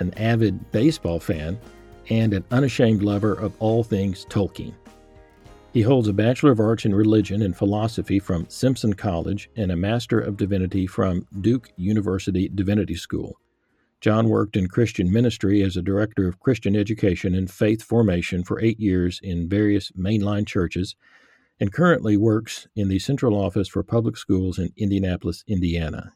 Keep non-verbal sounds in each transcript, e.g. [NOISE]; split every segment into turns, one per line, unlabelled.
an avid baseball fan, and an unashamed lover of all things Tolkien. He holds a Bachelor of Arts in Religion and Philosophy from Simpson College and a Master of Divinity from Duke University Divinity School. John worked in Christian ministry as a director of Christian education and faith formation for eight years in various mainline churches and currently works in the central office for public schools in Indianapolis, Indiana.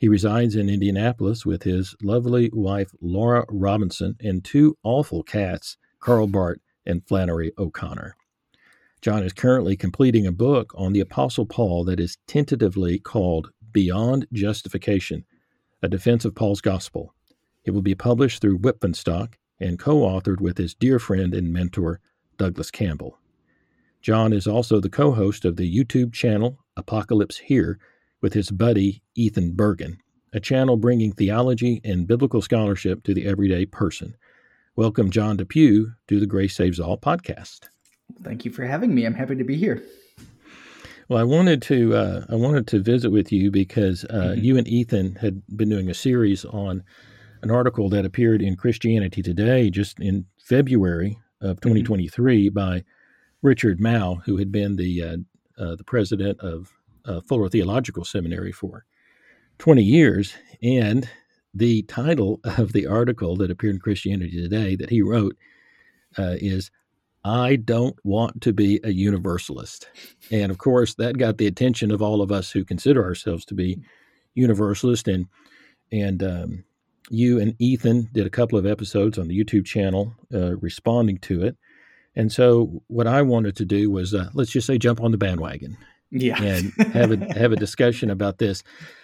He resides in Indianapolis with his lovely wife, Laura Robinson, and two awful cats, Karl Barth and Flannery O'Connor. John is currently completing a book on the Apostle Paul that is tentatively called Beyond Justification A Defense of Paul's Gospel. It will be published through Wipf and Stock and co authored with his dear friend and mentor, Douglas Campbell. John is also the co host of the YouTube channel Apocalypse Here with his buddy Ethan Bergen, a channel bringing theology and biblical scholarship to the everyday person. Welcome, John Depew, to the Grace Saves All podcast.
Thank you for having me. I'm happy to be here.
Well, I wanted to uh, I wanted to visit with you because uh, mm-hmm. you and Ethan had been doing a series on an article that appeared in Christianity Today just in February of 2023 mm-hmm. by Richard Mouw, who had been the uh, uh the president of uh, Fuller Theological Seminary for 20 years, and the title of the article that appeared in Christianity Today that he wrote uh, is I don't want to be a universalist. And of course, that got the attention of all of us who consider ourselves to be universalist. And, and um, you and Ethan did a couple of episodes on the YouTube channel uh, responding to it. And so, what I wanted to do was, uh, let's just say, jump on the bandwagon,
yeah,
and [LAUGHS] have a have a discussion about this.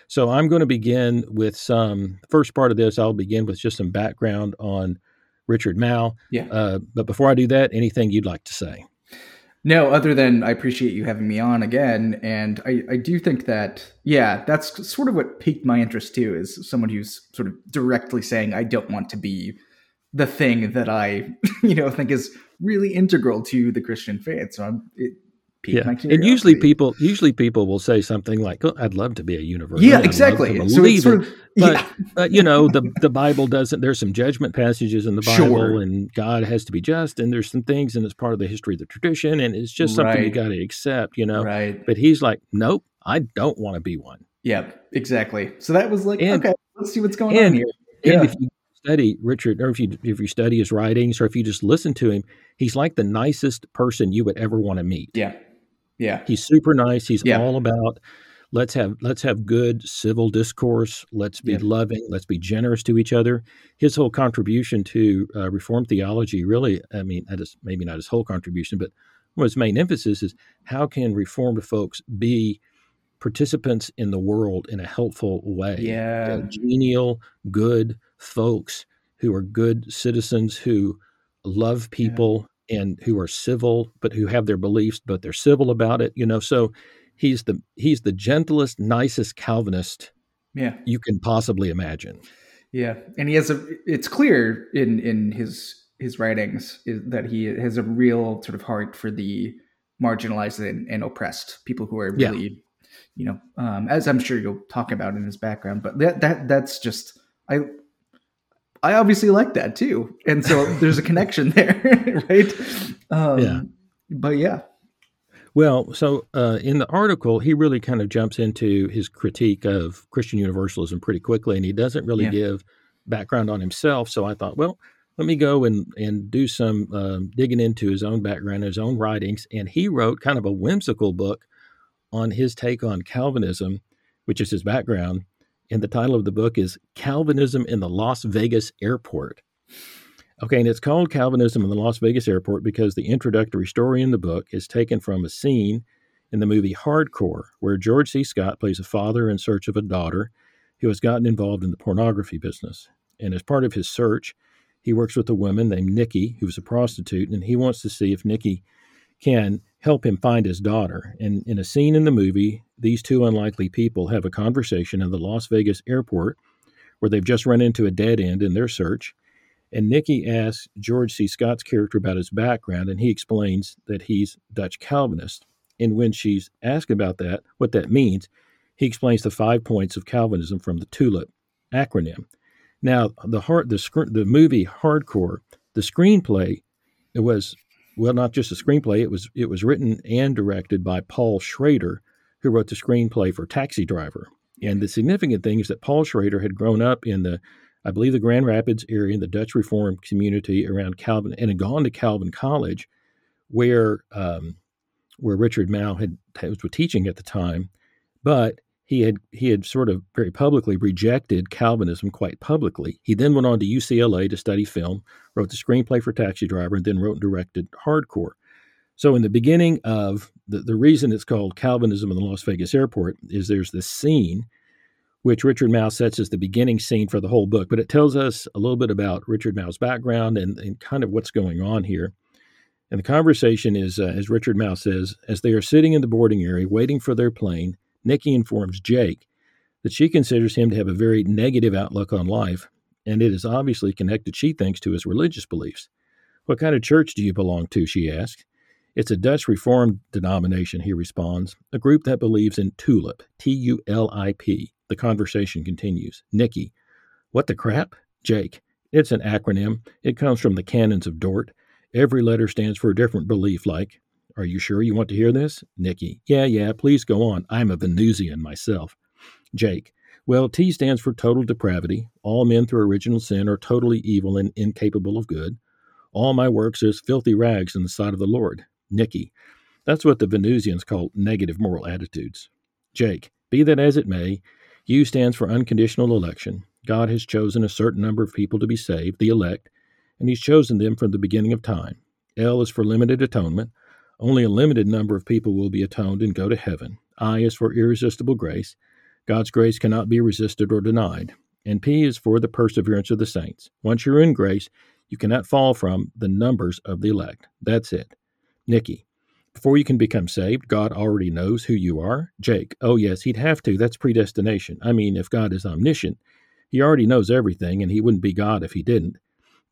So, I'm going to begin with some. First part of this, I'll begin with just some background on Richard Mouw
Yeah.
Uh, but before I do that, anything you'd like to say?
No, other than I appreciate you having me on again. And I, I do think that, yeah, that's sort of what piqued my interest too, is someone who's sort of directly saying, I don't want to be the thing that I, [LAUGHS] you know, think is really integral to the Christian faith. So I'm, it,
yeah. And usually people usually people will say something like, oh, "I'd love to be a universalist."
Yeah, exactly.
So it's sort of, but, yeah. but, you know, the the Bible doesn't. There's some judgment passages in the Bible,
sure.
and God has to be just, and there's some things, and it's part of the history of the tradition, and it's just something right. you got to accept, you know.
Right.
But he's like, "Nope, I don't want to be one."
Yeah, exactly. So that was like, and, okay, let's see what's going and, on here.
And yeah. if you study Richard, or if you if you study his writings, or if you just listen to him, he's like the nicest person you would ever want to meet.
Yeah yeah.
He's super nice. He's yeah. all about let's have let's have good civil discourse. Let's be yeah. loving. Let's be generous to each other. His whole contribution to uh, Reformed theology, really, I mean, that is maybe not his whole contribution, but one of his main emphasis is how can Reformed folks be participants in the world in a helpful way?
Yeah,
genial, good folks who are good citizens who love people and who are civil, but who have their beliefs, but they're civil about it. You know, so he's the he's the gentlest, nicest Calvinist
yeah.
you can possibly imagine.
Yeah, and he has a. It's clear in in his his writings is that he has a real sort of heart for the marginalized and, and oppressed people who are really, yeah. you know, um, as I'm sure you'll talk about in his background. But that that that's just I I obviously like that too. And so [LAUGHS] there's a connection there, [LAUGHS] right? Um, yeah. But yeah.
Well, so uh, in the article, he really kind of jumps into his critique of Christian universalism pretty quickly, and he doesn't really yeah. give background on himself. So I thought, well, let me go and, and do some um, digging into his own background, his own writings. And he wrote kind of a whimsical book on his take on Calvinism, which is his background and the title of the book is Calvinism in the Las Vegas Airport. Okay, and it's called Calvinism in the Las Vegas Airport because the introductory story in the book is taken from a scene in the movie Hardcore, where George C. Scott plays a father in search of a daughter who has gotten involved in the pornography business. And as part of his search, he works with a woman named Nikki, who's a prostitute, and he wants to see if Nikki can help him find his daughter. And in a scene in the movie, these two unlikely people have a conversation in the Las Vegas airport where they've just run into a dead end in their search. And Nikki asks George C. Scott's character about his background, and he explains that he's Dutch Calvinist. And when she's asked about that, what that means, he explains the five points of Calvinism from the TULIP acronym. Now, the heart, the, the movie Hardcore, the screenplay, it was well, not just a screenplay. It was it was written and directed by Paul Schrader, who wrote the screenplay for Taxi Driver. And the significant thing is that Paul Schrader had grown up in the, I believe, the Grand Rapids area in the Dutch Reformed community around Calvin, and had gone to Calvin College, where um, where Richard Mouw had was teaching at the time, but he had he had sort of very publicly rejected Calvinism quite publicly. He then went on to UCLA to study film, wrote the screenplay for Taxi Driver, and then wrote and directed Hardcore. So in the beginning of the, the reason it's called Calvinism in the Las Vegas airport is there's this scene which Richard Mouw sets as the beginning scene for the whole book, but it tells us a little bit about Richard Mouw's background and, and kind of what's going on here. And the conversation is, uh, as Richard Mouw says, as they are sitting in the boarding area waiting for their plane, Nikki informs Jake that she considers him to have a very negative outlook on life, and it is obviously connected, she thinks, to his religious beliefs. What kind of church do you belong to? she asks. It's a Dutch Reformed denomination, he responds, a group that believes in TULIP, T U L I P. The conversation continues. Nikki, what the crap? Jake, it's an acronym. It comes from the canons of Dort. Every letter stands for a different belief, like are you sure you want to hear this? Nikki. Yeah, yeah, please go on. I'm a Venusian myself. Jake. Well, T stands for total depravity. All men through original sin are totally evil and incapable of good. All my works is filthy rags in the sight of the Lord. Nikki. That's what the Venusians call negative moral attitudes. Jake. Be that as it may, U stands for unconditional election. God has chosen a certain number of people to be saved, the elect, and He's chosen them from the beginning of time. L is for limited atonement. Only a limited number of people will be atoned and go to heaven. I is for irresistible grace. God's grace cannot be resisted or denied. And P is for the perseverance of the saints. Once you're in grace, you cannot fall from the numbers of the elect. That's it. Nikki. Before you can become saved, God already knows who you are. Jake. Oh, yes, he'd have to. That's predestination. I mean, if God is omniscient, he already knows everything, and he wouldn't be God if he didn't.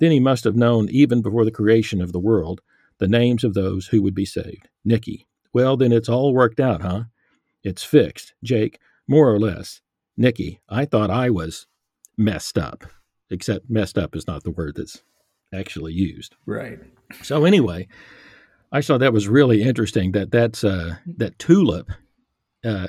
Then he must have known, even before the creation of the world, the names of those who would be saved. Nikki. Well, then it's all worked out, huh? It's fixed. Jake. More or less. Nikki. I thought I was messed up, except messed up is not the word that's actually used.
Right.
So anyway, I saw that was really interesting. That that's uh, that tulip. Uh,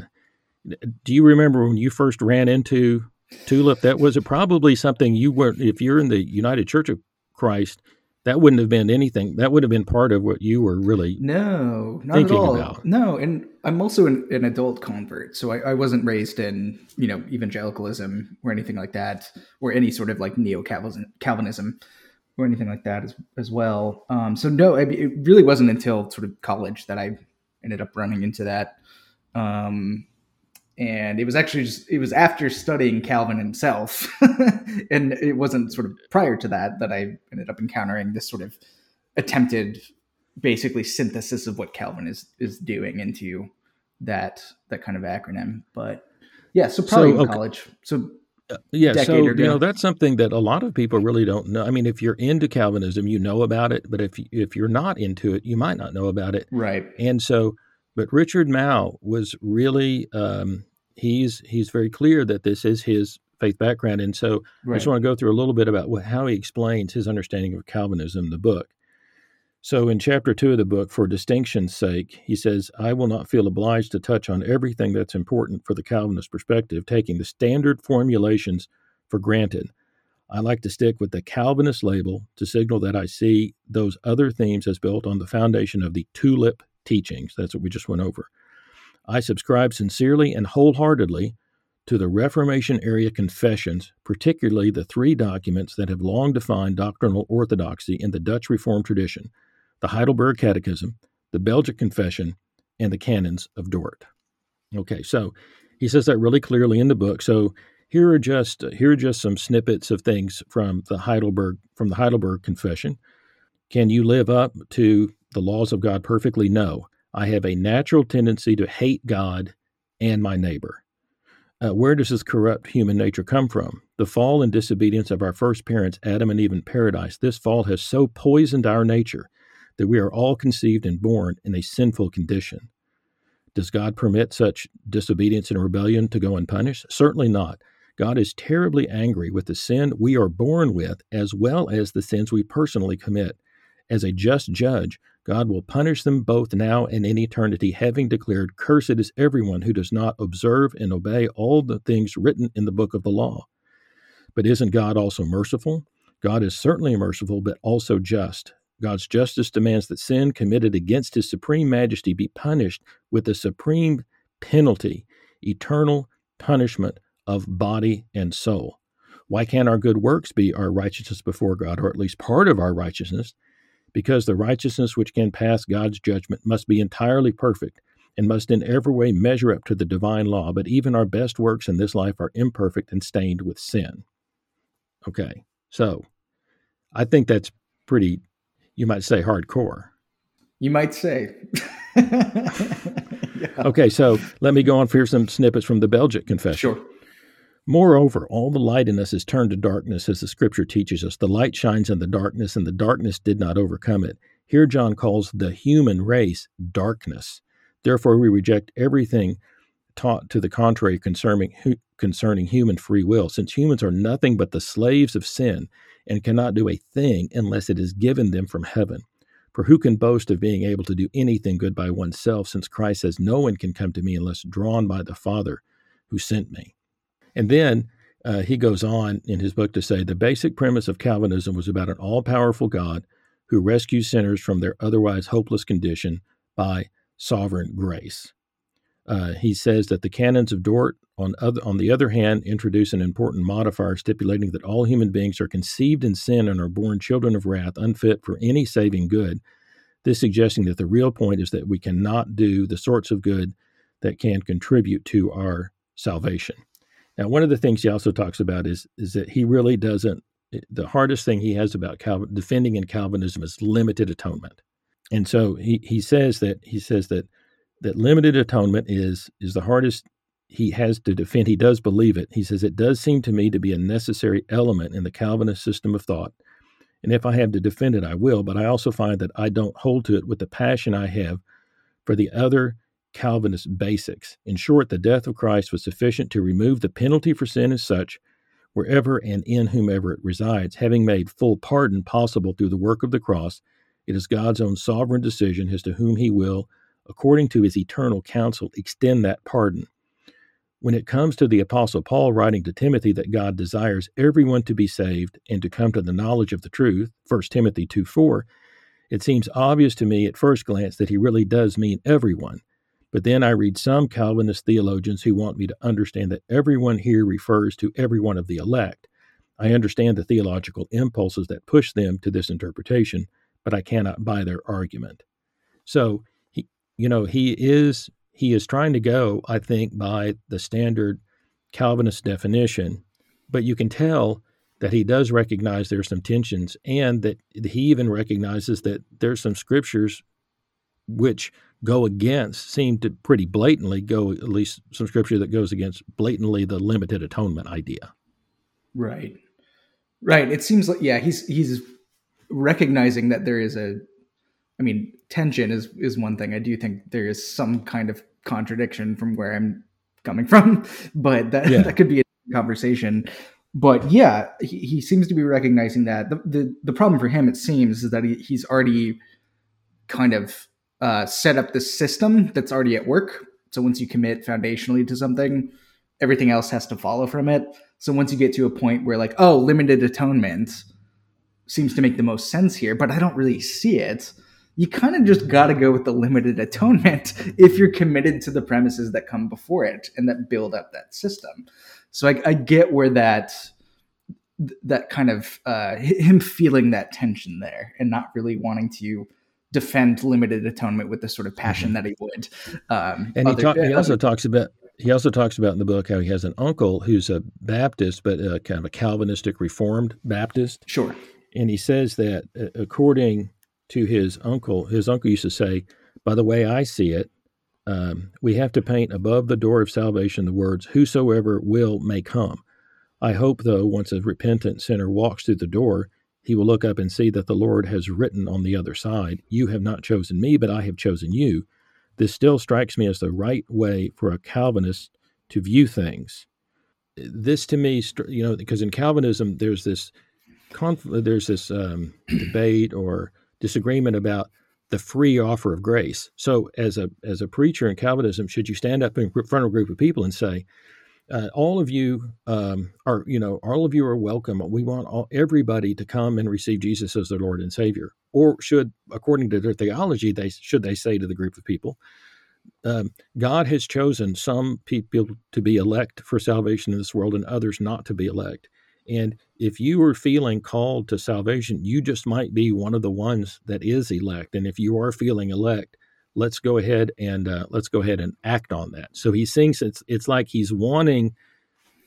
do you remember when you first ran into tulip? That was probably something you weren't. If you're in the United Church of Christ, that wouldn't have been anything. That would have been part of what you were really
no, not at all. About. No, and I'm also an, an adult convert, so I, I, wasn't raised in you know evangelicalism or anything like that, or any sort of like neo Calvinism or anything like that as as well. Um, so no, I it really wasn't until sort of college that I ended up running into that. Um, and it was actually just it was after studying Calvin himself, [LAUGHS] and it wasn't sort of prior to that that I ended up encountering this sort of attempted, basically synthesis of what Calvin is is doing into that that kind of acronym. But yeah, so probably so, okay. college. So
uh, yeah, so you know that's something that a lot of people really don't know. I mean, if you're into Calvinism, you know about it, but if if you're not into it, you might not know about it.
Right.
And so but Richard Mouw was really um, he's he's very clear that this is his faith background, and so right. I just want to go through a little bit about what, how he explains his understanding of Calvinism in the book. So in chapter two of the book, for distinction's sake, he says, "I will not feel obliged to touch on everything that's important for the Calvinist perspective, taking the standard formulations for granted." I like to stick with the Calvinist label to signal that I see those other themes as built on the foundation of the tulip teachings. That's what we just went over. I subscribe sincerely and wholeheartedly to the Reformation area confessions, particularly the three documents that have long defined doctrinal orthodoxy in the Dutch Reformed tradition the Heidelberg Catechism, the Belgic Confession, and the Canons of Dort. Okay, so he says that really clearly in the book. So Here are just here are just some snippets of things from the Heidelberg from the Heidelberg Confession. Can you live up to the laws of God perfectly? No. I have a natural tendency to hate God and my neighbor. Uh, where does this corrupt human nature come from? The fall and disobedience of our first parents, Adam and Eve in paradise. This fall has so poisoned our nature that we are all conceived and born in a sinful condition. Does God permit such disobedience and rebellion to go unpunished? Certainly not. God is terribly angry with the sin we are born with, as well as the sins we personally commit. As a just judge, God will punish them both now and in eternity, having declared, Cursed is everyone who does not observe and obey all the things written in the book of the law. But isn't God also merciful? God is certainly merciful, but also just. God's justice demands that sin committed against his supreme majesty be punished with the supreme penalty, eternal punishment of body and soul. Why can't our good works be our righteousness before God, or at least part of our righteousness? Because the righteousness which can pass God's judgment must be entirely perfect and must in every way measure up to the divine law, but even our best works in this life are imperfect and stained with sin. Okay, so I think that's pretty you might say hardcore.
You might say. [LAUGHS]
yeah. Okay, so let me go on for some snippets from the Belgic Confession.
Sure.
Moreover, all the light in us is turned to darkness, as the scripture teaches us. The light shines in the darkness, and the darkness did not overcome it. Here, John calls the human race darkness. Therefore, we reject everything taught to the contrary concerning, concerning human free will, since humans are nothing but the slaves of sin and cannot do a thing unless it is given them from heaven. For who can boast of being able to do anything good by oneself, since Christ says, No one can come to me unless drawn by the Father who sent me? And then uh, he goes on in his book to say the basic premise of Calvinism was about an all powerful God who rescues sinners from their otherwise hopeless condition by sovereign grace. Uh, he says that the canons of Dort, on, other, on the other hand, introduce an important modifier stipulating that all human beings are conceived in sin and are born children of wrath, unfit for any saving good. This suggesting that the real point is that we cannot do the sorts of good that can contribute to our salvation. Now, one of the things he also talks about is is that he really doesn't. Eh, the hardest thing he has about Calvin, defending in Calvinism is limited atonement, and so he he says that he says that that limited atonement is is the hardest he has to defend. He does believe it. He says it does seem to me to be a necessary element in the Calvinist system of thought. And if I have to defend it, I will, but I also find that I don't hold to it with the passion I have for the other Calvinist basics. In short, the death of Christ was sufficient to remove the penalty for sin as such, wherever and in whomever it resides. Having made full pardon possible through the work of the cross, it is God's own sovereign decision as to whom he will according to his eternal counsel, extend that pardon. When it comes to the Apostle Paul writing to Timothy that God desires everyone to be saved and to come to the knowledge of the truth, 1 Timothy 2 4, it seems obvious to me at first glance that he really does mean everyone. But then I read some Calvinist theologians who want me to understand that everyone here refers to every one of the elect. I understand the theological impulses that push them to this interpretation, but I cannot buy their argument. So he, you know, he is he is trying to go, I think, by the standard Calvinist definition, but you can tell that he does recognize there's some tensions and that he even recognizes that there's some scriptures which go against seem to pretty blatantly go at least some scripture that goes against blatantly the limited atonement idea
right right it seems like yeah he's he's recognizing that there is a I mean, tension is is one thing. I do think there is some kind of contradiction from where I'm coming [LAUGHS] from, but that yeah. that could be a conversation. But yeah, he, he seems to be recognizing that the, the the problem for him, it seems, is that he, he's already kind of uh, set up the system that's already at work. So once you commit foundationally to something, everything else has to follow from it. So once you get to a point where like, oh, limited atonement seems to make the most sense here, but I don't really see it you kind of just got to go with the limited atonement [LAUGHS] if you're committed to the premises that come before it and that build up that system. So I, I get where that that kind of uh, him feeling that tension there and not really wanting to defend limited atonement with the sort of passion mm-hmm. that he would.
Um, and other, he, talk, he also talks about he also talks about in the book how he has an uncle who's a Baptist, but a, kind of a Calvinistic Reformed Baptist.
Sure.
And he says that uh, according to his uncle, his uncle used to say, "By the way I see it, um, we have to paint above the door of salvation the words, Whosoever will may come. I hope, though, once a repentant sinner walks through the door, he will look up and see that the Lord has written on the other side, You have not chosen me, but I have chosen you. This still strikes me as the right way for a Calvinist to view things. This to me, you know, because in Calvinism, there's this conf- there's this um, [CLEARS THROAT] debate or disagreement about the free offer of grace. So, as a as a preacher in Calvinism, should you stand up in front of a group of people and say, uh, "All of you um, are, you know, all of you are welcome. We want all, everybody to come and receive Jesus as their Lord and Savior." Or should, according to their theology, they should they say to the group of people, um, God has chosen some people to be elect for salvation in this world and others not to be elect. And if you are feeling called to salvation, you just might be one of the ones that is elect. And if you are feeling elect, let's go ahead and uh, let's go ahead and act on that. So he thinks it's it's like he's wanting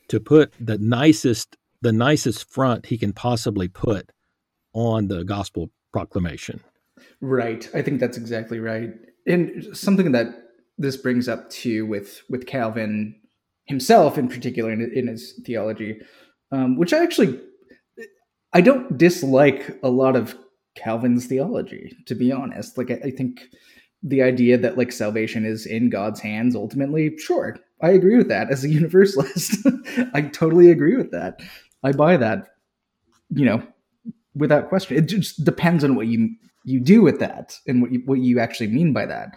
to put the nicest the nicest front he can possibly put on the gospel proclamation.
Right. I think that's exactly right. And something that this brings up too with with Calvin himself in particular in, in his theology um, which I actually I don't dislike a lot of Calvin's theology, to be honest. Like I, I think the idea that like salvation is in God's hands ultimately, sure, I agree with that as a [LAUGHS] universalist. I totally agree with that. I buy that, you know, without question. It just depends on what you you do with that and what you, what you actually mean by that.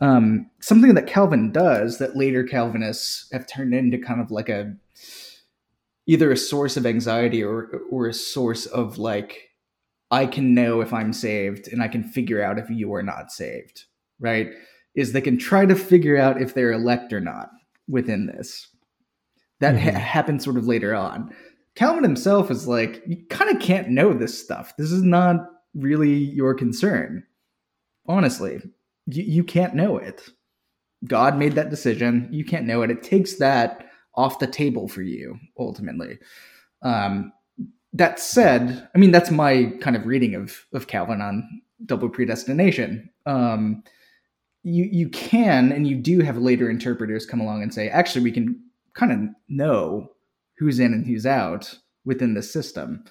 Um, something that Calvin does that later Calvinists have turned into kind of like a either a source of anxiety or or a source of like I can know if I'm saved and I can figure out if you are not saved, right? Is they can try to figure out if they're elect or not within this. That mm-hmm. ha- happens sort of later on. Calvin himself is like, you kind of can't know this stuff. This is not really your concern. Honestly, you, you can't know it. God made that decision. You can't know it. It takes that off the table for you ultimately. Um, that said, I mean that's my kind of reading of of Calvin on double predestination. Um, you you can and you do have later interpreters come along and say actually we can kind of know who's in and who's out within the system.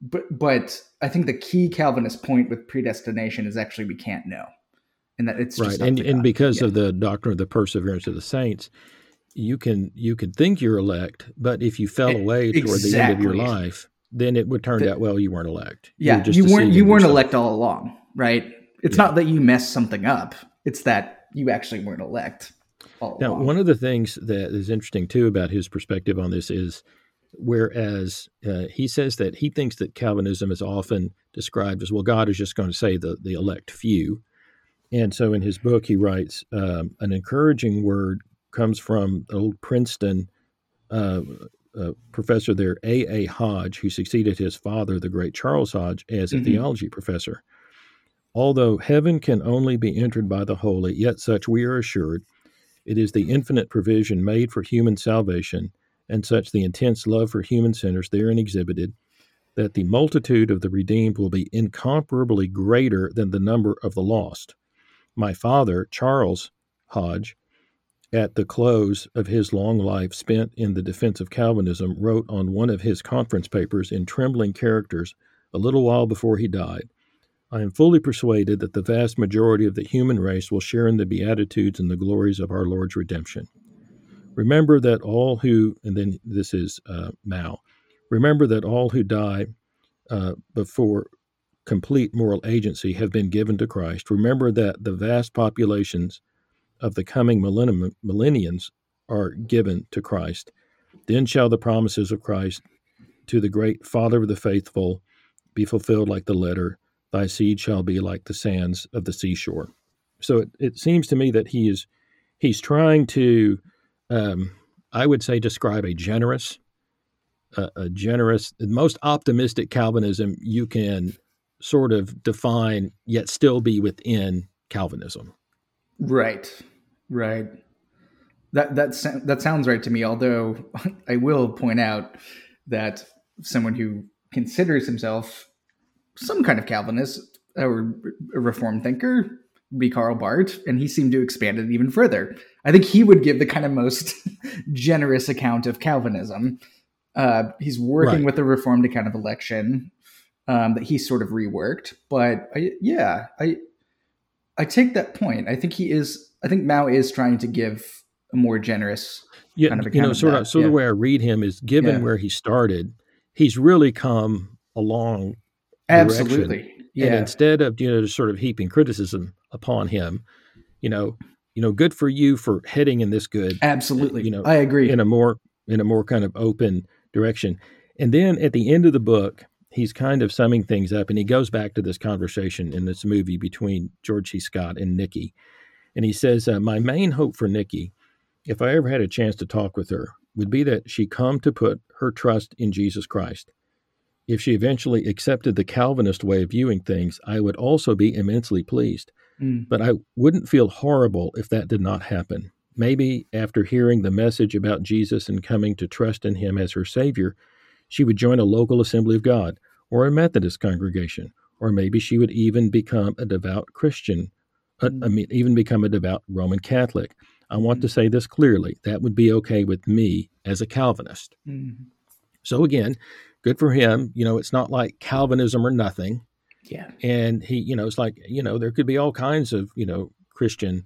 But but I think the key Calvinist point with predestination is actually we can't know. And that it's
right, and and because yeah. of the doctrine of the perseverance of the saints, you can you could think you're elect, but if you fell away exactly. toward the end of your life, then it would turn the, out well you weren't elect.
Yeah, you, you weren't you weren't elect all along, right? It's yeah. not that you messed something up; it's that you actually weren't elect.
now, along. one of the things that is interesting too about his perspective on this is, whereas uh, he says that he thinks that Calvinism is often described as well, God is just going to say the the elect few. And so in his book, he writes um, an encouraging word comes from old Princeton uh, uh, professor there, A. A. Hodge, who succeeded his father, the great Charles Hodge, as a mm-hmm. theology professor. Although heaven can only be entered by the holy, yet such we are assured, it is the infinite provision made for human salvation, and such the intense love for human sinners therein exhibited, that the multitude of the redeemed will be incomparably greater than the number of the lost. My father, Charles Hodge, at the close of his long life spent in the defense of Calvinism, wrote on one of his conference papers in trembling characters a little while before he died I am fully persuaded that the vast majority of the human race will share in the beatitudes and the glories of our Lord's redemption. Remember that all who, and then this is uh, Mouw, remember that all who die uh, before complete moral agency have been given to Christ. Remember that the vast populations of the coming millennium, millenniums are given to Christ. Then shall the promises of Christ to the great Father of the faithful be fulfilled like the letter, Thy seed shall be like the sands of the seashore. So it, it seems to me that he is he's trying to, um, I would say, describe a generous, uh, a generous, most optimistic Calvinism you can sort of define, yet still be within Calvinism.
Right. Right. that that that sounds right to me. Although [LAUGHS] I will point out that someone who considers himself some kind of Calvinist or a Reformed thinker be Karl Barth, and he seemed to expand it even further. I think he would give the kind of most [LAUGHS] generous account of Calvinism. Uh, he's working right. with the Reformed account of election um, that he sort of reworked, but I, yeah, I I take that point. I think he is. I think Mouw is trying to give a more generous
yeah, kind of you know, sort of, so yeah. the way I read him is given yeah. where he started, he's really come along.
Absolutely.
Yeah. And instead of, you know, just sort of heaping criticism upon him, you know, you know, good for you for heading in this good.
Absolutely.
You know,
I agree.
In a more, in a more kind of open direction. And then at the end of the book, he's kind of summing things up and he goes back to this conversation in this movie between George C. Scott and Nikki. And he says, uh, My main hope for Nikki if I ever had a chance to talk with her, would be that she come to put her trust in Jesus Christ. If she eventually accepted the Calvinist way of viewing things, I would also be immensely pleased. Mm. But I wouldn't feel horrible if that did not happen. Maybe after hearing the message about Jesus and coming to trust in him as her Savior, she would join a local Assembly of God or a Methodist congregation, or maybe she would even become a devout Christian, mm. I mean, even become a devout Roman Catholic. I want to mm-hmm. say this clearly. That would be okay with me as a Calvinist. Mm-hmm. So again, good for him. You know, it's not like Calvinism or nothing.
Yeah.
And he, you know, it's like, you know, there could be all kinds of, you know, Christian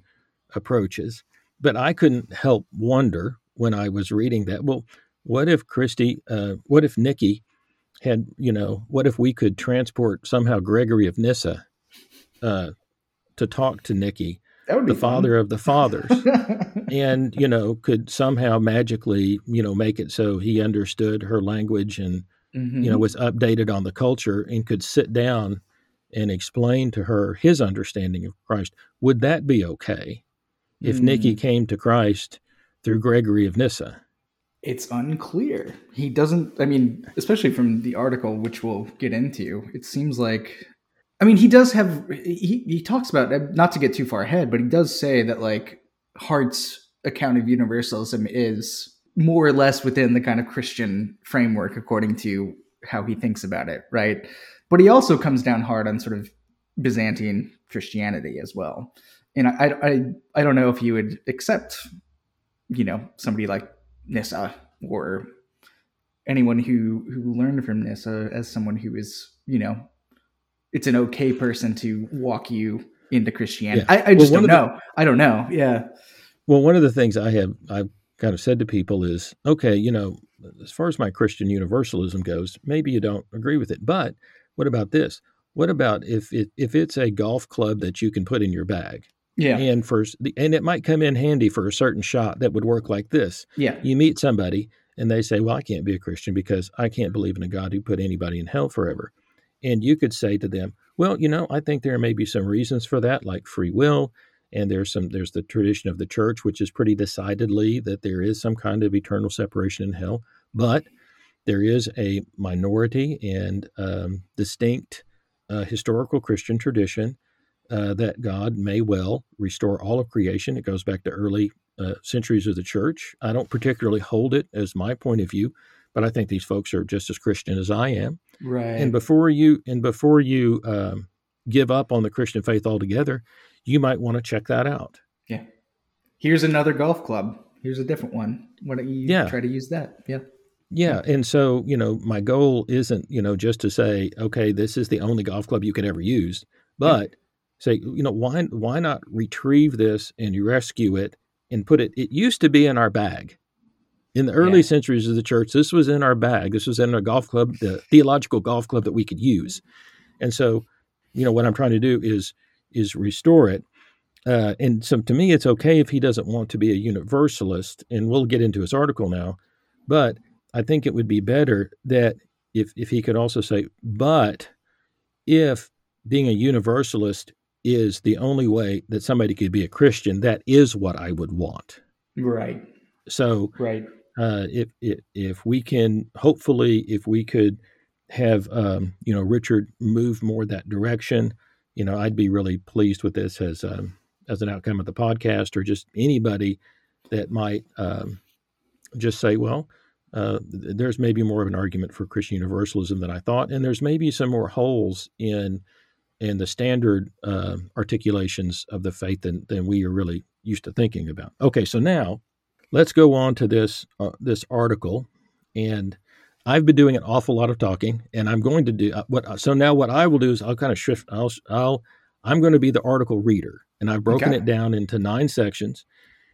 approaches. But I couldn't help wonder when I was reading that, well, what if Christy, uh, what if Nikki had, you know, what if we could transport somehow Gregory of Nyssa uh, to talk to Nikki the father of the fathers [LAUGHS] and you know could somehow magically you know make it so he understood her language and mm-hmm. you know was updated on the culture and could sit down and explain to her his understanding of Christ would that be okay if mm. Nikki came to Christ through Gregory of Nyssa
it's unclear he doesn't i mean especially from the article which we'll get into it seems like I mean, he does have he he talks about uh, not to get too far ahead, but he does say that like Hart's account of universalism is more or less within the kind of Christian framework according to how he thinks about it, right? But he also comes down hard on sort of Byzantine Christianity as well. And I I I don't know if you would accept, you know, somebody like Nyssa or anyone who who learned from Nyssa as someone who is, you know, it's an okay person to walk you into Christianity. Yeah. I, I, just well, don't know. The, I don't know. Yeah.
Well, one of the things I have I've kind of said to people is, okay, you know, as far as my Christian universalism goes, maybe you don't agree with it, but what about this? What about if it if it's a golf club that you can put in your bag?
Yeah.
And for and it might come in handy for a certain shot that would work like this.
Yeah.
You meet somebody and they say, "Well, I can't be a Christian because I can't believe in a God who put anybody in hell forever." And you could say to them, well, you know, I think there may be some reasons for that, like free will. And there's some there's the tradition of the church, which is pretty decidedly that there is some kind of eternal separation in hell. But there is a minority and um, distinct uh, historical Christian tradition uh, that God may well restore all of creation. It goes back to early uh, centuries of the church. I don't particularly hold it as my point of view, but I think these folks are just as Christian as I am.
Right.
And before you and before you um, give up on the Christian faith altogether, you might want to check that out.
Yeah. Here's another golf club. Here's a different one. Why don't you yeah. try to use that? Yeah.
Yeah. And so, you know, my goal isn't, you know, just to say, okay, this is the only golf club you could ever use, but yeah. say, you know, why why not retrieve this and rescue it and put it it used to be in our bag. In the early yeah. centuries of the church, this was in our bag. This was in a golf club, the theological golf club that we could use. And so, you know, what I'm trying to do is is restore it. Uh, and so, to me, it's okay if he doesn't want to be a universalist, and we'll get into his article now. But I think it would be better that if if he could also say, but if being a universalist is the only way that somebody could be a Christian, that is what I would want.
Right.
So,
right
uh, if, if, if we can hopefully if we could have um, you know Richard move more that direction, you know I'd be really pleased with this as um, as an outcome of the podcast or just anybody that might um, just say, well, uh, there's maybe more of an argument for Christian universalism than I thought, and there's maybe some more holes in in the standard uh, articulations of the faith than than we are really used to thinking about. Okay, so now let's go on to this uh, this article, and I've been doing an awful lot of talking, and I'm going to do uh, what. So now what I will do is I'll kind of shift. I'll I'll I'm going to be the article reader, and I've broken okay. it down into nine sections.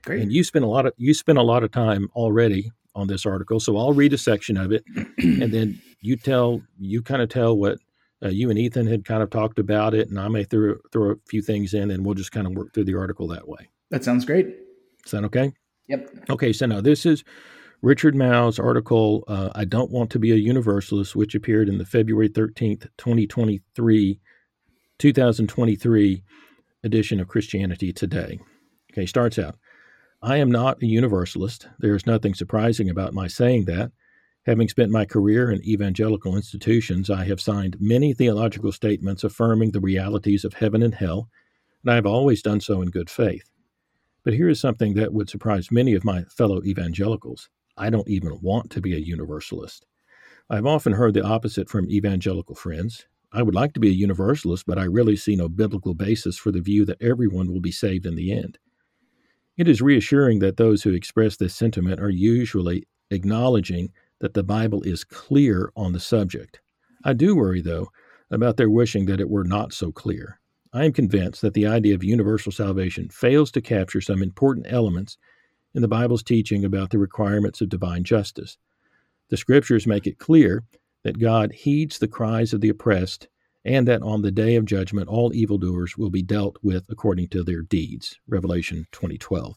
Great. And you spent a lot of you spent a lot of time already on this article, so I'll read a section of it, [CLEARS THROAT] and then you tell you kind of tell what uh, you and Ethan had kind of talked about it, and I may throw throw a few things in, and we'll just kind of work through the article that way.
That sounds great.
Sound okay?
Yep.
Okay, so now this is Richard Mouw's article, uh, I Don't Want to Be a Universalist, which appeared in the February 13th, 2023, 2023 edition of Christianity Today. Okay, starts out I am not a universalist. There is nothing surprising about my saying that. Having spent my career in evangelical institutions, I have signed many theological statements affirming the realities of heaven and hell, and I have always done so in good faith. But here is something that would surprise many of my fellow evangelicals. I don't even want to be a universalist. I've often heard the opposite from evangelical friends. I would like to be a universalist, but I really see no biblical basis for the view that everyone will be saved in the end. It is reassuring that those who express this sentiment are usually acknowledging that the Bible is clear on the subject. I do worry, though, about their wishing that it were not so clear. I am convinced that the idea of universal salvation fails to capture some important elements in the Bible's teaching about the requirements of divine justice. The scriptures make it clear that God heeds the cries of the oppressed and that on the day of judgment all evildoers will be dealt with according to their deeds. Revelation 2012.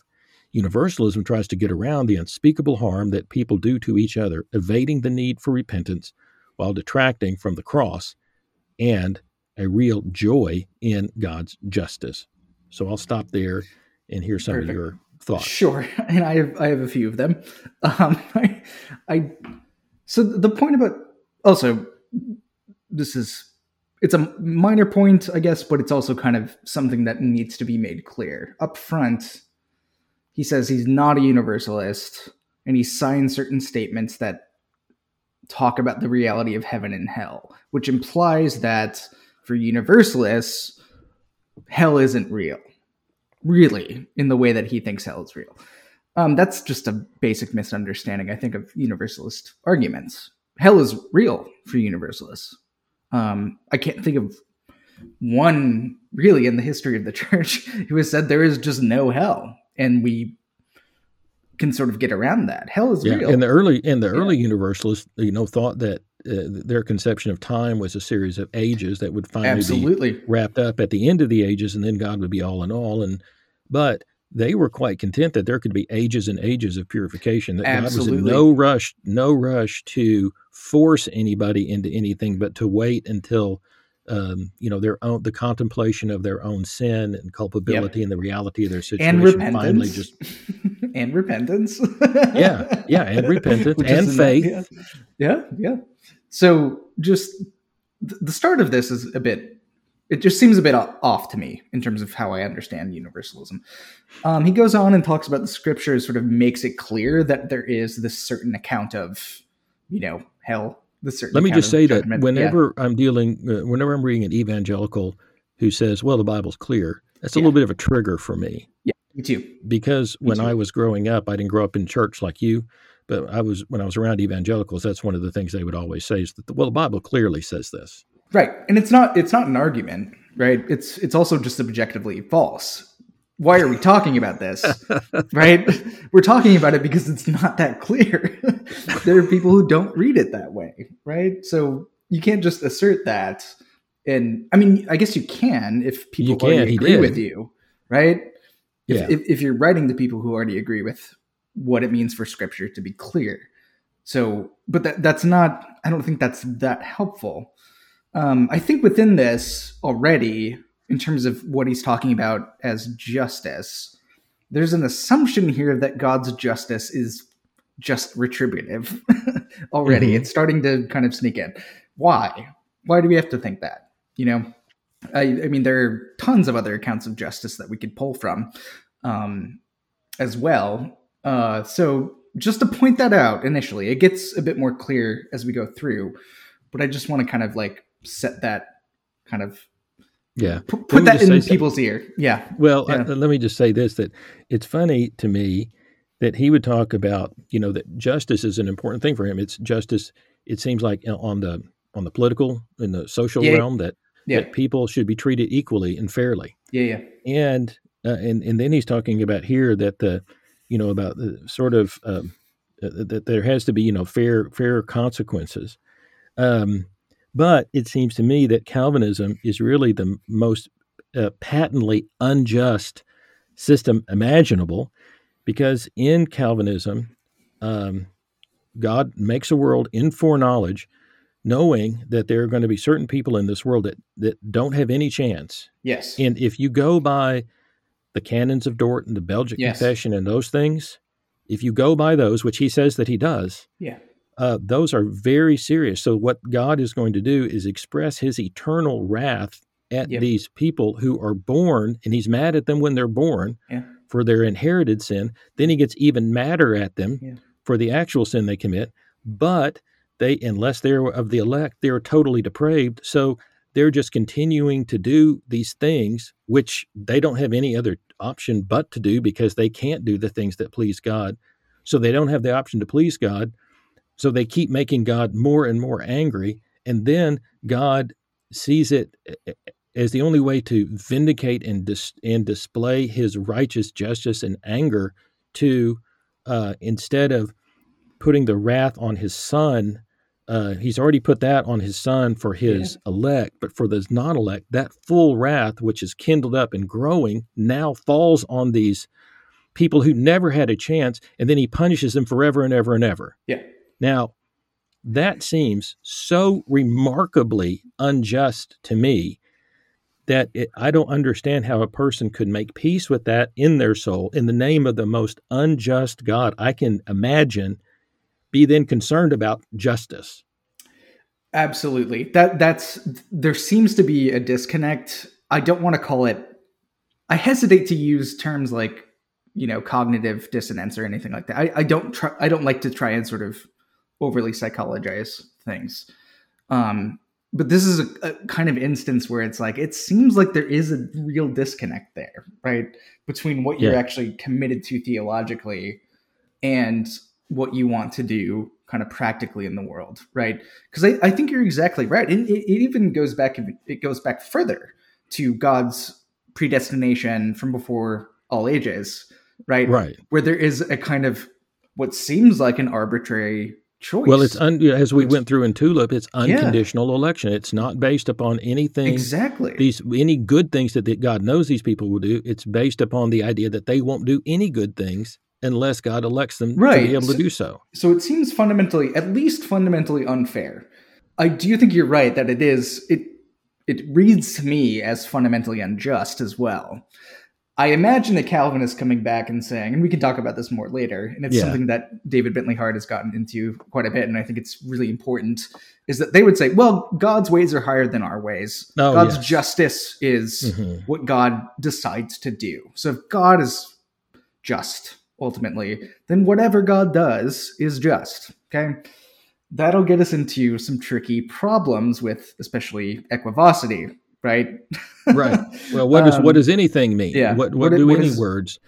Universalism tries to get around the unspeakable harm that people do to each other, evading the need for repentance while detracting from the cross and a real joy in God's justice. So I'll stop there and hear some Perfect. of your thoughts.
Sure, [LAUGHS] and I have I have a few of them. Um, I, [LAUGHS] I so the point about also this is it's a minor point, I guess, but it's also kind of something that needs to be made clear up front. He says he's not a universalist, and he signs certain statements that talk about the reality of heaven and hell, which implies that for universalists, hell isn't real really in the way that he thinks hell is real. Um, that's just a basic misunderstanding, I think, of universalist arguments. Hell is real for universalists. Um, I can't think of one really in the history of the [LAUGHS] church who has said there is just no hell, and we can sort of get around that. Hell is
yeah,
real.
In the early in the yeah. early universalists, you know, thought that uh, their conception of time was a series of ages that would finally
Absolutely.
be wrapped up at the end of the ages, and then God would be all in all. And but they were quite content that there could be ages and ages of purification. That
Absolutely.
God was in no rush, no rush to force anybody into anything, but to wait until um, you know their own the contemplation of their own sin and culpability yep. and the reality of their situation [LAUGHS]
and repentance.
finally just
and repentance
yeah yeah and repentance and faith
yeah. yeah yeah so just the start of this is a bit it just seems a bit off to me in terms of how I understand universalism. Um, he goes on and talks about the scriptures, sort of makes it clear that there is this certain account of, you know, hell. The certain.
Let me just say that whenever yeah. I'm dealing, uh, whenever I'm reading an evangelical who says, "Well, the Bible's clear," that's a yeah. little bit of a trigger for me.
Yeah, me too.
Because me when too. I was growing up, I didn't grow up in church like you. But I was when I was around evangelicals, that's one of the things they would always say is that the, well, the Bible clearly says this.
Right. And it's not it's not an argument, right? It's it's also just objectively false. Why are we talking about this? right? [LAUGHS] We're talking about it because it's not that clear. [LAUGHS] there are people who don't read it that way, right? So you can't just assert that. And I mean, I guess you can if people can, already agree with you, right? If, yeah. if, if you're writing to people who already agree with what it means for scripture to be clear. So, but that that's not. I don't think that's that helpful. Um, I think within this already, in terms of what he's talking about as justice, there's an assumption here that God's justice is just retributive [LAUGHS] already. Mm-hmm. It's starting to kind of sneak in. Why? Why do we have to think that? You know, I, I mean, there are tons of other accounts of justice that we could pull from um, as well. Uh, so just to point that out initially, it gets a bit more clear as we go through, but I just want to kind of like set that kind of
yeah
p- put that in people's something. ear. Yeah.
Well,
yeah.
let me just say this: that it's funny to me that he would talk about you know that justice is an important thing for him. It's justice. It seems like on the on the political in the social yeah. realm that yeah. that people should be treated equally and fairly.
Yeah, yeah.
And uh, and and then he's talking about here that the you know about the sort of um, uh, that there has to be you know fair fair consequences. Um, but it seems to me that Calvinism is really the most uh, patently unjust system imaginable, because in Calvinism, um, God makes a world in foreknowledge, knowing that there are going to be certain people in this world that, that don't have any chance.
Yes.
And if you go by the canons of Dort and the Belgic yes. Confession and those things, if you go by those, which he says that he does,
yeah,
uh, those are very serious. So what God is going to do is express His eternal wrath at yep. these people who are born, and He's mad at them when they're born
yeah.
for their inherited sin. Then He gets even madder at them yeah. for the actual sin they commit. But they, unless they're of the elect, they're totally depraved. So they're just continuing to do these things which they don't have any other option but to do because they can't do the things that please God. So they don't have the option to please God. So they keep making God more and more angry. And then God sees it as the only way to vindicate and, dis- and display his righteous justice and anger to, uh, instead of putting the wrath on his son uh, he's already put that on his son for his yeah. elect, but for those non elect, that full wrath, which is kindled up and growing, now falls on these people who never had a chance, and then he punishes them forever and ever and ever.
Yeah.
Now, that seems so remarkably unjust to me that it, I don't understand how a person could make peace with that in their soul in the name of the most unjust God I can imagine be then concerned about justice.
Absolutely. That that's there seems to be a disconnect. I don't want to call it I hesitate to use terms like, you know, cognitive dissonance or anything like that. I, I don't try I don't like to try and sort of overly psychologize things. Um, but this is a, a, kind of instance where it's like it seems like there is a real disconnect there, right? Between what you're actually committed to theologically and what you want to do kind of practically in the world, right? Because I, I, think you're exactly right. It, it, it, even goes back it goes back further to God's predestination from before all ages, right?
Right.
Where there is a kind of what seems like an arbitrary choice.
Well, it's un, as we went through in Tulip, it's unconditional yeah. election. It's not based upon anything
exactly
these any good things that, God knows these people will do. It's based upon the idea that they won't do any good things unless God elects them right. to be able
so,
to do so.
So it seems fundamentally, at least fundamentally unfair. I do think you're right that it is it it reads to me as fundamentally unjust as well. I imagine the Calvinists coming back and saying, and we can talk about this more later, and it's yeah. something that David Bentley Hart has gotten into quite a bit, and I think it's really important, is that they would say, well, God's ways are higher than our ways. Oh, God's yes. justice is mm-hmm. what God decides to do. So if God is just, ultimately, then whatever God does is just. Okay. That'll get us into some tricky problems with especially equivocity, right?
right. Well, what does [LAUGHS] um, what does anything mean?
Yeah.
What what, what do what any is, words?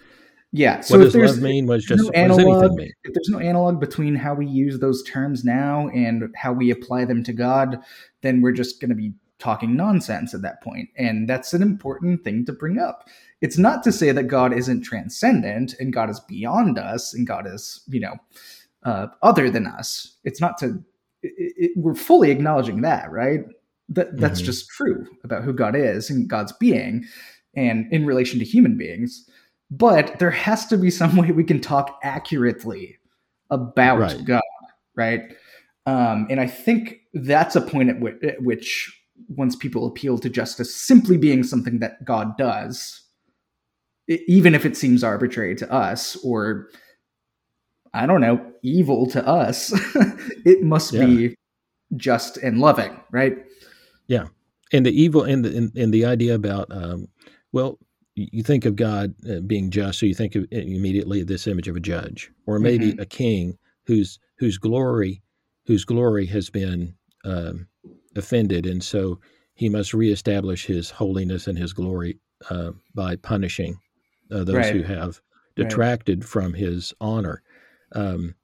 Yeah.
So what does love mean? What's just no analog, what does anything mean?
If there's no analog between how we use those terms now and how we apply them to God, then we're just going to be talking nonsense at that point. And that's an important thing to bring up. It's not to say that God isn't transcendent and God is beyond us and God is, you know, uh, other than us. It's not to, it, it, we're fully acknowledging that, right? That, that's mm-hmm. just true about who God is and God's being and in relation to human beings. But there has to be some [LAUGHS] way we can talk accurately about right. God, right? Um, and I think that's a point at, w- at which once people appeal to justice simply being something that God does, even if it seems arbitrary to us or I don't know, evil to us, [LAUGHS] it must yeah. be just and loving, right?
Yeah, and the evil and the and, and the idea about um, well, you think of God uh, being just, so you think of immediately this image of a judge, or maybe mm-hmm. a king whose whose glory whose glory has been um, offended, and so he must reestablish his holiness and his glory uh, by punishing uh, those right. who have detracted right. from his honor. Um,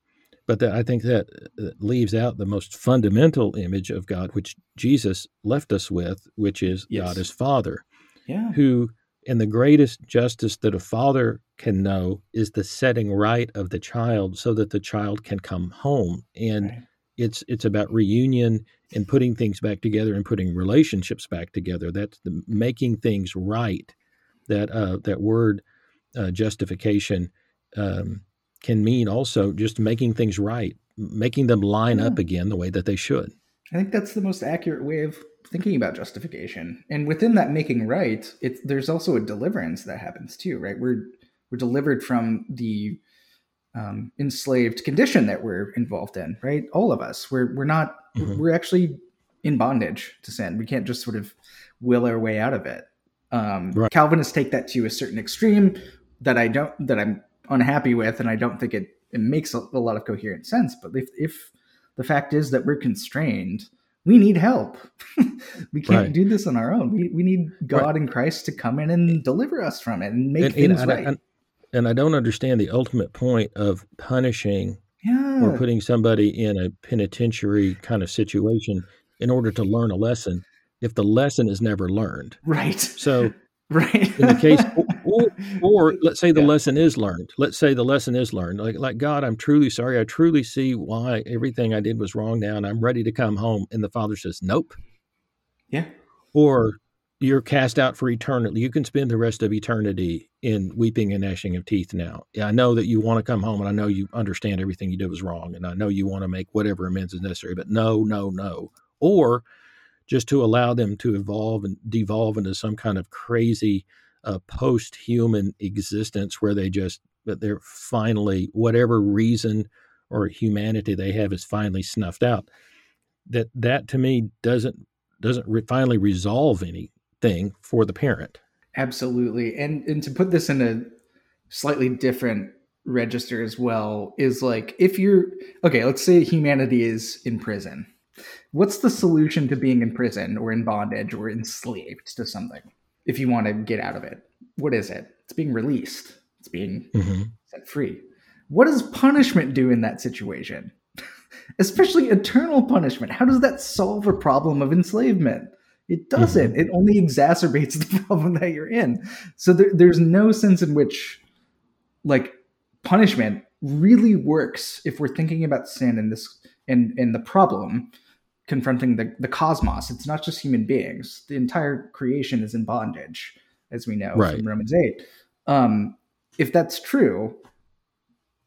but the, I think that uh, leaves out the most fundamental image of God, which Jesus left us with, which is yes. God as Father,
yeah.
who, in the greatest justice that a father can know, is the setting right of the child so that the child can come home. And right. it's it's about reunion and putting things back together and putting relationships back together. That's the making things right. That uh, that word uh, justification um, can mean also just making things right, making them line yeah. up again the way that they should.
I think that's the most accurate way of thinking about justification. And within that making right, it's there's also a deliverance that happens too, right? We're we're delivered from the um, enslaved condition that we're involved in, right? All of us, we're we're not mm-hmm. we're actually in bondage to sin. We can't just sort of will our way out of it. Um, right. Calvinists take that to a certain extreme that I don't that I'm unhappy with, and I don't think it it makes a, a lot of coherent sense. But if if the fact is that we're constrained, we need help. [LAUGHS] we can't right. do this on our own. We we need God right. and Christ to come in and deliver us from it and make and, things and, right.
And, and I don't understand the ultimate point of punishing
yeah.
or putting somebody in a penitentiary kind of situation in order to learn a lesson if the lesson is never learned.
Right.
So [LAUGHS]
right
in the case [LAUGHS] or, or [LAUGHS] let's say the yeah. lesson is learned. Let's say the lesson is learned. Like like god i'm truly sorry. I truly see why everything i did was wrong now and i'm ready to come home. And the father says nope.
Yeah.
Or you're cast out for eternity. You can spend the rest of eternity in weeping and gnashing of teeth now. Yeah, i know that you want to come home and i know you understand everything you did was wrong and i know you want to make whatever amends is necessary but no no no. Or just to allow them to evolve and devolve into some kind of crazy uh, post-human existence where they just but they're finally whatever reason or humanity they have is finally snuffed out. That that to me doesn't doesn't re- finally resolve anything for the parent.
Absolutely. And and to put this in a slightly different register as well is like if you're okay let's say humanity is in prison. What's the solution to being in prison or in bondage or enslaved to something? If you want to get out of it, what is it? It's being released. It's being mm-hmm. set free. What does punishment do in that situation? [LAUGHS] Especially eternal punishment. How does that solve a problem of enslavement? It doesn't. Mm-hmm. It only exacerbates [LAUGHS] the problem that you're in. So there, there's no sense in which, like, punishment really works if we're thinking about sin and this and and the problem confronting the, the cosmos. It's not just human beings. The entire creation is in bondage, as we know right. from Romans 8. Um, if that's true,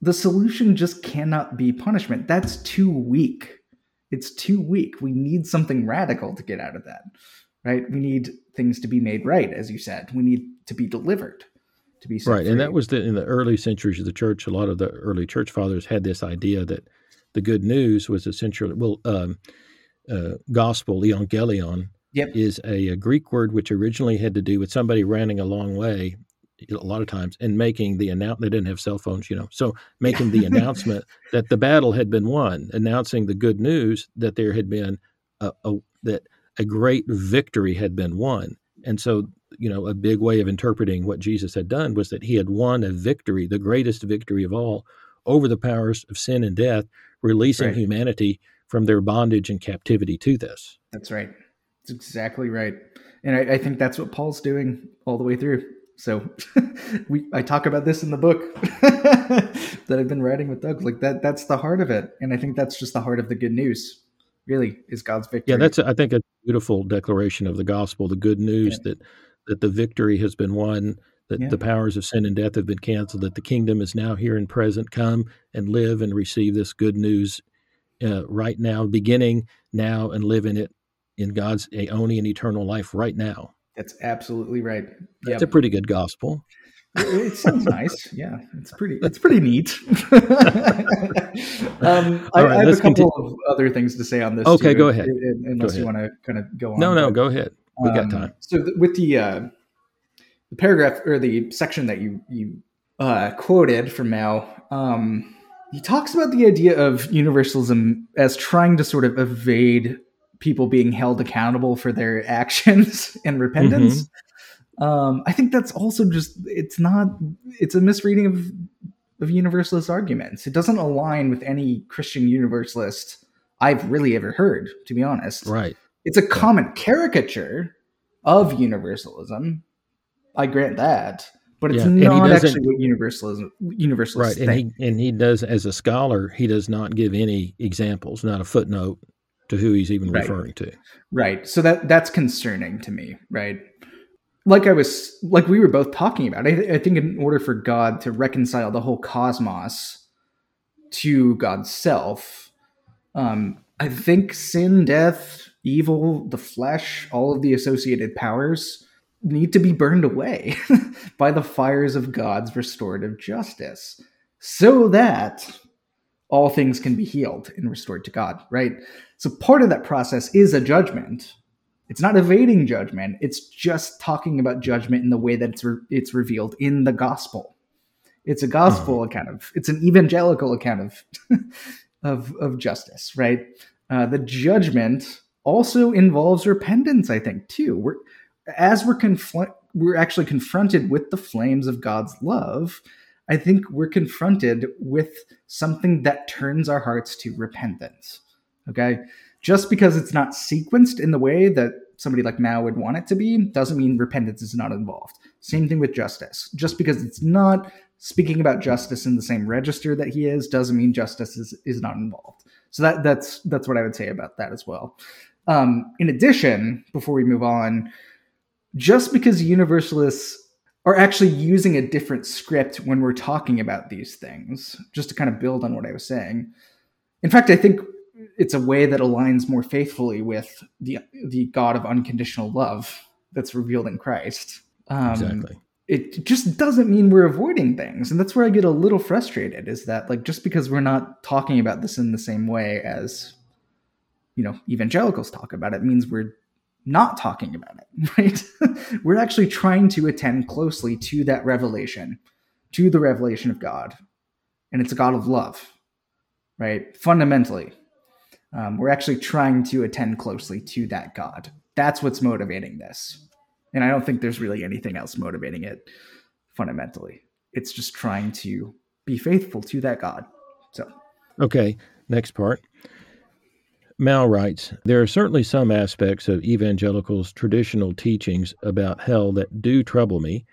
the solution just cannot be punishment. That's too weak. It's too weak. We need something radical to get out of that, right? We need things to be made right, as you said. We need to be delivered. To be
right, free. and that was the, in the early centuries of the church. A lot of the early church fathers had this idea that the good news was essentially well, um, uh, gospel, evangelion,
yep.
is a, a, Greek word which originally had to do with somebody running a long way, a lot of times, and making the announcement. They didn't have cell phones, you know, so making the [LAUGHS] announcement that the battle had been won, announcing the good news that there had been a, a that a great victory had been won, and so you know a big way of interpreting what Jesus had done was that he had won a victory, the greatest victory of all, over the powers of sin and death, releasing right. humanity from their bondage and captivity to this.
That's right. That's exactly right. And I, I think that's what Paul's doing all the way through. So [LAUGHS] we I talk about this in the book [LAUGHS] that I've been writing with Doug. Like that that's the heart of it. And I think that's just the heart of the good news. Really is God's victory.
Yeah, that's I think a beautiful declaration of the gospel, the good news yeah. that that the victory has been won, that yeah. the powers of sin and death have been canceled, that the kingdom is now here and present. Come and live and receive this good news uh, right now, beginning now, and live in it in God's aeonian and eternal life right now.
That's absolutely right.
That's yep. a pretty good gospel.
It, sounds [LAUGHS] nice. Yeah, it's pretty. It's pretty neat. [LAUGHS] um, I, right, I, have a couple continue. of other things to say on this.
Okay, too, go ahead.
Unless go ahead. you want to kind of go on.
No, no, but, go ahead. We um, got time.
So with the uh, the paragraph or the section that you you uh, quoted from Mouw, um, he talks about the idea of universalism as trying to sort of evade people being held accountable for their [LAUGHS] actions and repentance. Mm-hmm. Um, I think that's also just it's not it's a misreading of of universalist arguments. It doesn't align with any Christian universalist I've really ever heard, to be honest.
Right.
It's a common caricature of universalism. I grant that, but it's yeah, not actually what universalism universalists
right. And he and he does as a scholar, he does not give any examples, not a footnote to who he's even right. referring to.
Right. So that that's concerning to me. Right. Like I was, like we were both talking about. I, I think in order for God to reconcile the whole cosmos to God's self, um, I think sin, death, evil, the flesh, all of the associated powers need to be burned away [LAUGHS] by the fires of God's restorative justice so that all things can be healed and restored to God, right? So part of that process is a judgment. It's not evading judgment, it's just talking about judgment in the way that it's re- it's revealed in the gospel. It's a gospel mm-hmm. account of it's an evangelical account of [LAUGHS] of of justice, right? Uh, the judgment also involves repentance, I think, too. We're as we're confront we're actually confronted with the flames of God's love. I think we're confronted with something that turns our hearts to repentance. Okay, just because it's not sequenced in the way that somebody like Mouw would want it to be doesn't mean repentance is not involved. Same thing with justice. Just because it's not speaking about justice in the same register that he is doesn't mean justice is, is not involved. So that that's that's what I would say about that as well. Um, in addition, before we move on, just because universalists are actually using a different script when we're talking about these things, just to kind of build on what I was saying. In fact, I think it's a way that aligns more faithfully with the the God of unconditional love that's revealed in Christ.
Um, exactly.
It just doesn't mean we're avoiding things, and that's where I get a little frustrated. Is that like just because we're not talking about this in the same way as you know evangelicals talk about it means we're not talking about it, [LAUGHS] right? we're actually trying to attend closely to that revelation, to the revelation of God, and it's a God of love, right? Fundamentally, um, we're actually trying to attend closely to that God. That's what's motivating this. And I don't think there's really anything else motivating it fundamentally. It's just trying to be faithful to that God. So,
okay, next part. Mouw writes There are certainly some aspects of evangelicals' traditional teachings about hell that do trouble me.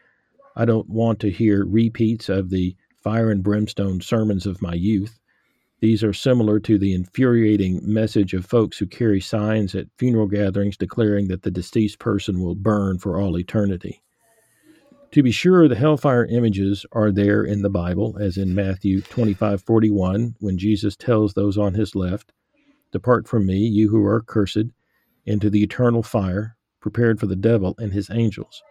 I don't want to hear repeats of the fire and brimstone sermons of my youth. These are similar to the infuriating message of folks who carry signs at funeral gatherings declaring that the deceased person will burn for all eternity. To be sure, the hellfire images are there in the Bible, as in Matthew 25:41, when Jesus tells those on his left, "Depart from me, you who are cursed, into the eternal fire prepared for the devil and his angels."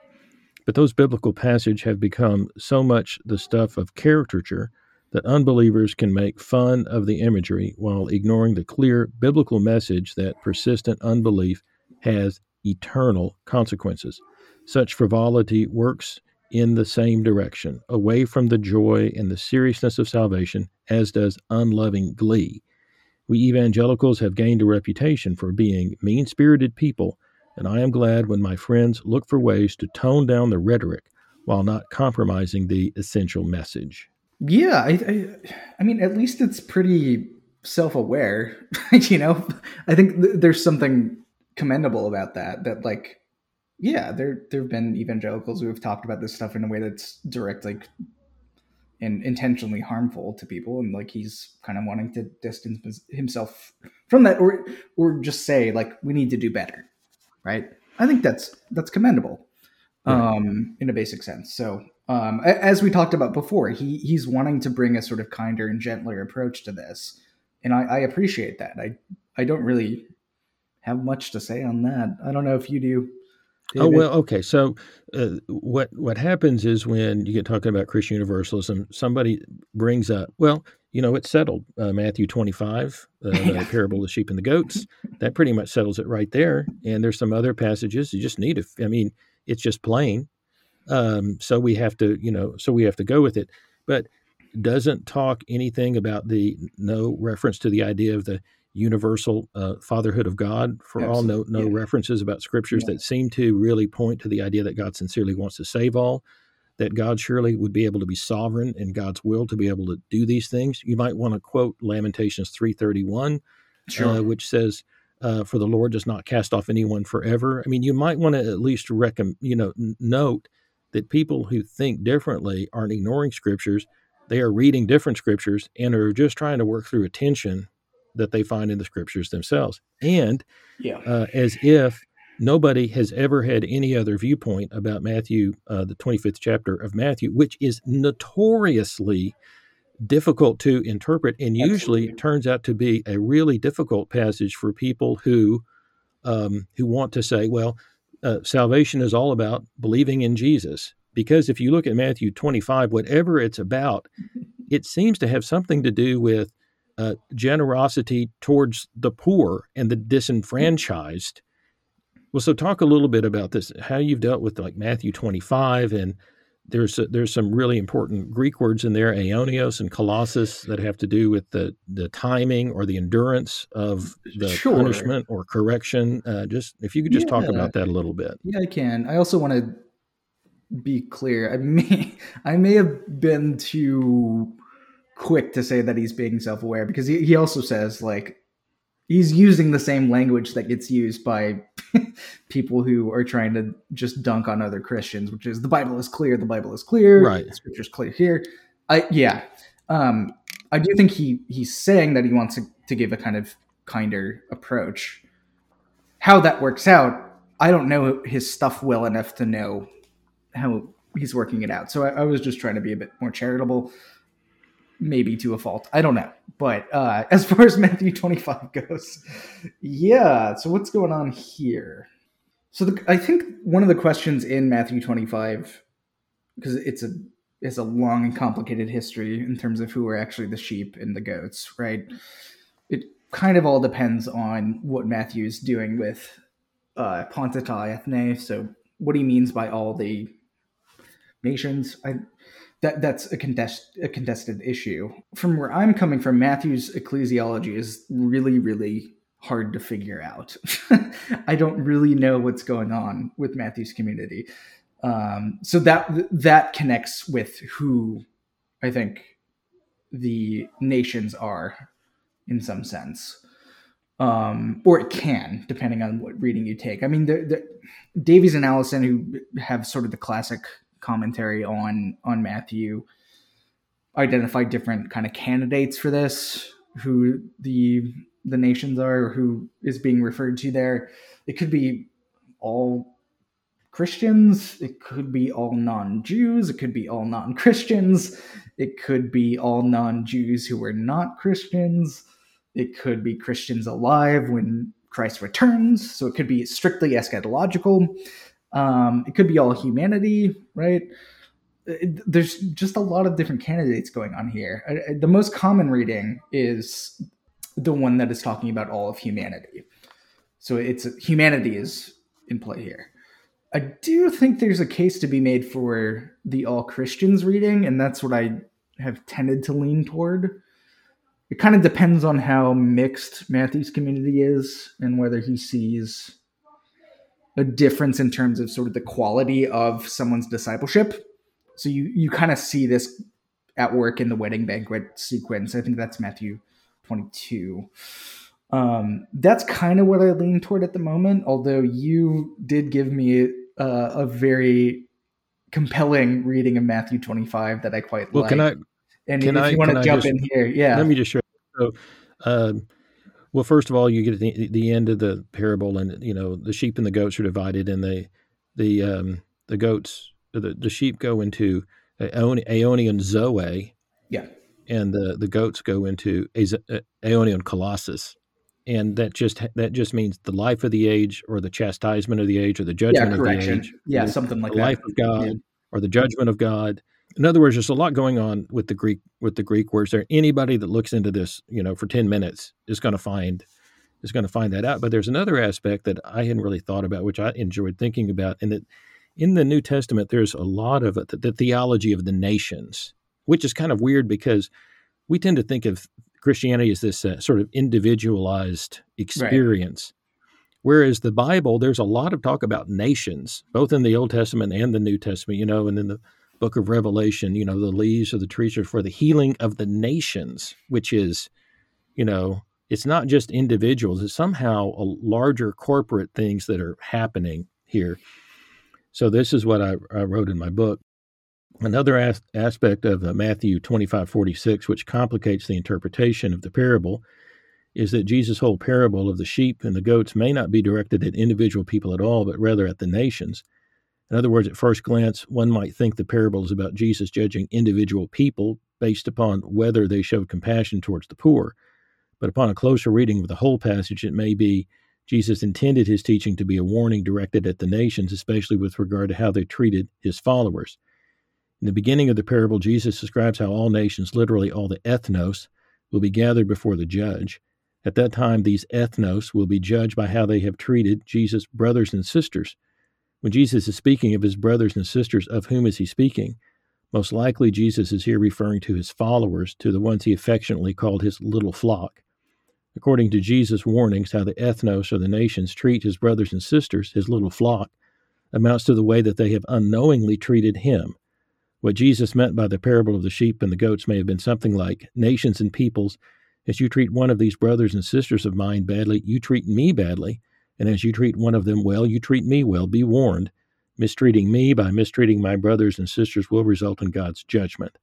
But those biblical passages have become so much the stuff of caricature that unbelievers can make fun of the imagery while ignoring the clear biblical message that persistent unbelief has eternal consequences. Such frivolity works in the same direction, away from the joy and the seriousness of salvation, as does unloving glee. We evangelicals have gained a reputation for being mean spirited people, and I am glad when my friends look for ways to tone down the rhetoric while not compromising the essential message.
Yeah, I, I, I mean, at least it's pretty self-aware. [LAUGHS] you know, I think th- there's something commendable about that. That like, yeah, there there have been evangelicals who have talked about this stuff in a way that's directly and intentionally harmful to people, and like he's kind of wanting to distance himself from that, or or just say like we need to do better, right? I think that's that's commendable, right. um, in a basic sense. So um, as we talked about before, he he's wanting to bring a sort of kinder and gentler approach to this, and I, I appreciate that. I I don't really have much to say on that. I don't know if you do.
David. Oh well, okay. So uh, what what happens is when you get talking about Christian universalism, somebody brings up, well, you know, it's settled. Uh, Matthew twenty five, uh, [LAUGHS] the parable of the sheep and the goats, that pretty much settles it right there. And there's some other passages you just need to. I mean, it's just plain Um, so we have to, you know, so we have to go with it. But doesn't talk anything about the no reference to the idea of the universal uh, fatherhood of God for Absolutely. all. No, no yeah. references about scriptures yeah. that seem to really point to the idea that God sincerely wants to save all. That God surely would be able to be sovereign in God's will to be able to do these things. You might want to quote Lamentations three thirty one, sure. uh, which says, uh, "For the Lord does not cast off anyone forever." I mean, you might want to at least recommend, you know, n- note that people who think differently aren't ignoring scriptures; they are reading different scriptures and are just trying to work through a tension that they find in the scriptures themselves. And yeah. uh, as if nobody has ever had any other viewpoint about Matthew, uh, the 25th chapter of Matthew, which is notoriously difficult to interpret and usually turns out to be a really difficult passage for people who um, who want to say, well, uh, salvation is all about believing in Jesus. Because if you look at Matthew 25, whatever it's about, [LAUGHS] it seems to have something to do with uh, generosity towards the poor and the disenfranchised. Well, so talk a little bit about this, how you've dealt with like Matthew 25, and there's a, there's some really important Greek words in there, aionios and kolasis, that have to do with the the timing or the endurance of the sure. punishment or correction. Uh, just if you could just yeah. talk about that a little bit.
Yeah, I can. I also want to be clear. I may [LAUGHS] I may have been too quick to say that he's being self-aware because he, he also says like he's using the same language that gets used by [LAUGHS] people who are trying to just dunk on other Christians, which is the Bible is clear, the Bible is clear,
right?
The scripture's clear here. I yeah, um, I do think he he's saying that he wants to, to give a kind of kinder approach. How that works out, I don't know his stuff well enough to know how he's working it out. So I, I was just trying to be a bit more charitable maybe to a fault. I don't know. But uh, [LAUGHS] as far as Matthew 25 [LAUGHS] goes, yeah. So what's going on here? So the, I think one of the questions in Matthew 25, because it's a it's a long and complicated history in terms of who are actually the sheep and the goats, right? It kind of all depends on what Matthew's doing with uh, panta ta ethne. So what he means by all the nations. I that that's a contest a contested issue. From where I'm coming from, Matthew's ecclesiology is really really hard to figure out. [LAUGHS] I don't really know what's going on with Matthew's community. Um, so that that connects with who I think the nations are in some sense. Um, or it can, depending on what reading you take. I mean, the, the Davies and Allison, who have sort of the classic commentary on on Matthew identify different kind of candidates for this, who the the nations are, who is being referred to there. It could be all Christians, it could be all non-Jews, it could be all non-Christians, it could be all non-Jews who were not Christians, it could be Christians alive when Christ returns, so it could be strictly eschatological. Um, it could be all humanity, right? Uh, it, there's just a lot of different candidates going on here. I, I, the most common reading is the one that is talking about all of humanity. So it's humanity is in play here. I do think there's a case to be made for the all Christians reading, and that's what I have tended to lean toward. It kind of depends on how mixed Matthew's community is and whether he sees a difference in terms of sort of the quality of someone's discipleship. So you you kind of see this at work in the wedding banquet sequence. I think that's Matthew 22. Um, that's kind of what I lean toward at the moment. Although you did give me uh, a very compelling reading of Matthew 25 that I quite well, like.
Can I?
And can if I, you want to jump just, in here, yeah.
Let me just show. You. So, um, well, first of all, you get the, the end of the parable, and you know the sheep and the goats are divided, and the the um, the goats the, the sheep go into Aionian Zoe,
yeah,
and the the goats go into Aionian Kolasis, and that just that just means the life of the age, or the chastisement of the age, or the judgment yeah, of the age,
yeah, something like
the
that.
life of God, yeah. or the judgment of God in other words, there's a lot going on with the Greek with the Greek words there. Anybody that looks into this, you know, for 10 minutes is going to find is going to find that out. But there's another aspect that I hadn't really thought about, which I enjoyed thinking about, and that in the New Testament, there's a lot of it, the, the theology of the nations, which is kind of weird because we tend to think of Christianity as this uh, sort of individualized experience. Right. Whereas the Bible, there's a lot of talk about nations, both in the Old Testament and the New Testament, you know, and in the book of Revelation, you know, the leaves of the trees are for the healing of the nations, which is, you know, it's not just individuals, it's somehow a larger corporate things that are happening here. So this is what I, I wrote in my book. Another as- aspect of uh, Matthew 25 46, which complicates the interpretation of the parable, is that Jesus' whole parable of the sheep and the goats may not be directed at individual people at all, but rather at the nations. In other words, at first glance, one might think the parable is about Jesus judging individual people based upon whether they showed compassion towards the poor. But upon a closer reading of the whole passage, it may be Jesus intended his teaching to be a warning directed at the nations, especially with regard to how they treated his followers. In the beginning of the parable, Jesus describes how all nations, literally all the ethnos, will be gathered before the judge. At that time, these ethnos will be judged by how they have treated Jesus' brothers and sisters. When Jesus is speaking of his brothers and sisters, of whom is he speaking? Most likely, Jesus is here referring to his followers, to the ones he affectionately called his little flock. According to Jesus' warnings, how the ethnos or the nations treat his brothers and sisters, his little flock, amounts to the way that they have unknowingly treated him. What Jesus meant by the parable of the sheep and the goats may have been something like Nations and peoples, as you treat one of these brothers and sisters of mine badly, you treat me badly. And as you treat one of them well, you treat me well. Be warned. Mistreating me by mistreating my brothers and sisters will result in God's judgment.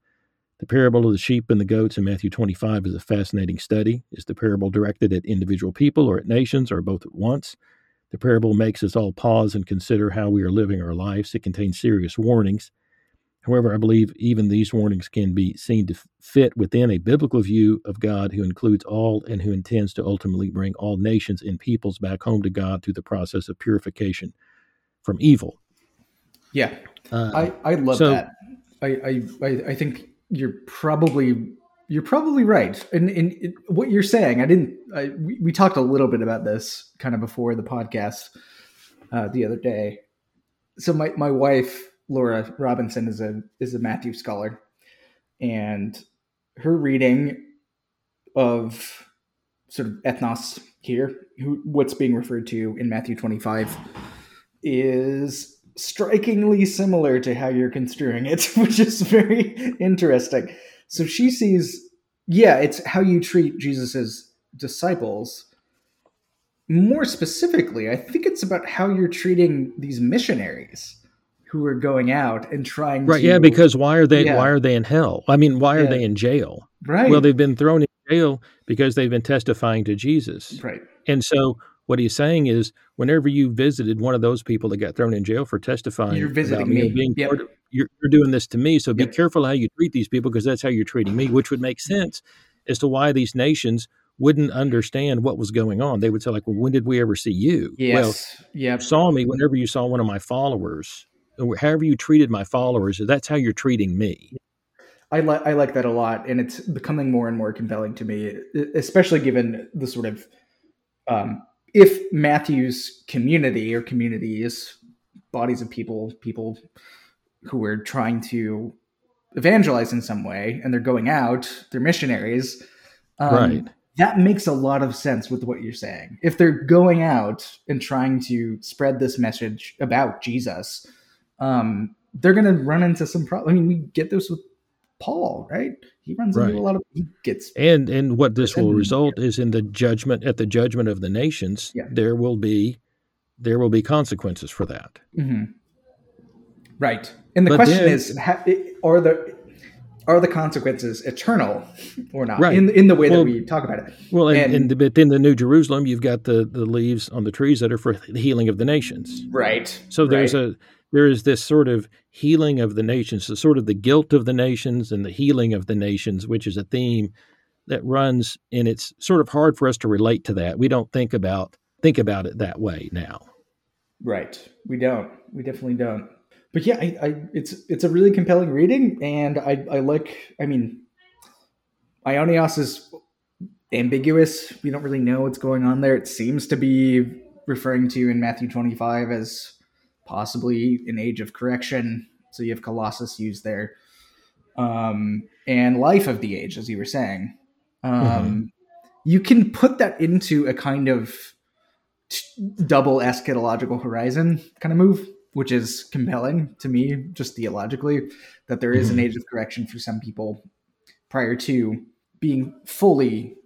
The parable of the sheep and the goats in Matthew 25 is a fascinating study. Is the parable directed at individual people or at nations or both at once? The parable makes us all pause and consider how we are living our lives. It contains serious warnings. However, I believe even these warnings can be seen to fit within a biblical view of God who includes all and who intends to ultimately bring all nations and peoples back home to God through the process of purification from evil.
Yeah. Uh, I, I love so, that. I, I, I think you're probably you're probably right. And, and it, what you're saying, I didn't. I, we, we, talked a little bit about this kind of before the podcast uh, the other day. So my my wife Laura Robinson is a is a Matthew scholar, and her reading of sort of ethnos here, who, what's being referred to in Matthew 25, is strikingly similar to how you're construing it, [LAUGHS] which is very interesting. So she sees, yeah, it's how you treat Jesus's disciples. More specifically, I think it's about how you're treating these missionaries who are going out and trying to
right
to,
yeah because why are they yeah. why are they in hell? I mean why are yeah. they in jail?
Right.
Well they've been thrown in jail because they've been testifying to jesus.
Right.
And so what he's saying is whenever you visited one of those people that got thrown in jail for testifying
you're visiting me,
being yep. of, you're, you're, doing this to me so be yep. careful how you treat these people because that's how you're treating me which would make sense as to why these nations wouldn't understand what was going on. They would say like well when did we ever see you?
Yes.
Well yeah saw me whenever you saw one of my followers however you treated my followers, that's how you're treating me.
I like I like that a lot, and it's becoming more and more compelling to me, especially given the sort of um, if Matthew's community or communities, bodies of people, people who are trying to evangelize in some way, and they're going out, they're missionaries,
um, right?
That makes a lot of sense with what you're saying. If they're going out and trying to spread this message about Jesus, um, they're going to run into some problems. I mean, we get this with Paul, right? He runs right. into a lot of he gets
and and what this will result is in the judgment at the judgment of the nations.
Yeah.
There will be there will be consequences for that.
Mm-hmm. Right, and the but question then, is: Are the are the consequences eternal or not?
Right.
In in the way well, that we talk about it.
Well, and, and, and the, but in the New Jerusalem, you've got the the leaves on the trees that are for the healing of the nations.
Right.
So there's right. a there is this sort of healing of the nations, the sort of the guilt of the nations and the healing of the nations, which is a theme that runs, and it's sort of hard for us to relate to that. We don't think about think about it that way now.
Right. We don't. We definitely don't. But yeah, I, I it's it's a really compelling reading, and I I like. I mean, Aionios is ambiguous. We don't really know what's going on there. It seems to be referring to in Matthew 25 as possibly an age of correction. So you have Kolasis used there, um, and life of the age, as you were saying. Um, mm-hmm. You can put that into a kind of t- double eschatological horizon kind of move, which is compelling to me, just theologically, that there is mm-hmm. an age of correction for some people prior to being fully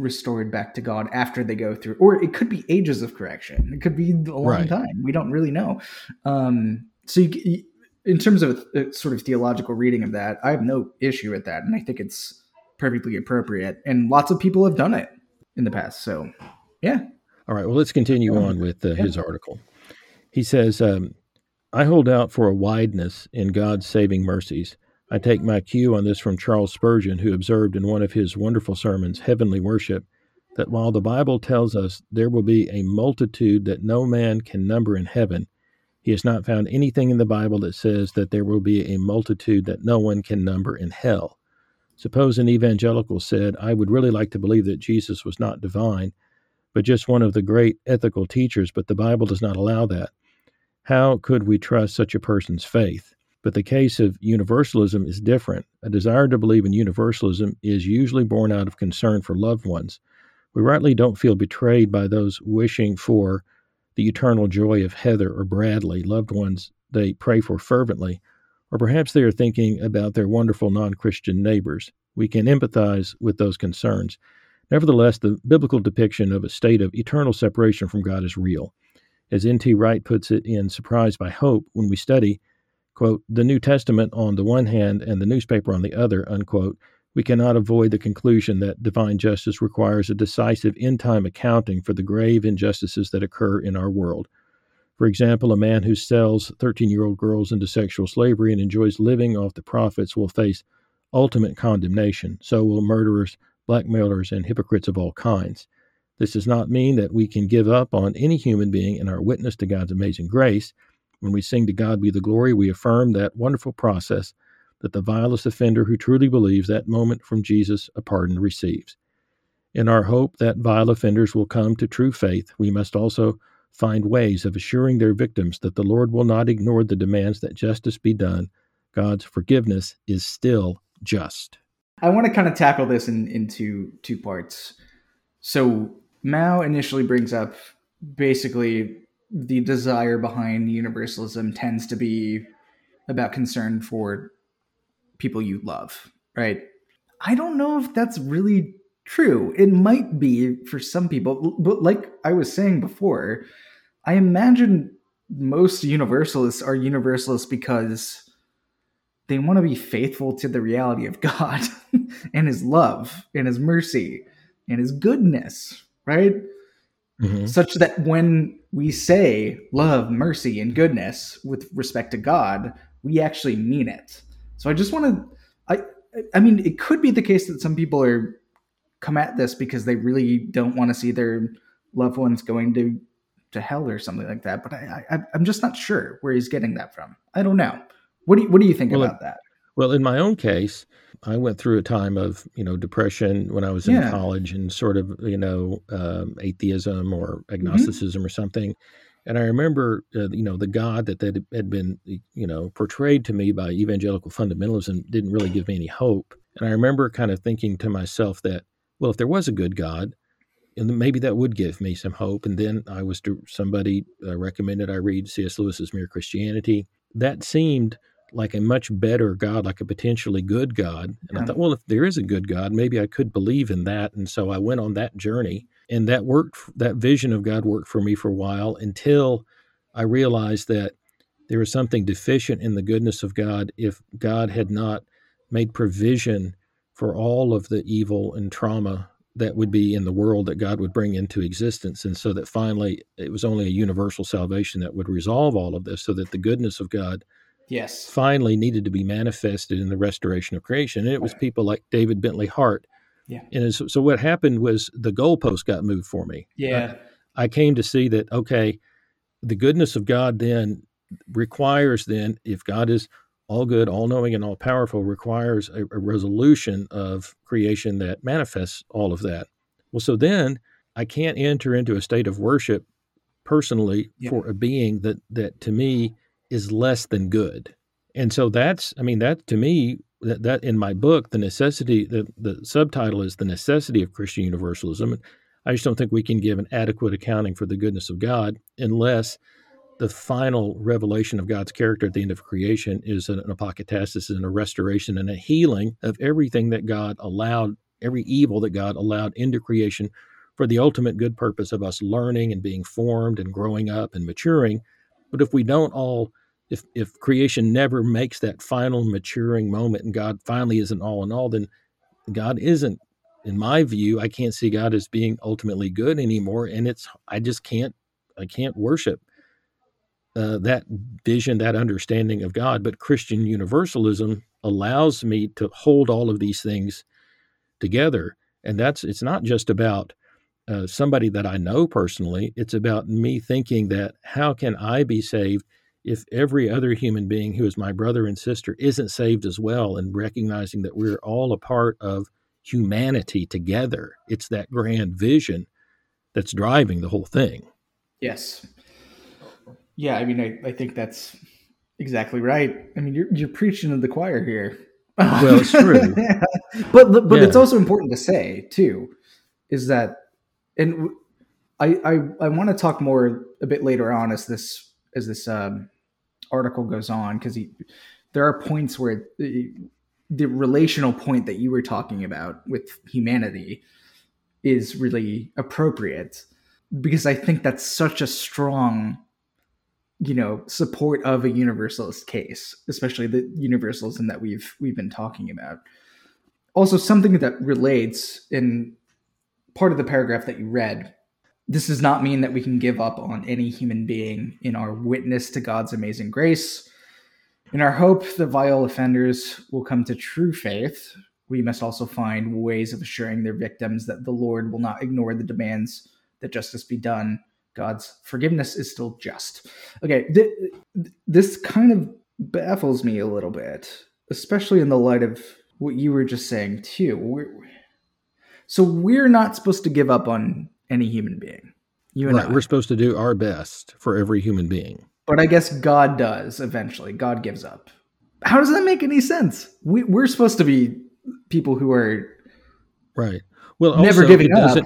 restored back to God after they go through, or it could be ages of correction. It could be a long right. time. We don't really know. Um, so, you, in terms of a, a sort of theological reading of that, I have no issue with that, and I think it's perfectly appropriate. And lots of people have done it in the past. So, yeah.
All right. Well, let's continue on with uh, his article. He says, um, I hold out for a wideness in God's saving mercies I take my cue on this from Charles Spurgeon, who observed in one of his wonderful sermons, Heavenly Worship, that while the Bible tells us there will be a multitude that no man can number in heaven, he has not found anything in the Bible that says that there will be a multitude that no one can number in hell. Suppose an evangelical said, I would really like to believe that Jesus was not divine, but just one of the great ethical teachers, but the Bible does not allow that. How could we trust such a person's faith? But the case of universalism is different. A desire to believe in universalism is usually born out of concern for loved ones. We rightly don't feel betrayed by those wishing for the eternal joy of Heather or Bradley, loved ones they pray for fervently, or perhaps they are thinking about their wonderful non Christian neighbors. We can empathize with those concerns. Nevertheless, the biblical depiction of a state of eternal separation from God is real. As N.T. Wright puts it in Surprised by Hope, when we study quote, the New Testament on the one hand and the newspaper on the other, unquote, we cannot avoid the conclusion that divine justice requires a decisive end time accounting for the grave injustices that occur in our world. For example, a man who sells 13 year old girls into sexual slavery and enjoys living off the profits will face ultimate condemnation. So will murderers, blackmailers, and hypocrites of all kinds. This does not mean that we can give up on any human being in our witness to God's amazing grace. When we sing to God be the glory, we affirm that wonderful process that the vilest offender who truly believes that moment from Jesus a pardon receives. In our hope that vile offenders will come to true faith, we must also find ways of assuring their victims that the Lord will not ignore the demands that justice be done. God's forgiveness is still just.
I want to kind of tackle this in into two parts. So Mouw initially brings up basically the desire behind universalism tends to be about concern for people you love, right? I don't know if that's really true. It might be for some people, but like I was saying before, I imagine most universalists are universalists because they want to be faithful to the reality of God [LAUGHS] and his love and his mercy and his goodness, right? Mm-hmm. such that when we say love, mercy, and goodness with respect to God, we actually mean it. So I just want to, I, I mean, it could be the case that some people are come at this because they really don't want to see their loved ones going to to hell or something like that. But I, I I'm just not sure where he's getting that from. I don't know. What do you, what do you think well, about that?
Well, in my own case, I went through a time of you know depression when I was in yeah. college and sort of you know um, atheism or mm-hmm. agnosticism mm-hmm. or something. And I remember, uh, you know, the God that, that had been, you know, portrayed to me by evangelical fundamentalism didn't really give me any hope. And I remember kind of thinking to myself that, well, if there was a good God, and maybe that would give me some hope. And then I was to, somebody uh, recommended I read C.S. Lewis's Mere Christianity. That seemed like a much better God, like a potentially good God. And yeah. I thought, well, if there is a good God, maybe I could believe in that. And so I went on that journey, and that worked. That vision of God worked for me for a while until I realized that there was something deficient in the goodness of God if God had not made provision for all of the evil and trauma that would be in the world that God would bring into existence. And so that finally it was only a universal salvation that would resolve all of this so that the goodness of God
yes.
finally needed to be manifested in the restoration of creation. And it was people like david bentley hart.
Yeah.
And so, so what happened was the goalpost got moved for me.
Yeah.
I, I came to see that okay the goodness of god then requires then if god is all good all knowing and all powerful requires a, a resolution of creation that manifests all of that. Well so then i can't enter into a state of worship personally yeah. for a being that that to me is less than good. And so that's I mean that to me that, that in my book the necessity the, the subtitle is the necessity of Christian universalism. I just don't think we can give an adequate accounting for the goodness of God unless the final revelation of God's character at the end of creation is an, an apokatastasis and a restoration and a healing of everything that God allowed, every evil that God allowed into creation for the ultimate good purpose of us learning and being formed and growing up and maturing. But if we don't all, if, if creation never makes that final maturing moment and God finally isn't all in all, then God isn't, in my view, I can't see God as being ultimately good anymore. And it's, I just can't, I can't worship uh, that vision, that understanding of God. But Christian universalism allows me to hold all of these things together. And that's it's not just about uh, somebody that I know personally. It's about me thinking that how can I be saved if every other human being who is my brother and sister isn't saved as well, and recognizing that we're all a part of humanity together. It's that grand vision that's driving the whole thing.
Yes. Yeah, I mean, I, I think that's exactly right. I mean, you're you're preaching to the choir here. [LAUGHS]
Well, it's true,
but but yeah. it's also important to say too, is that, and I I, I want to talk more a bit later on as this as this um, article goes on because there are points where the, the relational point that you were talking about with humanity is really appropriate because I think that's such a strong you know support of a universalist case especially the universalism that we've we've been talking about. Also something that relates in part of the paragraph that you read this does not mean that we can give up on any human being in our witness to god's amazing grace in our hope that vile offenders will come to true faith we must also find ways of assuring their victims that the lord will not ignore the demands that justice be done God's forgiveness is still just. Okay, th- this kind of baffles me a little bit, especially in the light of what you were just saying too. We're, so we're not supposed to give up on any human being.
You and right, I. we're supposed to do our best for every human being.
But I guess God does eventually. God gives up. How does that make any sense? We, we're supposed to be people who are
right. Well,
never
also,
giving up.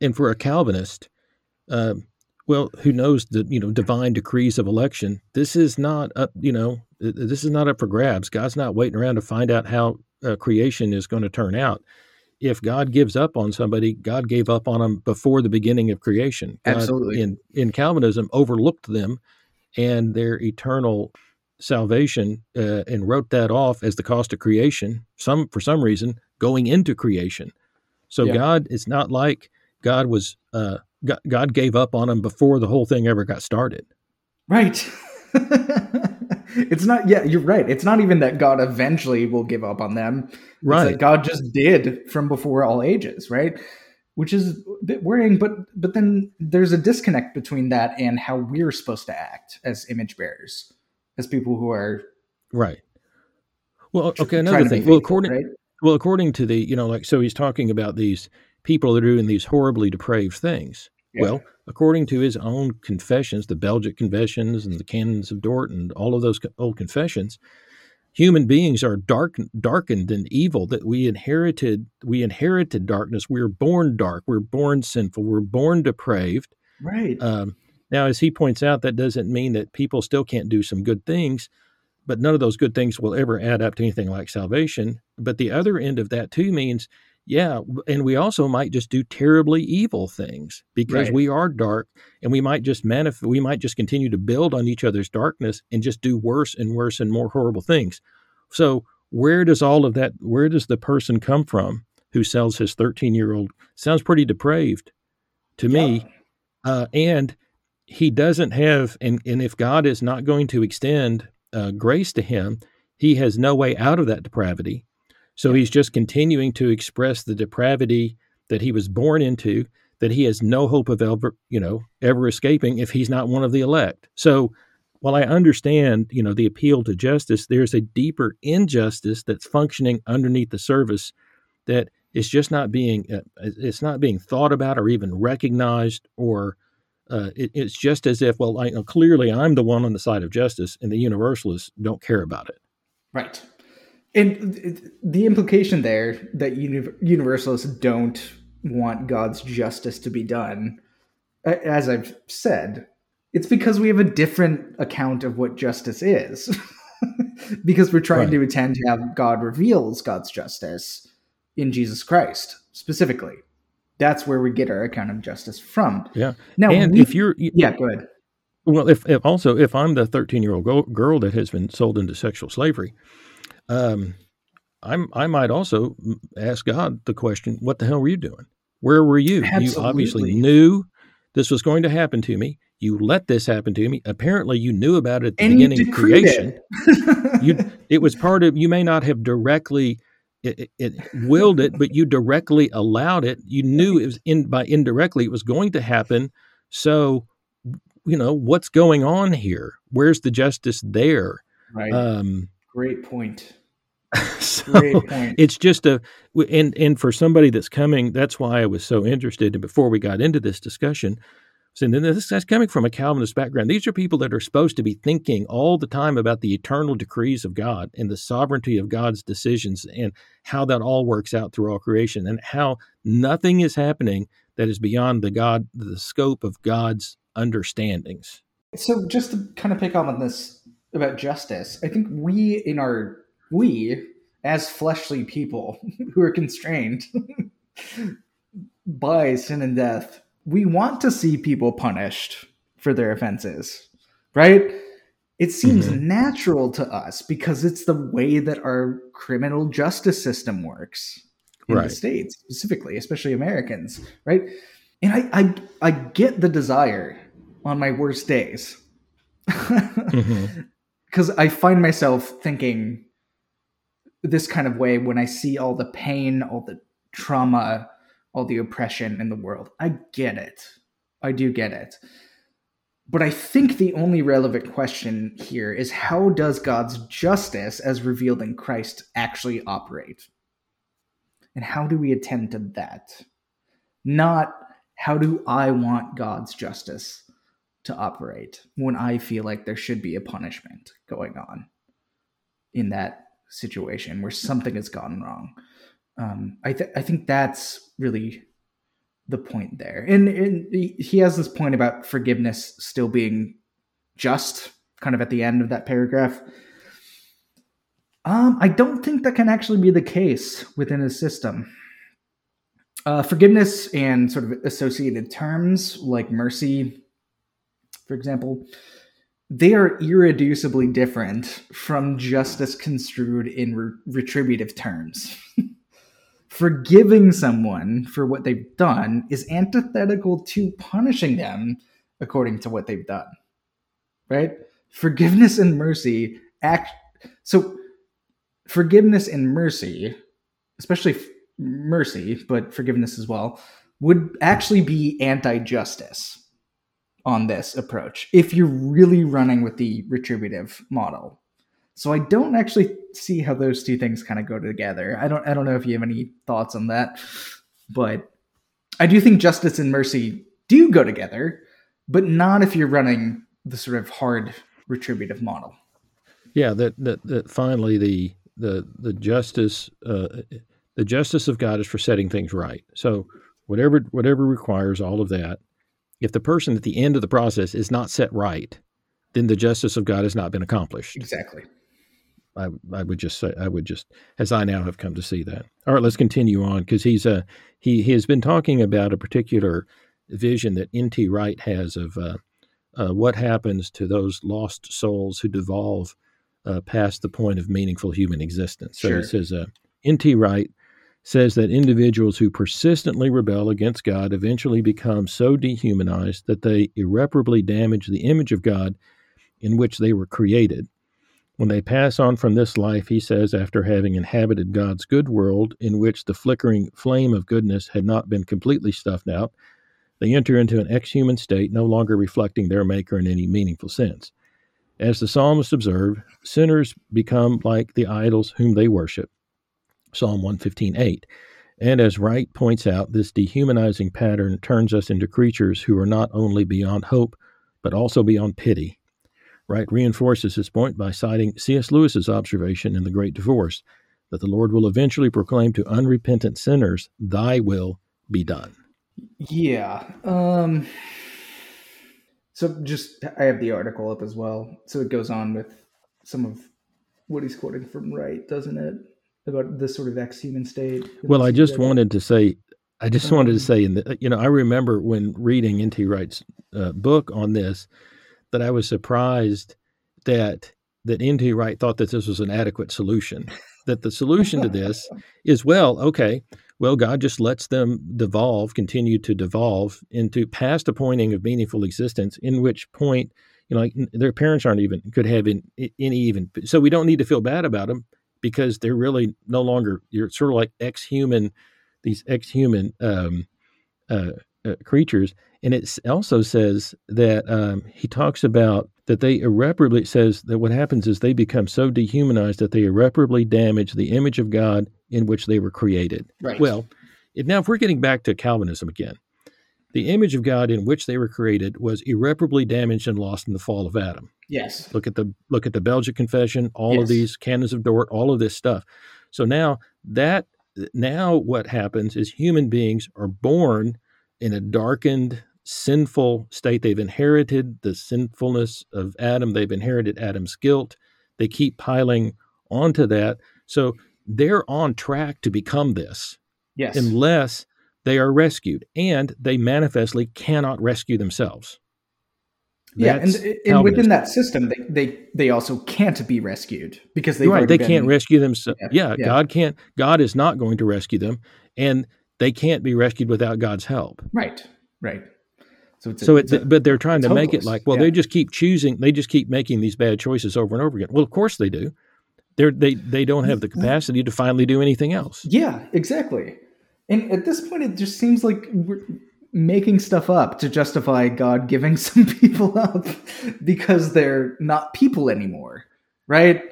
And for a Calvinist, uh, well, who knows the you know divine decrees of election? This is not up, you know, this is not up for grabs. God's not waiting around to find out how uh, creation is going to turn out. If God gives up on somebody, God gave up on them before the beginning of creation.
God, Absolutely.
In in Calvinism, overlooked them and their eternal salvation uh, and wrote that off as the cost of creation. Some for some reason going into creation. So yeah. God is not like God was. Uh, God gave up on them before the whole thing ever got started.
Right. [LAUGHS] it's not yeah you're right. It's not even that god eventually will give up on them.
Right.
God just did from before all ages right? Which is a bit worrying but but then there's a disconnect between that and how we're supposed to act as image bearers as people who are
right. Well okay another thing. Well according right? well according to the you know like so he's talking about these people that are doing these horribly depraved things. Yeah. Well, according to his own confessions, the Belgic confessions and the canons of Dort and all of those old confessions, human beings are dark, darkened and evil. That we inherited, we inherited darkness. We are born dark. We're born sinful. We're born depraved.
Right.
Um, now, as he points out, that doesn't mean that people still can't do some good things, but none of those good things will ever add up to anything like salvation. But the other end of that too means yeah, and we also might just do terribly evil things because right. we are dark, and we might just manif- we might just continue to build on each other's darkness and just do worse and worse and more horrible things. So where does all of that? Where does the person come from who sells his thirteen year old? Sounds pretty depraved to yeah. me, uh, and he doesn't have and and if God is not going to extend uh, grace to him, he has no way out of that depravity so he's just continuing to express the depravity that he was born into, that he has no hope of ever, you know, ever escaping if he's not one of the elect. So while I understand, you know, the appeal to justice, there's a deeper injustice that's functioning underneath the surface that is just not being uh, it's not being thought about or even recognized or uh, it, it's just as if, well, I, clearly I'm the one on the side of justice, and the universalists don't care about it.
Right. And the implication there that universalists don't want God's justice to be done, as I've said, it's because we have a different account of what justice is. [LAUGHS] because we're trying right. to attend to have God reveals God's justice in Jesus Christ specifically. That's where we get our account of justice from.
Yeah. Now, and we, if you're,
yeah, go ahead.
Well, if, if also if I'm the 13 year old girl that has been sold into sexual slavery, um, I'm I might also ask God the question, "What the hell were you doing? Where were you?
Absolutely.
You obviously knew this was going to happen to me. You let this happen to me. Apparently, you knew about it at the
and
beginning of creation. It. you, [LAUGHS] it was part of. You may not have directly it, it, it, willed it, but you directly allowed it. You knew it was in by indirectly it was going to happen. So, you know what's going on here? Where's the justice there?
Right. Um, Great point. [LAUGHS]
so Great point. It's just a and and for somebody that's coming, that's why I was so interested. And before we got into this discussion, and then this guy's coming from a Calvinist background. These are people that are supposed to be thinking all the time about the eternal decrees of God and the sovereignty of God's decisions and how that all works out through all creation and how nothing is happening that is beyond the God, the scope of God's understandings.
So just to kind of pick up on this about justice, I think we in our we as fleshly people [LAUGHS] who are constrained [LAUGHS] by sin and death we want to see people punished for their offenses, right? It seems mm-hmm. natural to us because it's the way that our criminal justice system works in right. the states, specifically, especially Americans, right? And I, I, I get the desire on my worst days [LAUGHS] because. I find myself thinking this kind of way when I see all the pain, all the trauma, all the oppression in the world. I get it. I do get it. But I think the only relevant question here is how does God's justice, as revealed in Christ, actually operate? And how do we attend to that? Not how do I want God's justice to operate when I feel like there should be a punishment going on in that situation where something has gone wrong um, I, th- I think that's really the point there. And, and he has this point about forgiveness still being just, kind of at the end of that paragraph. Um, I don't think that can actually be the case within a system. Uh, forgiveness and sort of associated terms like mercy, for example, they are irreducibly different from justice construed in re- retributive terms. [LAUGHS] forgiving someone for what they've done is antithetical to punishing them according to what they've done. Right? Forgiveness and mercy act so forgiveness and mercy, especially f- mercy, but forgiveness as well, would actually be anti-justice on this approach if you're really running with the retributive model so I don't actually see how those two things kind of go together. I don't I don't know if you have any thoughts on that, but I do think justice and mercy do go together, but not if you're running the sort of hard retributive model.
Yeah, that that, that finally the the the justice uh, the justice of God is for setting things right. So whatever whatever requires all of that, if the person at the end of the process is not set right, then the justice of God has not been accomplished.
Exactly.
I, I would just say I would just as I now have come to see that. All right, let's continue on because he's a uh, he he has been talking about a particular vision that N.T. Wright has of uh, uh, what happens to those lost souls who devolve uh, past the point of meaningful human existence. So
sure.
he says uh, N.T. Wright says that individuals who persistently rebel against God eventually become so dehumanized that they irreparably damage the image of God in which they were created when they pass on from this life, he says, after having inhabited God's good world in which the flickering flame of goodness had not been completely stuffed out, they enter into an ex human state no longer reflecting their Maker in any meaningful sense. As the psalmist observed, sinners become like the idols whom they worship. Psalm 115.8. And as Wright points out, this dehumanizing pattern turns us into creatures who are not only beyond hope, but also beyond pity. Wright reinforces his point by citing C.S. Lewis's observation in The Great Divorce that the Lord will eventually proclaim to unrepentant sinners, Thy will be done.
Yeah. Um, so just, I have the article up as well. So it goes on with some of what he's quoting from Wright, doesn't it? About this sort of ex-human state.
Well, I just wanted to say, I just um, wanted to say, in the, you know, I remember when reading N.T. Wright's uh, book on this, that I was surprised that that N.T. Wright thought that this was an adequate solution. that the solution to this [LAUGHS] is well, okay, well, God just lets them devolve, continue to devolve into past a pointing of meaningful existence, in which point, you know, like their parents aren't even could have in, any even. So we don't need to feel bad about them because they're really no longer. You're sort of like ex-human, these ex-human um, uh, uh, creatures, and it also says that um, he talks about that they irreparably says that what happens is they become so dehumanized that they irreparably damage the image of God in which they were created.
Right.
Well, if, now if we're getting back to Calvinism again, the image of God in which they were created was irreparably damaged and lost in the fall of Adam.
Yes.
Look at the look at the Belgic Confession, all yes. of these canons of Dort, all of this stuff. So now that now what happens is human beings are born in a darkened sinful state. They've inherited the sinfulness of Adam, they've inherited Adam's guilt. They keep piling onto that. So they're on track to become this.
Yes.
Unless they are rescued. And they manifestly cannot rescue themselves.
That's yeah, and, and within that system, they, they they also can't be rescued because they
right. They been, can't rescue themselves. Yeah, yeah, yeah, God can't. God is not going to rescue them, and they can't be rescued without God's help.
Right, right.
So it's a, so it, a, but they're trying to hopeless. make it like, well, yeah. they just keep choosing, they just keep making these bad choices over and over again. Well, of course they do. They're, they they don't have the capacity to finally do anything else.
Yeah, exactly. And at this point, it just seems like we're making stuff up to justify God giving [LAUGHS] some people up because they're not people anymore, right?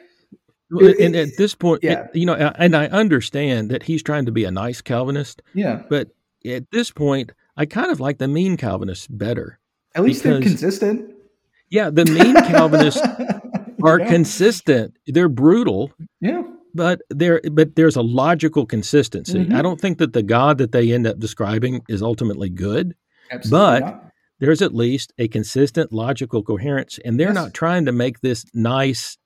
and at this point, yeah. you know, and I understand that he's trying to be a nice Calvinist.
Yeah.
But at this point, I kind of like the mean Calvinists better.
At least because, they're consistent.
Yeah, the mean Calvinists [LAUGHS] are yeah. consistent. They're brutal.
Yeah.
But there but there's a logical consistency. Mm-hmm. I don't think that the God that they end up describing is ultimately good. Absolutely but not. there's at least a consistent logical coherence and they're yes. not trying to make this nice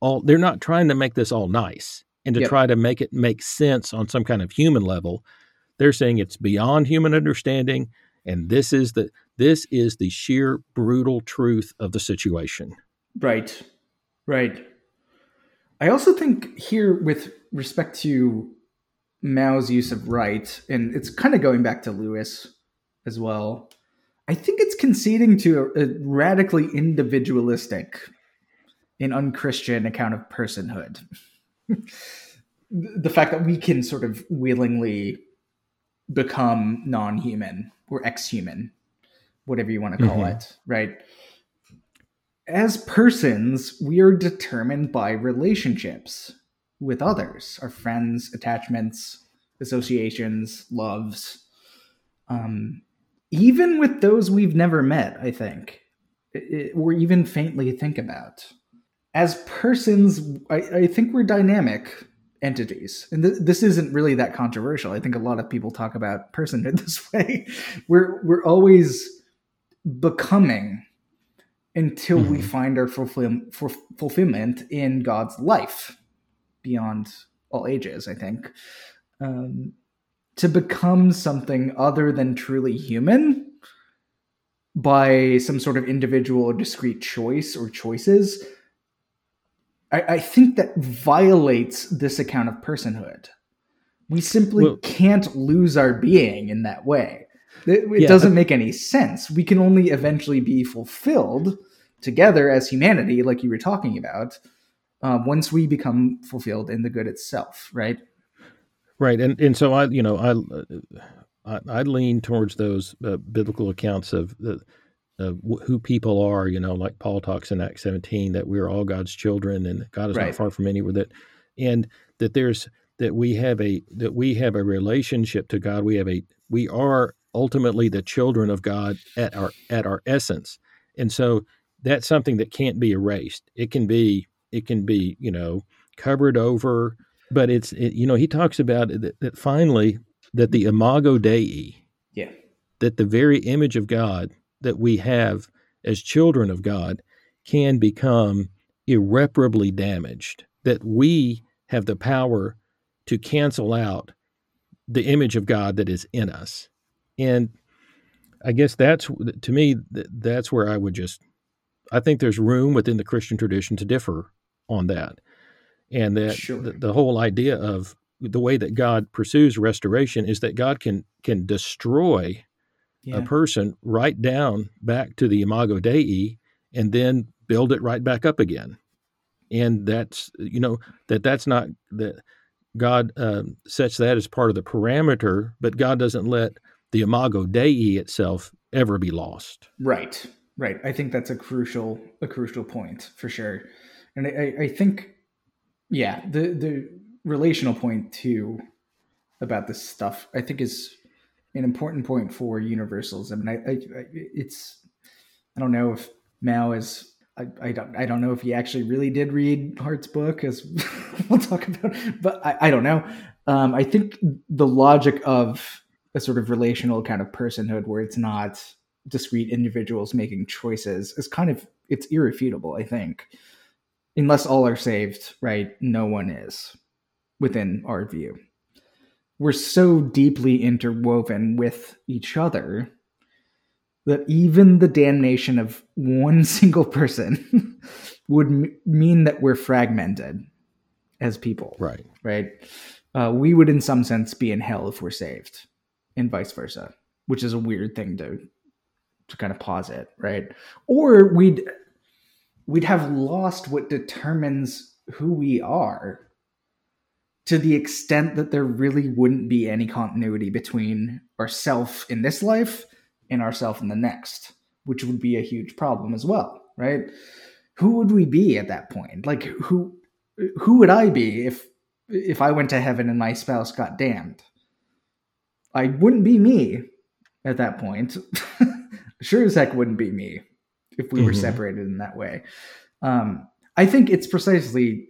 all they're not trying to make this all nice and to yep. try to make it make sense on some kind of human level they're saying it's beyond human understanding, and this is the this is the sheer brutal truth of the situation.
Right. Right. I also think here with respect to Mouw's use of right, and it's kind of going back to Lewis as well. I think it's conceding to a, a radically individualistic and unchristian account of personhood. the fact that we can sort of willingly become non-human or ex-human whatever you want to call mm-hmm. it right as persons we are determined by relationships with others our friends attachments associations loves um, even with those we've never met i think or even faintly think about as persons I, I think we're dynamic entities. And th- this isn't really that controversial. I think a lot of people talk about personhood [LAUGHS] this way. we're we're always becoming until mm-hmm. we find our fulfill- fulfillment in God's life beyond all ages, I think. Um, to become something other than truly human by some sort of individual or discrete choice or choices I, I think that violates this account of personhood. We simply well, can't lose our being in that way. It, it yeah, doesn't make any sense. We can only eventually be fulfilled together as humanity, like you were talking about, uh, once we become fulfilled in the good itself, right?
Right, and and so I, you know, I I, I lean towards those uh, biblical accounts of the of who people are, you know, like Paul talks in Acts 17 that we're all God's children and God is right. not far from anywhere that and that there's that we have a that we have a relationship to God. We have a we are ultimately the children of God at our at our essence. And so that's something that can't be erased. It can be it can be, you know, covered over, but it's it, you know, he talks about that, that finally that the imago dei
yeah
that the very image of God that we have as children of God can become irreparably damaged that we have the power to cancel out the image of God that is in us. And I guess that's to me that's where I would just I think there's room within the Christian tradition to differ on that. And that sure. the, the whole idea of the way that God pursues restoration is that God can can destroy yeah. a person right down back to the imago dei and then build it right back up again and that's you know that that's not that God uh, sets that as part of the parameter, but God doesn't let the imago dei itself ever be lost.
Right, right. I think that's a crucial a crucial point for sure, and I, I think yeah the the relational point too about this stuff I think is an important point for universalism, and I, I, I it's I don't know if Mouw is I, I don't I don't know if he actually really did read Hart's book, as [LAUGHS] we'll talk about, but I, I don't know. Um, I think the logic of a sort of relational kind of personhood, where it's not discrete individuals making choices, is kind of it's irrefutable. I think, unless all are saved, right? No one is within our view. We're so deeply interwoven with each other that even the damnation of one [LAUGHS] single person [LAUGHS] would m- mean that we're fragmented as people.
Right.
Right. Uh, we would, in some sense, be in hell if we're saved, and vice versa, which is a weird thing to to kind of posit, right? Or we'd we'd have lost what determines who we are to the extent that there really wouldn't be any continuity between ourself in this life in ourselves in the next, which would be a huge problem as well, right? Who would we be at that point? Like who who would I be if if I went to heaven and my spouse got damned? I wouldn't be me at that point. [LAUGHS] sure as heck wouldn't be me if we mm-hmm. were separated in that way. Um, I think it's precisely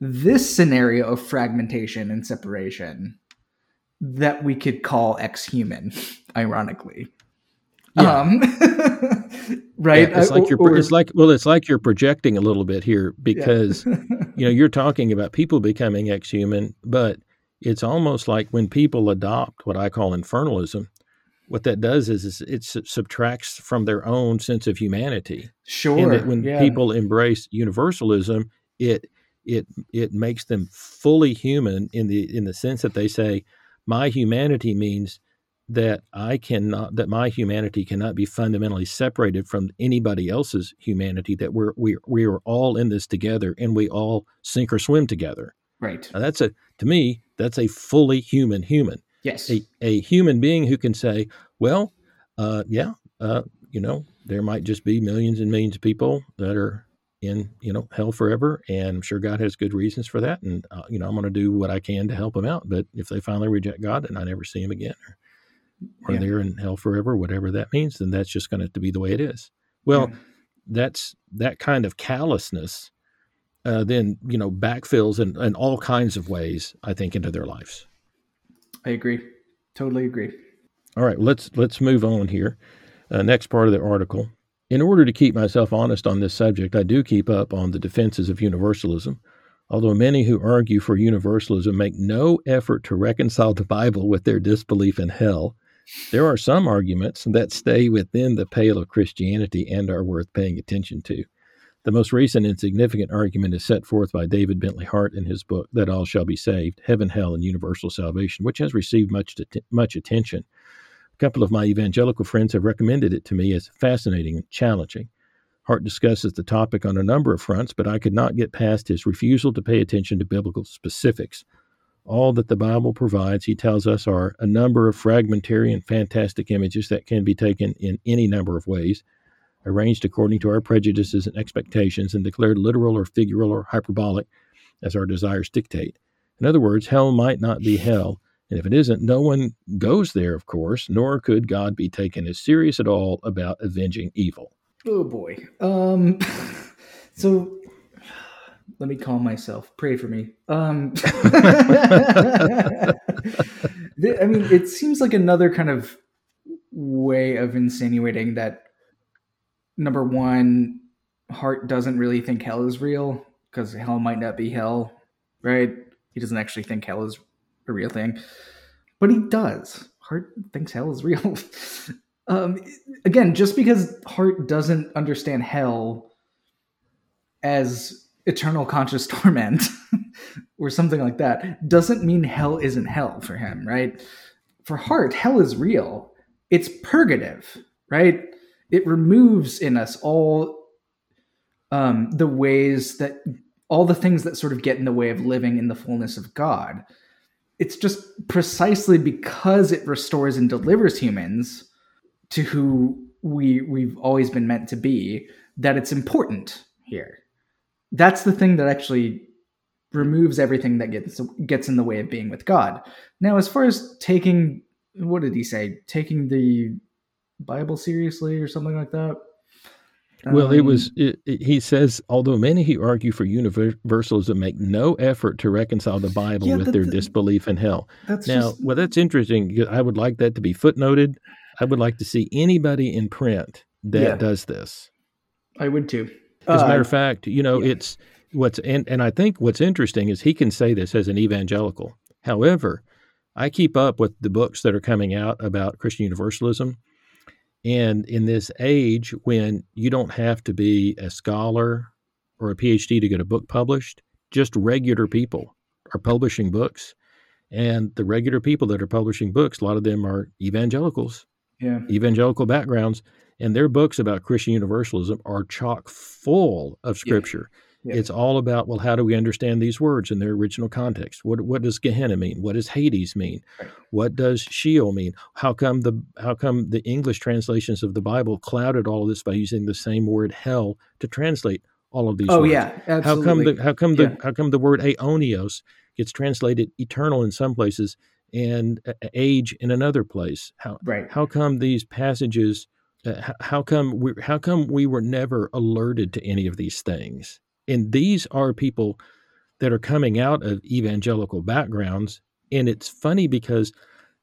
this scenario of fragmentation and separation that we could call ex-human, [LAUGHS] ironically. Yeah. Um, [LAUGHS] right?
Yeah, it's like you're. Or, it's like well, it's like you're projecting a little bit here because yeah. you know you're talking about people becoming ex-human, but it's almost like when people adopt what I call infernalism. What that does is, is it subtracts from their own sense of humanity.
Sure.
And that when yeah. people embrace universalism, it it it makes them fully human in the in the sense that they say, my humanity means that I cannot that my humanity cannot be fundamentally separated from anybody else's humanity that we're we we are all in this together and we all sink or swim together.
Right.
Now that's a to me that's a fully human human.
Yes.
A a human being who can say, well, uh, yeah, uh, you know, there might just be millions and millions of people that are in you know hell forever and i'm sure god has good reasons for that and uh, you know i'm going to do what i can to help them out but if they finally reject god and i never see them again or, or yeah. they're in hell forever whatever that means then that's just going to be the way it is well yeah. that's that kind of callousness uh, then you know backfills in, in all kinds of ways i think into their lives.
I agree. Totally agree.
All right let's let's move on here. Uh, next part of the article. In order to keep myself honest on this subject, I do keep up on the defenses of universalism, although many who argue for universalism make no effort to reconcile the Bible with their disbelief in hell. There are some arguments that stay within the pale of Christianity and are worth paying attention to. The most recent and significant argument is set forth by David Bentley Hart in his book, That All Shall Be Saved Heaven, Hell, and Universal Salvation, which has received much, much attention A couple of my evangelical friends have recommended it to me as fascinating and challenging. Hart discusses the topic on a number of fronts, but I could not get past his refusal to pay attention to biblical specifics. All that the Bible provides, he tells us, are a number of fragmentary and fantastic images that can be taken in any number of ways, arranged according to our prejudices and expectations, and declared literal or figural or hyperbolic as our desires dictate. In other words, hell might not be hell. And if it isn't, no one goes there, of course, nor could God be taken as serious at all about avenging evil.
Oh boy. Um [LAUGHS] so let me calm myself. Pray for me. Um [LAUGHS] I mean, it seems like another kind of way of insinuating that number one, Hart doesn't really think hell is real because hell might not be hell, right? He doesn't actually think hell is a real thing, but he does. Hart thinks hell is real. [LAUGHS] um, again, just because Hart doesn't understand hell as eternal conscious [LAUGHS] torment or something like that doesn't mean hell isn't hell for him, right? For Hart, hell is real. It's purgative, right? It removes in us all um, the ways that all the things that sort of get in the way of living in the fullness of God. It's just precisely because it restores and delivers humans to who we we've always been meant to be that it's important here. That's the thing that actually removes everything that gets gets in the way of being with God. Now, as far as taking what did he say? Taking the Bible seriously or something like that.
Well, um, it was, it, it, he says, although many who argue for universalism make no effort to reconcile the Bible yeah, with their disbelief in hell. That's now, just, well, that's interesting. I would like that to be footnoted. I would like to see anybody in print that yeah, does this.
I would too.
As a matter uh, of fact, you know, yeah. it's what's, and, and I think what's interesting is he can say this as an evangelical. However, I keep up with the books that are coming out about Christian Universalism and in this age when you don't have to be a scholar or a PhD to get a book published, just regular people are publishing books. And the regular people that are publishing books, a lot of them are evangelicals, yeah. evangelical backgrounds, and their books about Christian universalism are chock full of scripture. Yeah. Yeah. It's all about well, how do we understand these words in their original context? What what does Gehenna mean? What does Hades mean? Right. What does Sheol mean? How come the how come the English translations of the Bible clouded all of this by using the same word hell to translate all of these?
Oh
words?
yeah, absolutely.
How come the how come the yeah. how come the word aeonios gets translated eternal in some places and age in another place? How
right.
how come these passages? Uh, how come we how come we were never alerted to any of these things? And these are people that are coming out of evangelical backgrounds. And it's funny because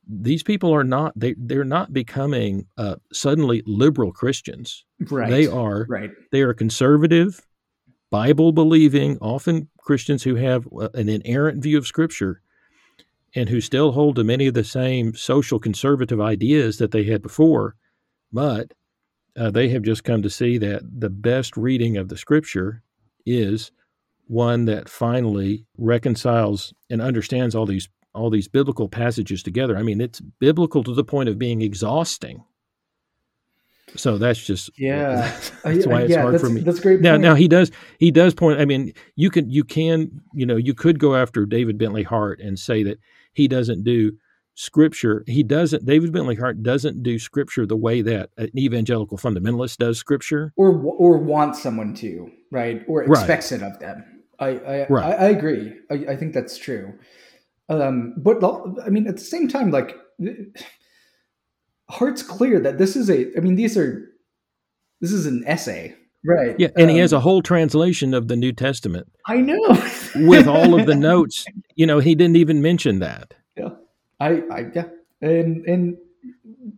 these people are not they they're not becoming uh, suddenly liberal Christians.
Right.
They are
right.
They are conservative, Bible believing, often Christians who have uh, an inerrant view of Scripture, and who still hold to many of the same social conservative ideas that they had before, but uh, they have just come to see that the best reading of the Scripture is one that finally reconciles and understands all these all these biblical passages together. I mean, it's biblical to the point of being exhausting. So that's just
yeah. [LAUGHS]
That's why it's
yeah,
hard for me.
That's great.
Now, point. now he does he does point. I mean, you can you can you know you could go after David Bentley Hart and say that he doesn't do scripture. He doesn't. David Bentley Hart doesn't do scripture the way that an evangelical fundamentalist does scripture,
or or wants someone to, right? Or expects right. it of them. I I, right. I, I agree. I, I, think that's true. Um, but I mean, at the same time, like Hart's clear that this is a. I mean, these are this is an essay. Right.
Yeah, and um, he has a whole translation of the New Testament.
I know. [LAUGHS]
with all of the notes. You know, he didn't even mention that.
Yeah, I, I yeah, and and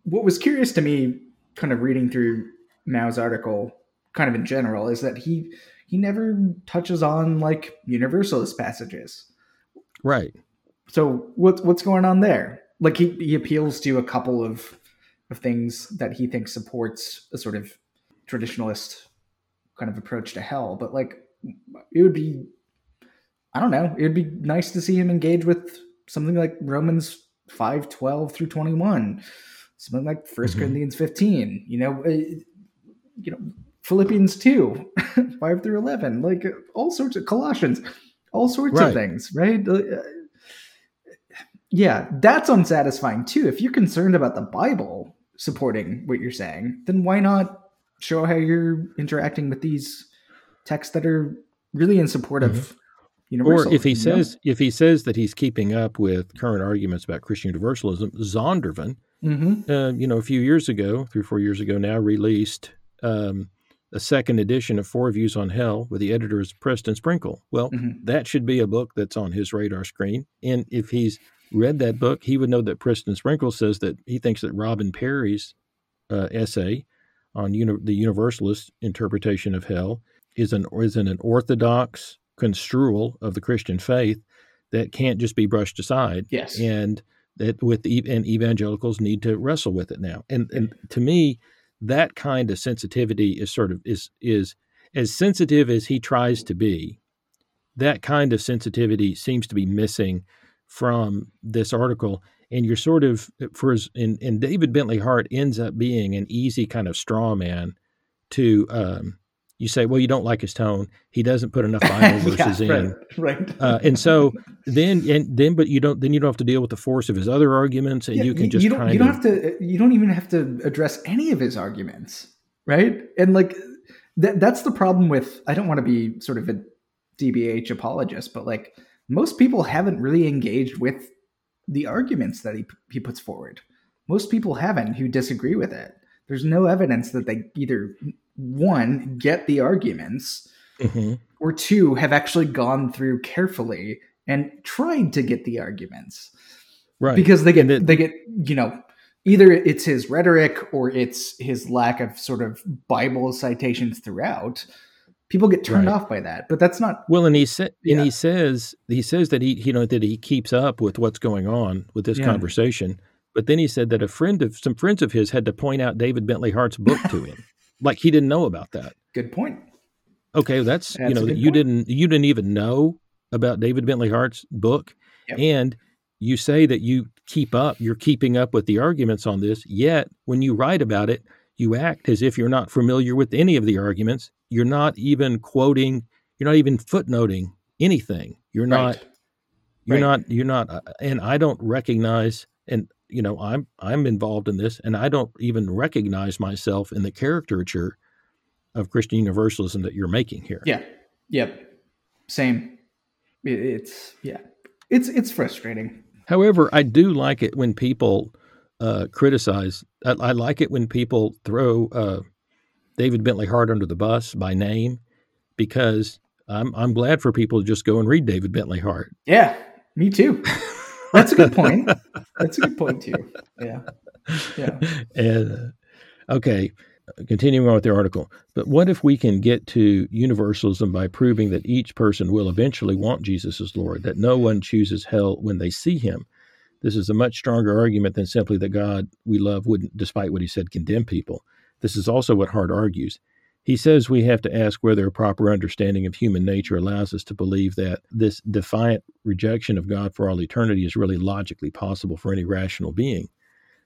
what was curious to me, kind of reading through Mouw's article, kind of in general, is that he he never touches on like universalist passages.
Right.
So what's what's going on there? Like he he appeals to a couple of of things that he thinks supports a sort of traditionalist kind of approach to hell, but like it would be I don't know, it would be nice to see him engage with something like Romans 5 12 through 21 something like 1st mm-hmm. corinthians 15 you know uh, you know philippians 2 [LAUGHS] 5 through 11 like all sorts of colossians all sorts right. of things right uh, yeah that's unsatisfying too if you're concerned about the bible supporting what you're saying then why not show how you're interacting with these texts that are really in support mm-hmm. of
Or if he says if he says that he's keeping up with current arguments about Christian universalism, Zondervan, mm-hmm. uh, you know, a few years ago, three or four years ago now, released um, a second edition of Four Views on Hell with the editor is Preston Sprinkle. Well, mm-hmm. that should be a book that's on his radar screen. And if he's read that book, he would know that Preston Sprinkle says that he thinks that Robin Parry's uh, essay on uni- the Universalist interpretation of hell is an is an orthodox construal of the Christian faith that can't just be brushed aside.
Yes,
and that with and evangelicals need to wrestle with it now. And and to me, that kind of sensitivity is sort of is is as sensitive as he tries to be. That kind of sensitivity seems to be missing from this article and you're sort of for his, and, and David Bentley Hart ends up being an easy kind of straw man to um, you say, well, you don't like his tone. He doesn't put enough Bible [LAUGHS] verses
yeah,
in,
right? right.
Uh, and so then, and then, but you don't. Then you don't have to deal with the force of his other arguments, and yeah, you can just
you don't.
you
don't of, have to. You don't even have to address any of his arguments, right? And like that. That's the problem with. I don't want to be sort of a DBH apologist, but like most people haven't really engaged with the arguments that he he puts forward. Most people haven't who disagree with it. There's no evidence that they either one get the arguments mm-hmm. or two have actually gone through carefully and tried to get the arguments
right
because they get it, they get you know either it's his rhetoric or it's his lack of sort of bible citations throughout people get turned right. off by that but that's not
well and he said yeah. and he says he says that he you know that he keeps up with what's going on with this yeah. conversation but then he said that a friend of some friends of his had to point out david bentley hart's book to him like he didn't know about that.
Good point.
Okay, that's, that's you know you point. didn't you didn't even know about David Bentley Hart's book, yep. and you say that you keep up, you're keeping up with the arguments on this. Yet when you write about it, you act as if you're not familiar with any of the arguments. You're not even quoting. You're not even footnoting anything. You're not. You're right. not. You're not. Uh, and I don't recognize. And you know, I'm I'm involved in this, and I don't even recognize myself in the caricature of Christian universalism that you're making here.
Yeah. Yep. Same. It's yeah. It's it's frustrating.
However, I do like it when people uh, criticize. I, I, like it when people throw uh, David Bentley Hart under the bus by name, because I'm I'm glad for people to just go and read David Bentley Hart.
Yeah, me too. [LAUGHS] That's a good point. That's a good point too. Yeah. Yeah.
And uh, okay, continuing on with the article. But what if we can get to universalism by proving that each person will eventually want Jesus as Lord, that no one chooses hell when they see him? This is a much stronger argument than simply that God we love wouldn't, despite what he said, condemn people. This is also what Hart argues. He says we have to ask whether a proper understanding of human nature allows us to believe that this defiant rejection of God for all eternity is really logically possible for any rational being.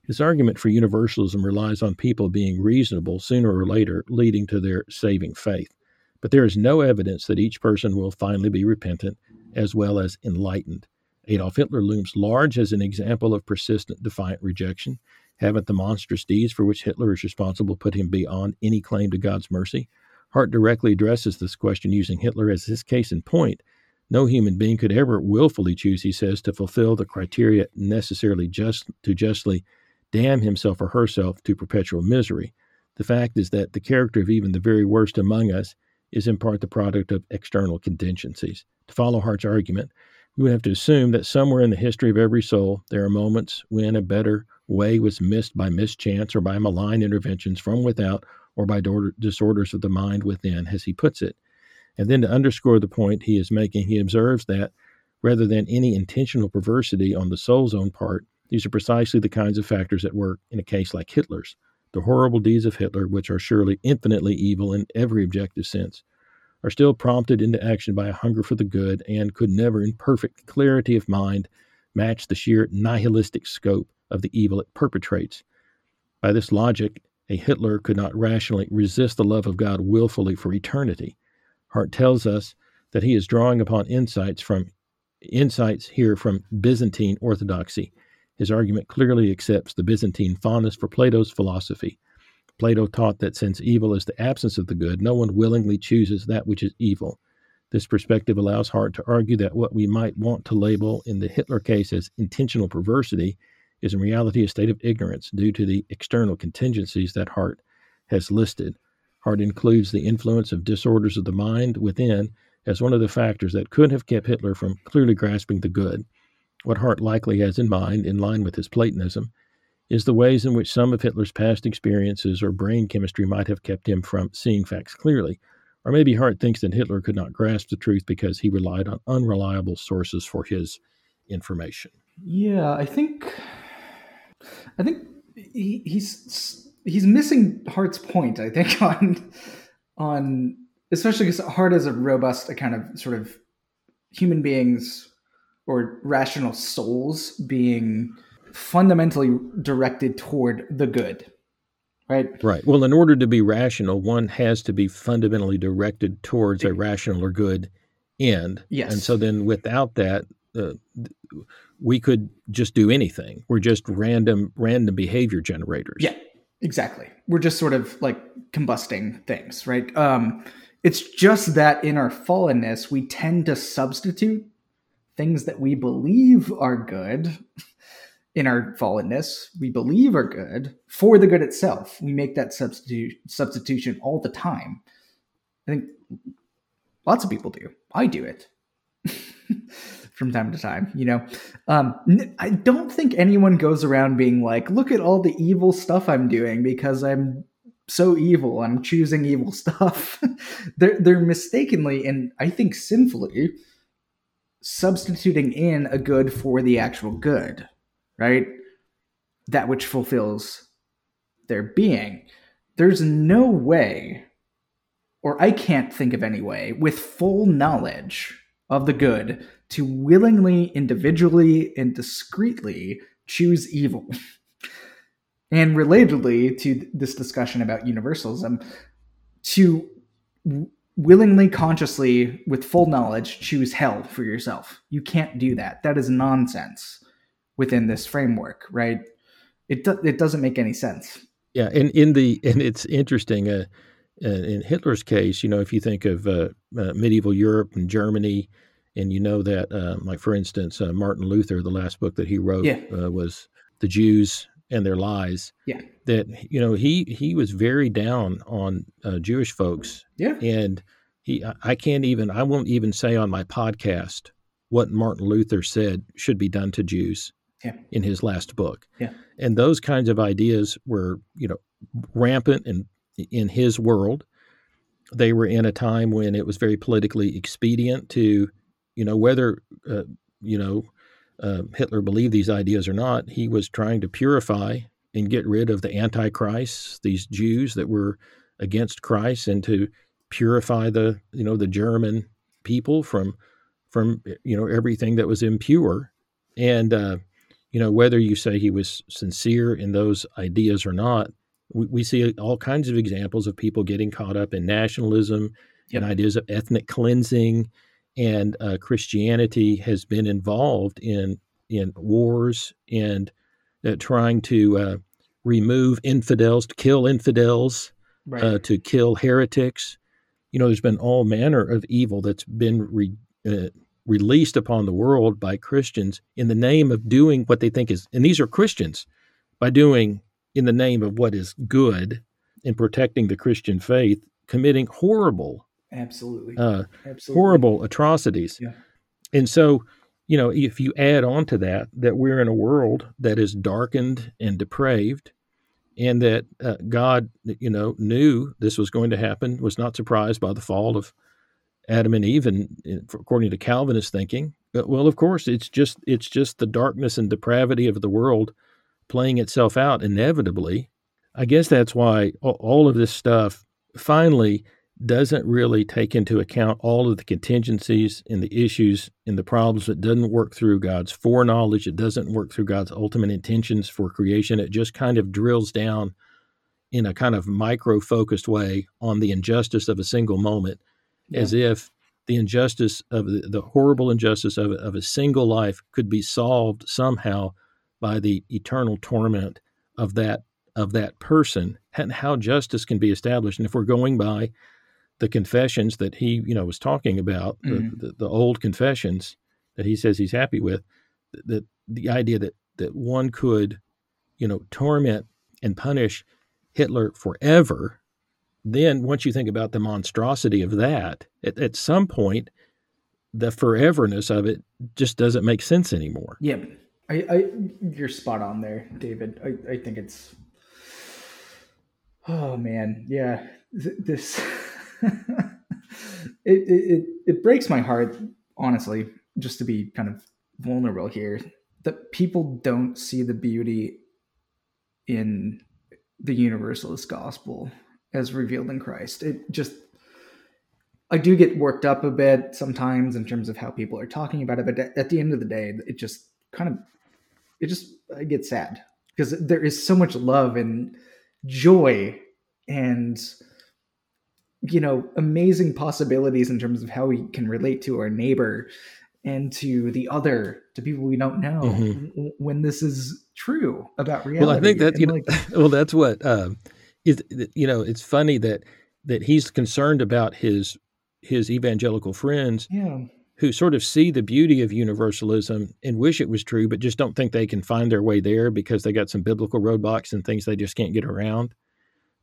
His argument for universalism relies on people being reasonable sooner or later, leading to their saving faith. But there is no evidence that each person will finally be repentant as well as enlightened. Adolf Hitler looms large as an example of persistent defiant rejection. Haven't the monstrous deeds for which Hitler is responsible put him beyond any claim to God's mercy? Hart directly addresses this question using Hitler as his case in point. No human being could ever willfully choose, he says, to fulfill the criteria necessarily just to justly damn himself or herself to perpetual misery. The fact is that the character of even the very worst among us is in part the product of external contingencies. To follow Hart's argument, we would have to assume that somewhere in the history of every soul there are moments when a better way was missed by mischance or by malign interventions from without or by disorders of the mind within, as he puts it. And then to underscore the point he is making, he observes that rather than any intentional perversity on the soul's own part, these are precisely the kinds of factors at work in a case like Hitler's. The horrible deeds of Hitler, which are surely infinitely evil in every objective sense, are still prompted into action by a hunger for the good and could never, in perfect clarity of mind, match the sheer nihilistic scope of the evil it perpetrates. By this logic, a Hitler could not rationally resist the love of God willfully for eternity. Hart tells us that he is drawing upon insights from insights here from Byzantine orthodoxy. His argument clearly accepts the Byzantine fondness for Plato's philosophy. Plato taught that since evil is the absence of the good, no one willingly chooses that which is evil. This perspective allows Hart to argue that what we might want to label in the Hitler case as intentional perversity is in reality a state of ignorance due to the external contingencies that Hart has listed. Hart includes the influence of disorders of the mind within as one of the factors that could have kept Hitler from clearly grasping the good. What Hart likely has in mind, in line with his Platonism, is the ways in which some of Hitler's past experiences or brain chemistry might have kept him from seeing facts clearly. Or maybe Hart thinks that Hitler could not grasp the truth because he relied on unreliable sources for his information.
Yeah, I think I think he, he's he's missing Hart's point. I think [LAUGHS] on on especially because Hart is a robust a kind of sort of human beings or rational souls being fundamentally directed toward the good right?
Right. Well, in order to be rational, one has to be fundamentally directed towards a rational or good end.
Yes.
And so then without that, uh, we could just do anything. We're just random random behavior generators.
Yeah. Exactly. We're just sort of like combusting things, right? Um it's just that in our fallenness, we tend to substitute things that we believe are good [LAUGHS] in our fallenness we believe are good for the good itself. We make that substitution all the time. I think lots of people do. I do it [LAUGHS] from time to time. You know, um, I don't think anyone goes around being like, "Look at all the evil stuff I'm doing because I'm so evil. I'm choosing evil [LAUGHS] stuff." they're they're mistakenly and I think sinfully substituting in a good for the actual good right? That which fulfills their being. There's no way, or I can't think of any way, with full knowledge of the good to willingly, individually, and discreetly choose evil. and relatedly to this discussion about universalism, to willingly, consciously, with full knowledge, choose hell for yourself. You can't do that. That is nonsense within this framework, right? It do, it doesn't make any sense.
Yeah, and in the and it's interesting. Uh, uh, in Hitler's case, you know, if you think of uh, uh medieval Europe and Germany, and you know that, uh, like for instance, uh, Martin Luther, the last book that he wrote
yeah.
was "The Jews and Their Lies."
Yeah,
that you know he he was very down on Jewish folks.
Yeah,
and he I can't even I won't even say on my podcast what Martin Luther said should be done to Jews
yeah.
in his last book.
Yeah.
And those kinds of ideas were, you know, rampant in in his world. They were in a time when it was very politically expedient to, you know, whether uh, you know uh, Hitler believed these ideas or not, he was trying to purify and get rid of the antichrists, these Jews that were against Christ, and to purify the you know the German people from from you know everything that was impure. And uh, you know, whether you say he was sincere in those ideas or not, we, we see all kinds of examples of people getting caught up in nationalism yep. and ideas of ethnic cleansing. And uh, Christianity has been involved in in wars and uh, trying to uh, remove infidels, to kill infidels, right. Uh, to kill heretics. You know, there's been all manner of evil that's been re, uh, released upon the world by Christians in the name of doing what they think is, and these are Christians, by doing in the name of what is good and protecting the Christian faith, committing horrible,
absolutely,
uh, absolutely. horrible atrocities.
Yeah.
And so, you know, if you add on to that that we're in a world that is darkened and depraved, and that uh, God, you know, knew this was going to happen, was not surprised by the fall of Adam and Eve, and, according to Calvinist thinking, uh, well, of course, it's just it's just the darkness and depravity of the world playing itself out inevitably. I guess that's why all of this stuff finally doesn't really take into account all of the contingencies and the issues and the problems. It doesn't work through God's foreknowledge. It doesn't work through God's ultimate intentions for creation. It just kind of drills down in a kind of micro focused way on the injustice of a single moment yeah. as if the injustice of the, the horrible injustice of, of a single life could be solved somehow by the eternal torment of that of that person and how justice can be established and if we're going by the confessions that he, you know, was talking about, mm-hmm. the, the, the, old confessions that he says he's happy with, that the idea that, that one could, you know, torment and punish Hitler forever, then once you think about the monstrosity of that, at, at some point, the foreverness of it just doesn't make sense anymore.
Yeah, I, I you're spot on there, David. I, I think it's oh man, yeah. This [LAUGHS] [LAUGHS] it, it it breaks my heart, honestly, just to be kind of vulnerable here, that people don't see the beauty in the universalist gospel as revealed in Christ. It just I do get worked up a bit sometimes in terms of how people are talking about it, but at the end of the day, it just kind of it just I get sad because there is so much love and joy and you know amazing possibilities in terms of how we can relate to our neighbor and to the other to people we don't know mm-hmm. when this is true about reality
well i think that you like, know [LAUGHS] well that's what uh, is you know it's funny that that he's concerned about his his evangelical friends
yeah
who sort of see the beauty of universalism and wish it was true, but just don't think they can find their way there because they got some biblical roadblocks and things they just can't get around.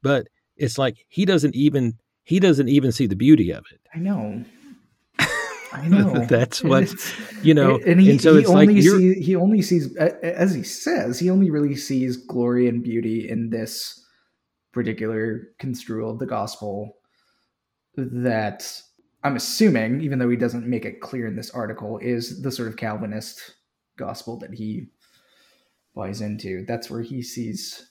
But it's like he doesn't even he doesn't even see the beauty of it.
I know. [LAUGHS] I know.
That's what you know.
And, he, and so he it's only like see, he only sees, as he says, he only really sees glory and beauty in this particular construal of the gospel that I'm assuming, even though he doesn't make it clear in this article, is the sort of Calvinist gospel that he buys into. That's where he sees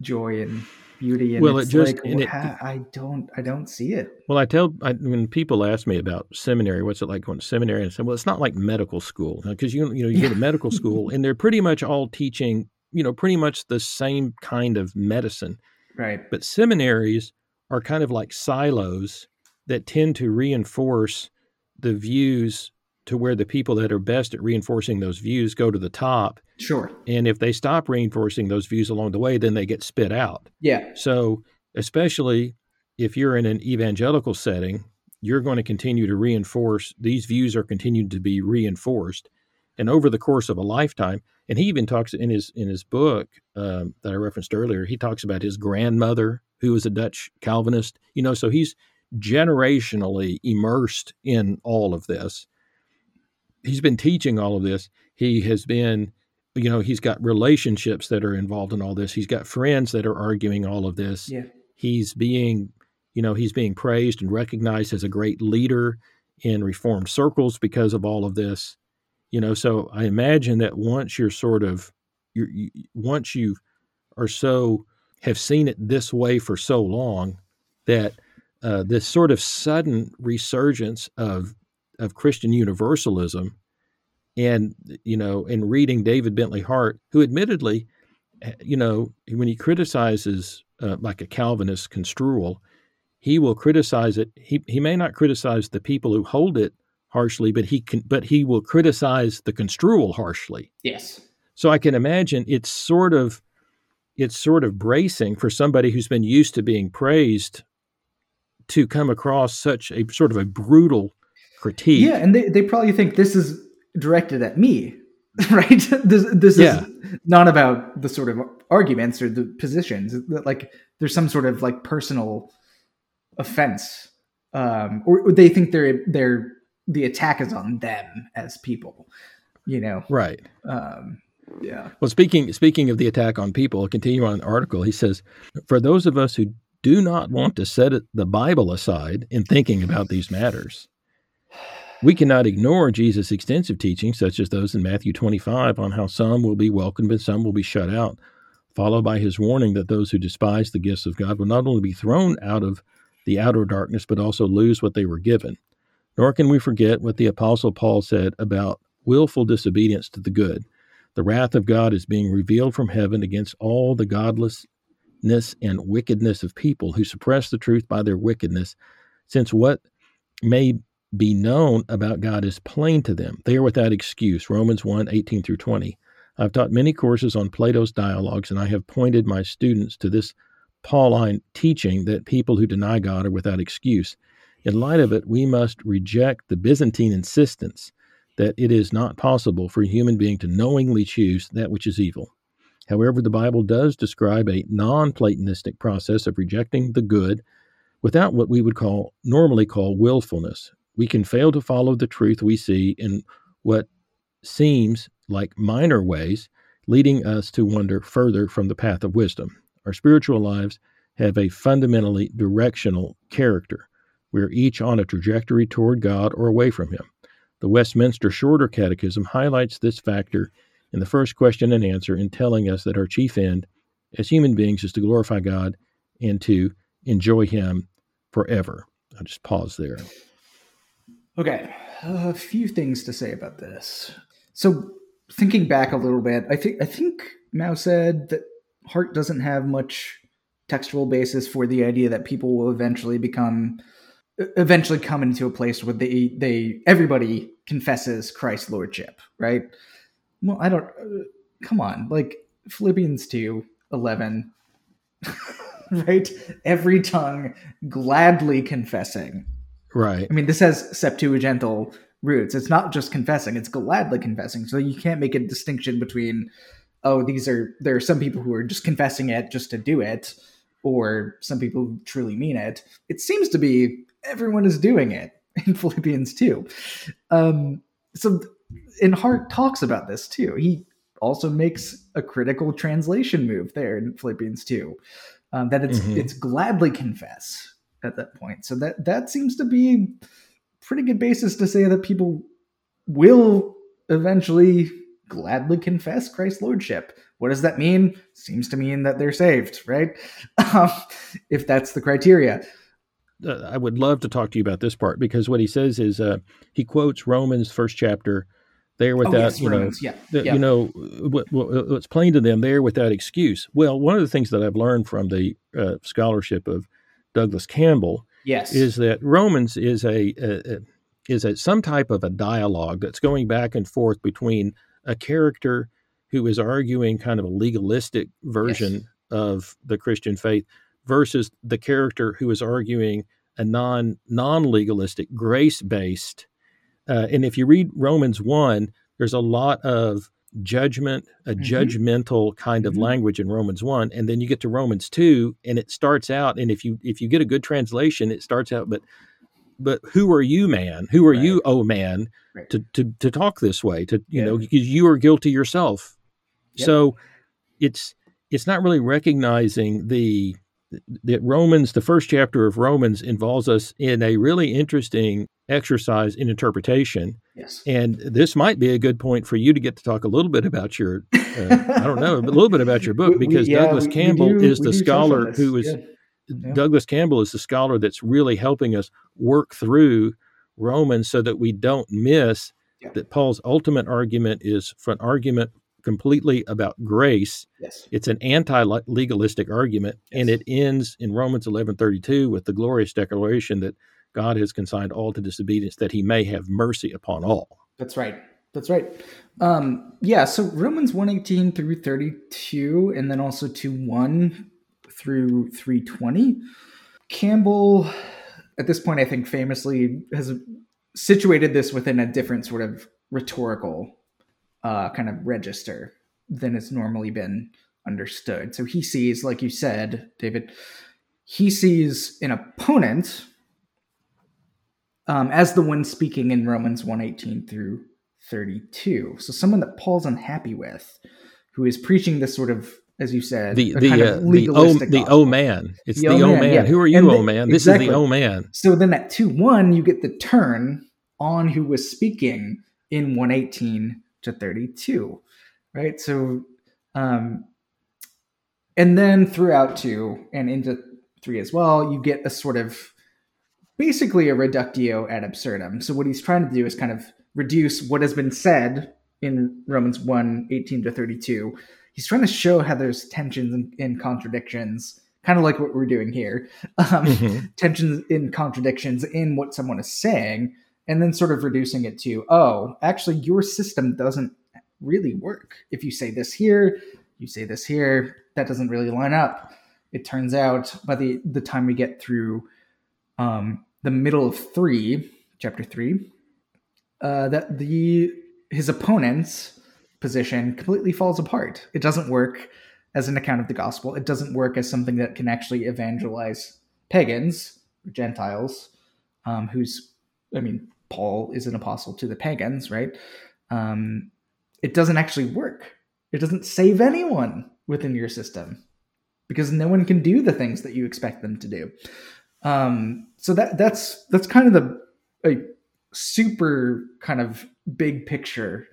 joy and beauty. And well, it just like, it, I don't, I don't see it.
Well, I tell I, when people ask me about seminary, what's it like going to seminary? And I say, well, it's not like medical school because you you know you go to [LAUGHS] medical school and they're pretty much all teaching you know pretty much the same kind of medicine,
right?
But seminaries are kind of like silos that tend to reinforce the views to where the people that are best at reinforcing those views go to the top.
Sure.
And if they stop reinforcing those views along the way, then they get spit out.
Yeah.
So, especially if you're in an evangelical setting, you're going to continue to reinforce these views are continued to be reinforced. And over the course of a lifetime, and he even talks in his in his book um, that I referenced earlier, he talks about his grandmother who was a Dutch Calvinist. You know, so he's generationally immersed in all of this. He's been teaching all of this. He has been, you know, he's got relationships that are involved in all this. He's got friends that are arguing all of this.
Yeah.
He's being, you know, he's being praised and recognized as a great leader in reformed circles because of all of this. You know, so I imagine that once you're sort of, you're, you, once you are so have seen it this way for so long that uh, this sort of sudden resurgence of of Christian universalism, and you know, in reading David Bentley Hart, who admittedly, eh, you know, when he criticizes uh, like a Calvinist construal, he will criticize it. He he may not criticize the people who hold it harshly, but he can, but he will criticize the construal harshly.
Yes.
So I can imagine it's sort of it's sort of bracing for somebody who's been used to being praised to come across such a sort of a brutal critique.
Yeah, and they, they probably think this is directed at me, [LAUGHS] right? this this yeah. is not about the sort of arguments or the positions. Like there's some sort of like personal offense, um, or they think they're they're the attack is on them as people. You know,
right?
Um, yeah.
Well, speaking speaking of the attack on people, continue on the article. He says, for those of us who do not want to set the Bible aside in thinking about these matters. We cannot ignore Jesus' extensive teachings, such as those in Matthew 25, on how some will be welcomed and some will be shut out, followed by his warning that those who despise the gifts of God will not only be thrown out of the outer darkness, but also lose what they were given. Nor can we forget what the Apostle Paul said about willful disobedience to the good. The wrath of God is being revealed from heaven against all the godlessness and wickedness of people who suppress the truth by their wickedness, since what may be known about God is plain to them. They are without excuse. Romans 1 18 through 20. I've taught many courses on Plato's dialogues, and I have pointed my students to this Pauline teaching that people who deny God are without excuse. In light of it, we must reject the Byzantine insistence that it is not possible for a human being to knowingly choose that which is evil. However, the Bible does describe a non Platonistic process of rejecting the good without what we would call normally call willfulness. We can fail to follow the truth we see in what seems like minor ways, leading us to wander further from the path of wisdom. Our spiritual lives have a fundamentally directional character. We are each on a trajectory toward God or away from Him. The Westminster Shorter Catechism highlights this factor in the first question and answer in telling us that our chief end as human beings is to glorify God and to enjoy Him forever. I'll just pause there.
Okay, a few things to say about this. So, thinking back a little bit, I think I think Mouw said that Hart doesn't have much textual basis for the idea that people will eventually become eventually come into a place where they they everybody confesses Christ's lordship, right? Well, I don't uh, come on, like Philippians 2 11 [LAUGHS] right? Every tongue gladly confessing.
Right.
I mean, this has Septuagintal roots. It's not just confessing, it's gladly confessing. So you can't make a distinction between, oh, these are, there are some people who are just confessing it just to do it, or some people who truly mean it. It seems to be everyone is doing it [LAUGHS] in Philippians 2. Um, so, and Hart talks about this too. He also makes a critical translation move there in Philippians 2 um, that it's mm-hmm. it's gladly confess at that point. So that that seems to be pretty good basis to say that people will eventually gladly confess Christ's lordship. What does that mean? Seems to mean that they're saved, right? [LAUGHS] Um, if that's the criteria.
Uh, I would love to talk to you about this part because what he says is uh, he quotes Romans first chapter there without, oh, yes, you know, yeah, yeah. you know, what, what's plain to them there without excuse. Well, one of the things that I've learned from the uh, scholarship of Douglas Campbell,
yes,
is that Romans is a, a, a is a some type of a dialogue that's going back and forth between a character who is arguing kind of a legalistic version yes. of the Christian faith versus the character who is arguing a non non legalistic grace based uh, and if you read Romans 1, there's a lot of judgment, a mm-hmm. judgmental kind of mm-hmm. language in Romans 1 and then you get to Romans 2 and it starts out and if you if you get a good translation it starts out but but who are you man who are right. you oh man right. to, to to talk this way to you yeah. know because you are guilty yourself yep. so it's it's not really recognizing the that Romans, the first chapter of Romans, involves us in a really interesting exercise in interpretation.
Yes.
And this might be a good point for you to get to talk a little bit about your, uh, I don't know, a little bit about your [LAUGHS] book because we, yeah, Douglas we, Campbell we do, is the scholar who is, yeah. Yeah. Douglas Campbell is the scholar that's really helping us work through Romans so that we don't miss that Paul's ultimate argument is for an argument completely about grace.
Yes.
It's an anti-legalistic argument, yes. and it ends in Romans 11:32 with the glorious declaration that God has consigned all to disobedience, that He may have mercy upon all.
That's right. That's right. Um, yeah. So Romans 118 through 32, and then also 2 1 through 320. Campbell, at this point, I think famously has situated this within a different sort of rhetorical uh, kind of register than it's normally been understood. So he sees, like you said, David, he sees an opponent um, as the one speaking in Romans 118 through 32. So someone that Paul's unhappy with, who is preaching this sort of, as you said,
the the uh, the oh the oh man, it's the, the oh man. man. Yeah. Who are you, oh man? This exactly. is the oh man.
So then at two one, you get the turn on who was speaking in 118 to 32, right? So, um, and then throughout two and into three as well, you get a sort of basically a reductio ad absurdum. So what he's trying to do is kind of reduce what has been said in Romans 1 18 to 32. He's trying to show how there's tensions and, and contradictions, kind of like what we're doing here. [LAUGHS] Um, mm-hmm. Tensions in contradictions in what someone is saying, and then sort of reducing it to, oh, actually, your system doesn't really work. If you say this here, you say this here, that doesn't really line up. It turns out by the, the time we get through um, the middle of three, chapter three, uh, that the his opponent's position completely falls apart. It doesn't work as an account of the gospel. It doesn't work as something that can actually evangelize pagans or Gentiles, um, who's, I mean, Paul is an apostle to the pagans, right? Um, it doesn't actually work. It doesn't save anyone within your system because no one can do the things that you expect them to do. Um, so that that's that's kind of the a super kind of big picture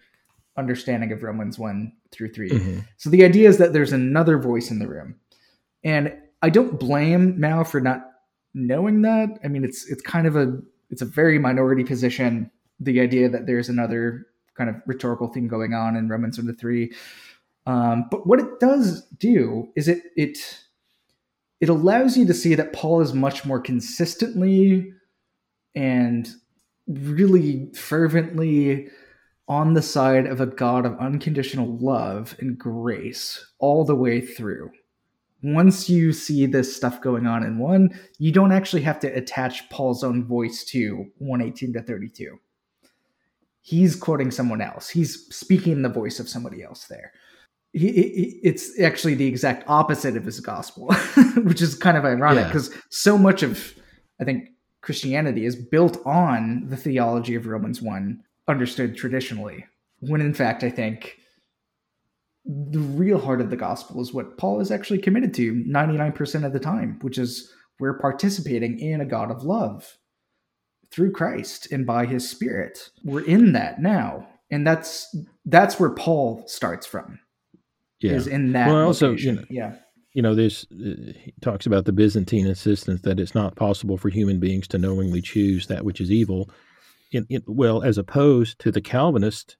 understanding of Romans 1 through 3. Mm-hmm. So the idea is that there's another voice in the room. And I don't blame Mouw for not knowing that. I mean it's it's kind of a it's a very minority position the idea that there's another kind of rhetorical thing going on in Romans 1 to 3. Um, but what it does do is it it it allows you to see that Paul is much more consistently and really fervently on the side of a God of unconditional love and grace all the way through. Once you see this stuff going on in one, you don't actually have to attach Paul's own voice to 118 to 32. He's quoting someone else. He's speaking the voice of somebody else there. He, he, it's actually the exact opposite of his gospel, [LAUGHS] which is kind of ironic because yeah. so much of, I think, Christianity is built on the theology of Romans 1 understood traditionally. When in fact, I think the real heart of the gospel is what Paul is actually committed to 99% of the time, which is we're participating in a God of love through Christ and by his spirit. We're in that now. And that's that's where Paul starts from.
Yeah.
Is in that
well, also, you know, yeah you know, this uh, he talks about the Byzantine insistence that it's not possible for human beings to knowingly choose that which is evil. In, in, well, as opposed to the Calvinist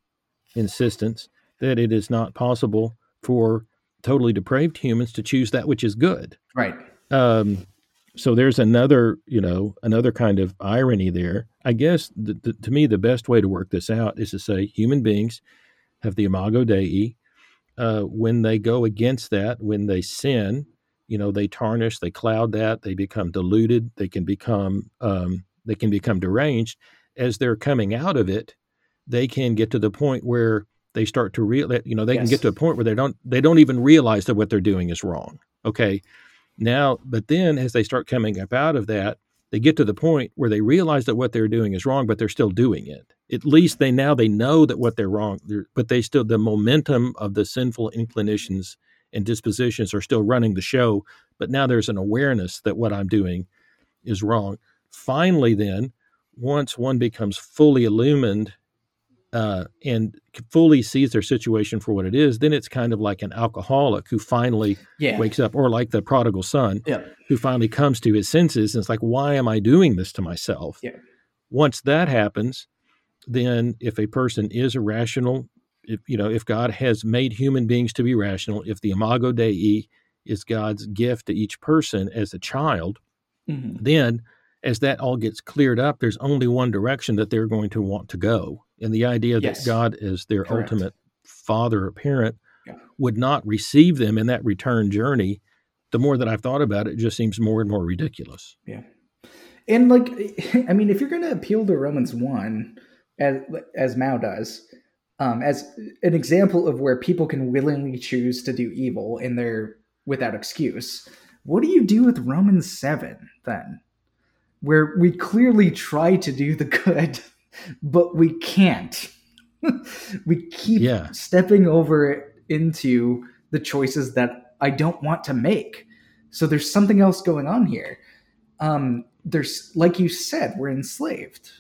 insistence that it is not possible for totally depraved humans to choose that which is good.
Right.
Um, so there's another, you know, another kind of irony there. I guess the, the, to me, the best way to work this out is to say human beings have the imago Dei, uh, when they go against that, when they sin, you know, they tarnish, they cloud that, they become diluted, they can become um, they can become deranged. As they're coming out of it, they can get to the point where they start to real, you know, they yes. can get to a point where they don't they don't even realize that what they're doing is wrong. Okay, now, but then as they start coming up out of that, they get to the point where they realize that what they're doing is wrong, but they're still doing it. At least they now they know that what they're wrong, they're, but they still the momentum of the sinful inclinations and dispositions are still running the show. But now there's an awareness that what I'm doing is wrong. Finally, then, once one becomes fully illumined uh, and fully sees their situation for what it is, then it's kind of like an alcoholic who finally yeah. wakes up, or like the prodigal son yeah. who finally comes to his senses and it's like, why am I doing this to myself?
Yeah.
Once that happens, then if a person is irrational, if you know, if God has made human beings to be rational, if the imago Dei is God's gift to each person as a child, mm-hmm. then as that all gets cleared up, there's only one direction that they're going to want to go and the idea yes. that God is their Correct. ultimate father or parent yeah. would not receive them in that return journey. The more that I've thought about it, it just seems more and more ridiculous.
Yeah. And like, I mean, if you're going to appeal to Romans 1, as, as Mouw does, um, as an example of where people can willingly choose to do evil and they're without excuse, what do you do with Romans 7 then? Where we clearly try to do the [LAUGHS] good but we can't. [LAUGHS] we keep yeah. stepping over into the choices that I don't want to make. So there's something else going on here. Um, there's, like you said, we're enslaved.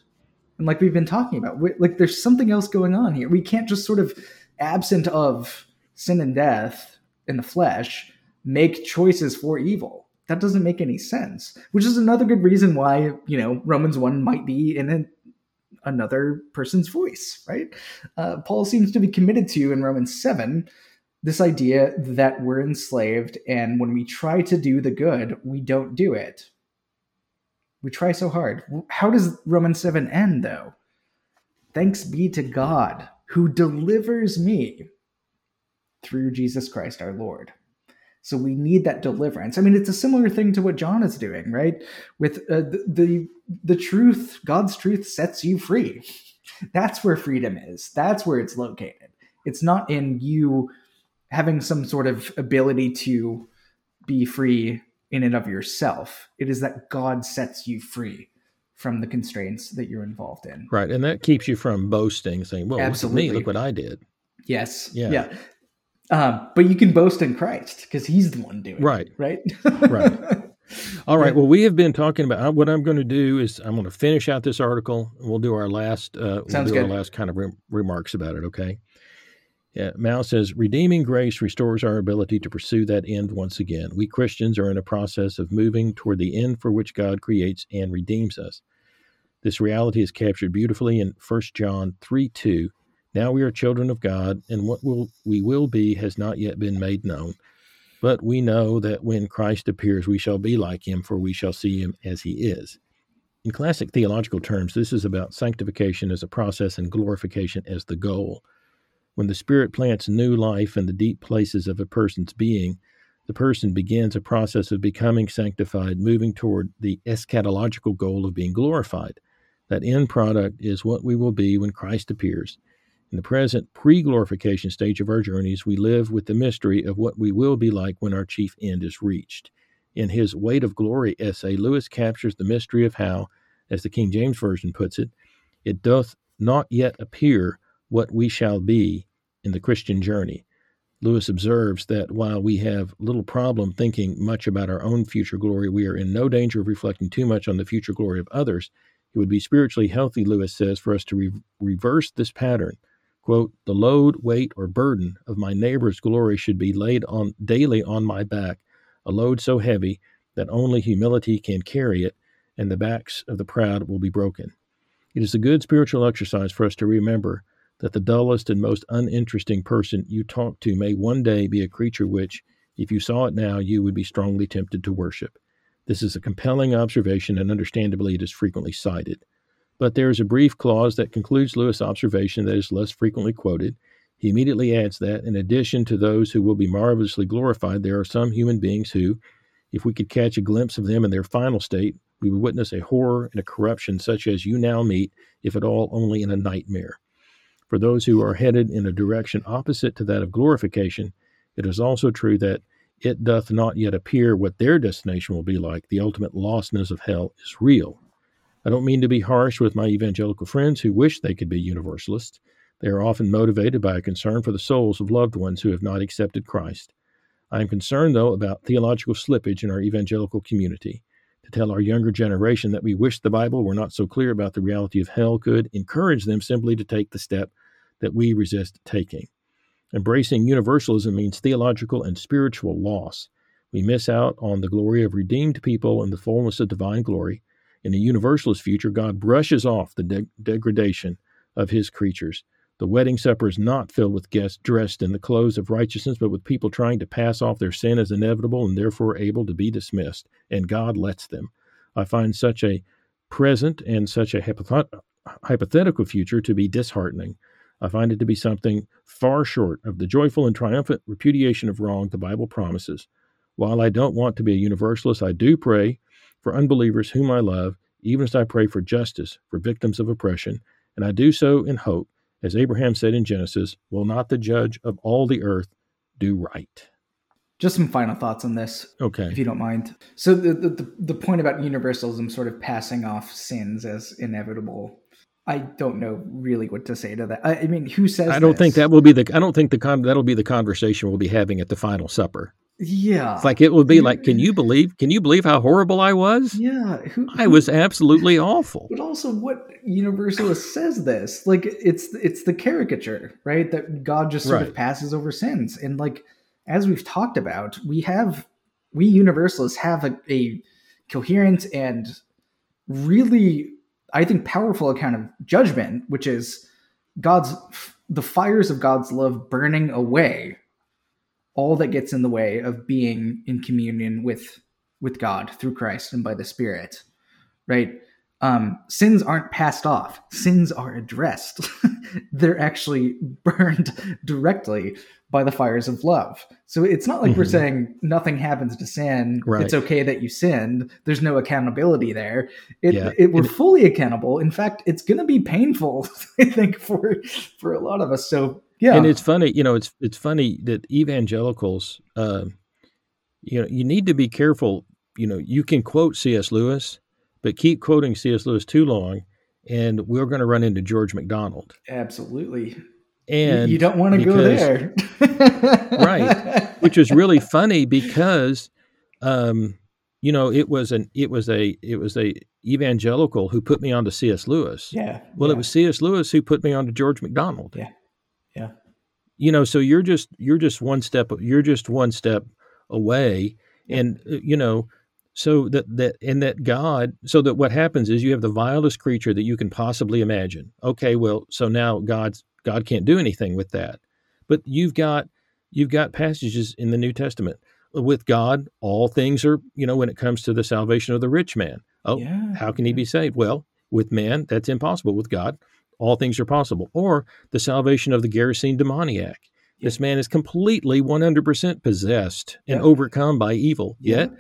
And like we've been talking about, like there's something else going on here. We can't just sort of, absent of sin and death in the flesh, make choices for evil. That doesn't make any sense. Which is another good reason why, you know, Romans 1 might be in an another person's voice, right? Uh, Paul seems to be committed to in Romans 7 this idea that we're enslaved, and when we try to do the good, we don't do it. We try so hard. How does Romans 7 end, though? Thanks be to God who delivers me through Jesus Christ our Lord. So we need that deliverance. I mean, it's a similar thing to what John is doing, right? With uh, the, the the truth, God's truth sets you free. That's where freedom is. That's where it's located. It's not in you having some sort of ability to be free in and of yourself. It is that God sets you free from the constraints that you're involved in.
Right. And that keeps you from boasting, saying, well, Absolutely. look at me, look what I did.
Yes. Yeah. Yeah. Um, but you can boast in Christ because he's the one doing
right.
it. Right.
right. [LAUGHS] All right. Well, we have been talking about what I'm going to do is I'm going to finish out this article. And we'll do our last. Uh, we'll do
good.
our last kind of re- remarks about it. Okay. Uh, yeah, Mouw says, redeeming grace restores our ability to pursue that end once again. We Christians are in a process of moving toward the end for which God creates and redeems us. This reality is captured beautifully in 1 John 3 2. Now we are children of God, and what will, we will be has not yet been made known. But we know that when Christ appears, we shall be like him, for we shall see him as he is. In classic theological terms, this is about sanctification as a process and glorification as the goal. When the Spirit plants new life in the deep places of a person's being, the person begins a process of becoming sanctified, moving toward the eschatological goal of being glorified. That end product is what we will be when Christ appears. In the present pre glorification stage of our journeys, we live with the mystery of what we will be like when our chief end is reached. In his Weight of Glory essay, Lewis captures the mystery of how, as the King James Version puts it, it doth not yet appear what we shall be in the Christian journey. Lewis observes that while we have little problem thinking much about our own future glory, we are in no danger of reflecting too much on the future glory of others. It would be spiritually healthy, Lewis says, for us to re- reverse this pattern Quote, the load, weight, or burden of my neighbor's glory should be laid on daily on my back, a load so heavy that only humility can carry it, and the backs of the proud will be broken. It is a good spiritual exercise for us to remember that the dullest and most uninteresting person you talk to may one day be a creature which, if you saw it now, you would be strongly tempted to worship. This is a compelling observation, and understandably, it is frequently cited. But there is a brief clause that concludes Lewis' observation that is less frequently quoted. He immediately adds that, in addition to those who will be marvelously glorified, there are some human beings who, if we could catch a glimpse of them in their final state, we would witness a horror and a corruption such as you now meet, if at all only in a nightmare. For those who are headed in a direction opposite to that of glorification, it is also true that it doth not yet appear what their destination will be like. The ultimate lostness of hell is real. I don't mean to be harsh with my evangelical friends who wish they could be universalists. They are often motivated by a concern for the souls of loved ones who have not accepted Christ. I am concerned, though, about theological slippage in our evangelical community. To tell our younger generation that we wish the Bible were not so clear about the reality of hell could encourage them simply to take the step that we resist taking. Embracing universalism means theological and spiritual loss. We miss out on the glory of redeemed people and the fullness of divine glory in a universalist future, God brushes off the de- degradation of his creatures. The wedding supper is not filled with guests dressed in the clothes of righteousness, but with people trying to pass off their sin as inevitable and therefore able to be dismissed, and God lets them. I find such a present and such a hypothetical future to be disheartening. I find it to be something far short of the joyful and triumphant repudiation of wrong the Bible promises. While I don't want to be a universalist, I do pray for unbelievers whom I love, even as I pray for justice for victims of oppression, and I do so in hope, as Abraham said in Genesis, will not the judge of all the earth do right?
Just some final thoughts on this,
okay,
if you don't mind. So the the, the point about universalism sort of passing off sins as inevitable I don't know really what to say to that. I, I mean, who says?
I don't
this?
think that will be the. I don't think the con. That'll be the conversation we'll be having at the final supper.
Yeah.
It's like it would be like, can you believe? Can you believe how horrible I was?
Yeah.
Who, I was absolutely awful.
But also, what Universalist says this? Like, it's it's the caricature, right? That God just sort right. of passes over sins, and like as we've talked about, we have we Universalists have a, a coherent and really, I think, powerful account of judgment, which is God's the fires of God's love burning away all that gets in the way of being in communion with with God through Christ and by the Spirit, right? Um, sins aren't passed off. Sins are addressed. [LAUGHS] They're actually [LAUGHS] burned directly by the fires of love. So it's not like mm-hmm. we're saying nothing happens to sin. Right. it's okay that you sinned. There's no accountability there. It, yeah. it we're fully accountable. In fact it's going to be painful [LAUGHS] i think for for a lot of us. So yeah.
And it's funny you know it's it's funny that evangelicals uh, you know you need to be careful. You know you can quote cs lewis but keep quoting C.S. Lewis too long, and we're going to run into George MacDonald.
Absolutely.
And
you don't want to go there, [LAUGHS]
right? Which is really funny because, um, you know, it was an it was a it was a evangelical who put me onto C.S. Lewis.
Yeah.
Well,
yeah.
it was C.S. Lewis who put me onto George MacDonald.
Yeah. Yeah.
You know, so you're just you're just one step you're just one step away, yeah. and uh, you know so that that and that God so that what happens is you have the vilest creature that you can possibly imagine. Okay, well, so now God's God can't do anything with that. But you've got you've got passages in the New Testament with God, all things are, you know, when it comes to the salvation of the rich man. Oh, yeah, how can he be saved? Well, with man, that's impossible. With God, all things are possible. Or the salvation of the Gerasene demoniac. This man is completely 100% possessed and overcome by evil. Yet,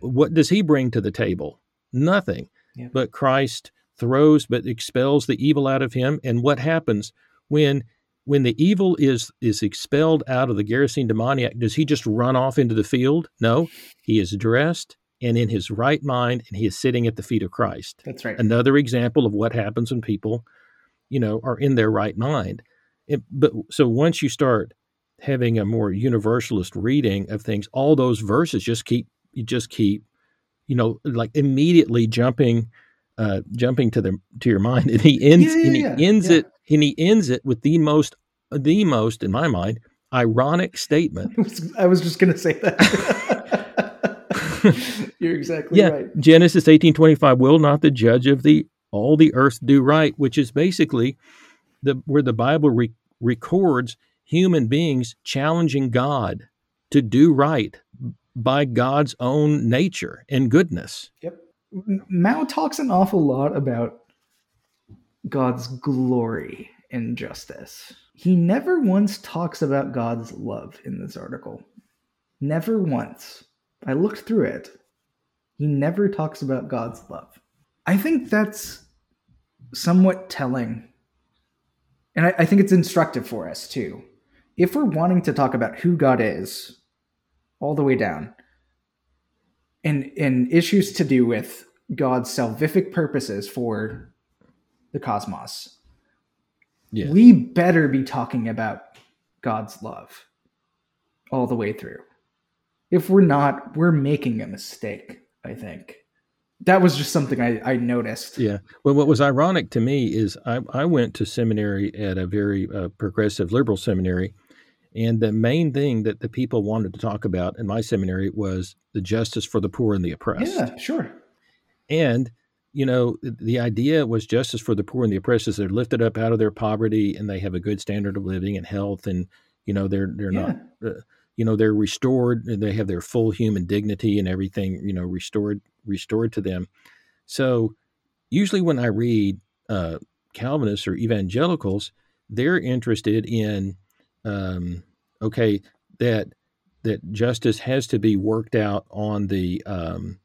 what does he bring to the table? Nothing. But Christ throws but expels the evil out of him. And what happens when when the evil is is expelled out of the Gerasene demoniac? Does he just run off into the field? No, he is dressed and in his right mind, and he is sitting at the feet of Christ.
That's right.
Another example of what happens when people, you know, are in their right mind. It, but so once you start having a more universalist reading of things, all those verses just keep you just keep, you know, like immediately jumping uh jumping to the to your mind. [LAUGHS] And he ends yeah, yeah, and he yeah, ends it and he ends it with the most the most, in my mind, ironic statement. [LAUGHS]
I was just gonna say that. [LAUGHS] You're exactly right.
Genesis eighteen twenty five, will not the judge of the all the earth do right, which is basically the where the Bible re- records human beings challenging God to do right by God's own nature and goodness.
Yep. Mouw talks an awful lot about God's glory and justice. He never once talks about God's love in this article. Never once. I looked through it. He never talks about God's love. I think that's somewhat telling. And I, I think it's instructive for us too if we're wanting to talk about who God is, all the way down, and and issues to do with God's salvific purposes for the cosmos, yeah. we better be talking about God's love all the way through. If we're not, we're making a mistake, I think. That was just something I, I noticed.
Yeah. Well, what was ironic to me is I, I went to seminary at a very uh, progressive liberal seminary, and the main thing that the people wanted to talk about in my seminary was the justice for the poor and the oppressed.
Yeah, sure.
And, you know, the idea was justice for the poor and the oppressed is they're lifted up out of their poverty and they have a good standard of living and health and, you know, they're they're yeah. not uh, you know, they're restored and they have their full human dignity and everything, you know, restored restored to them. So, usually when I read uh, Calvinists or evangelicals, they're interested in um, okay, that that justice has to be worked out on the, um,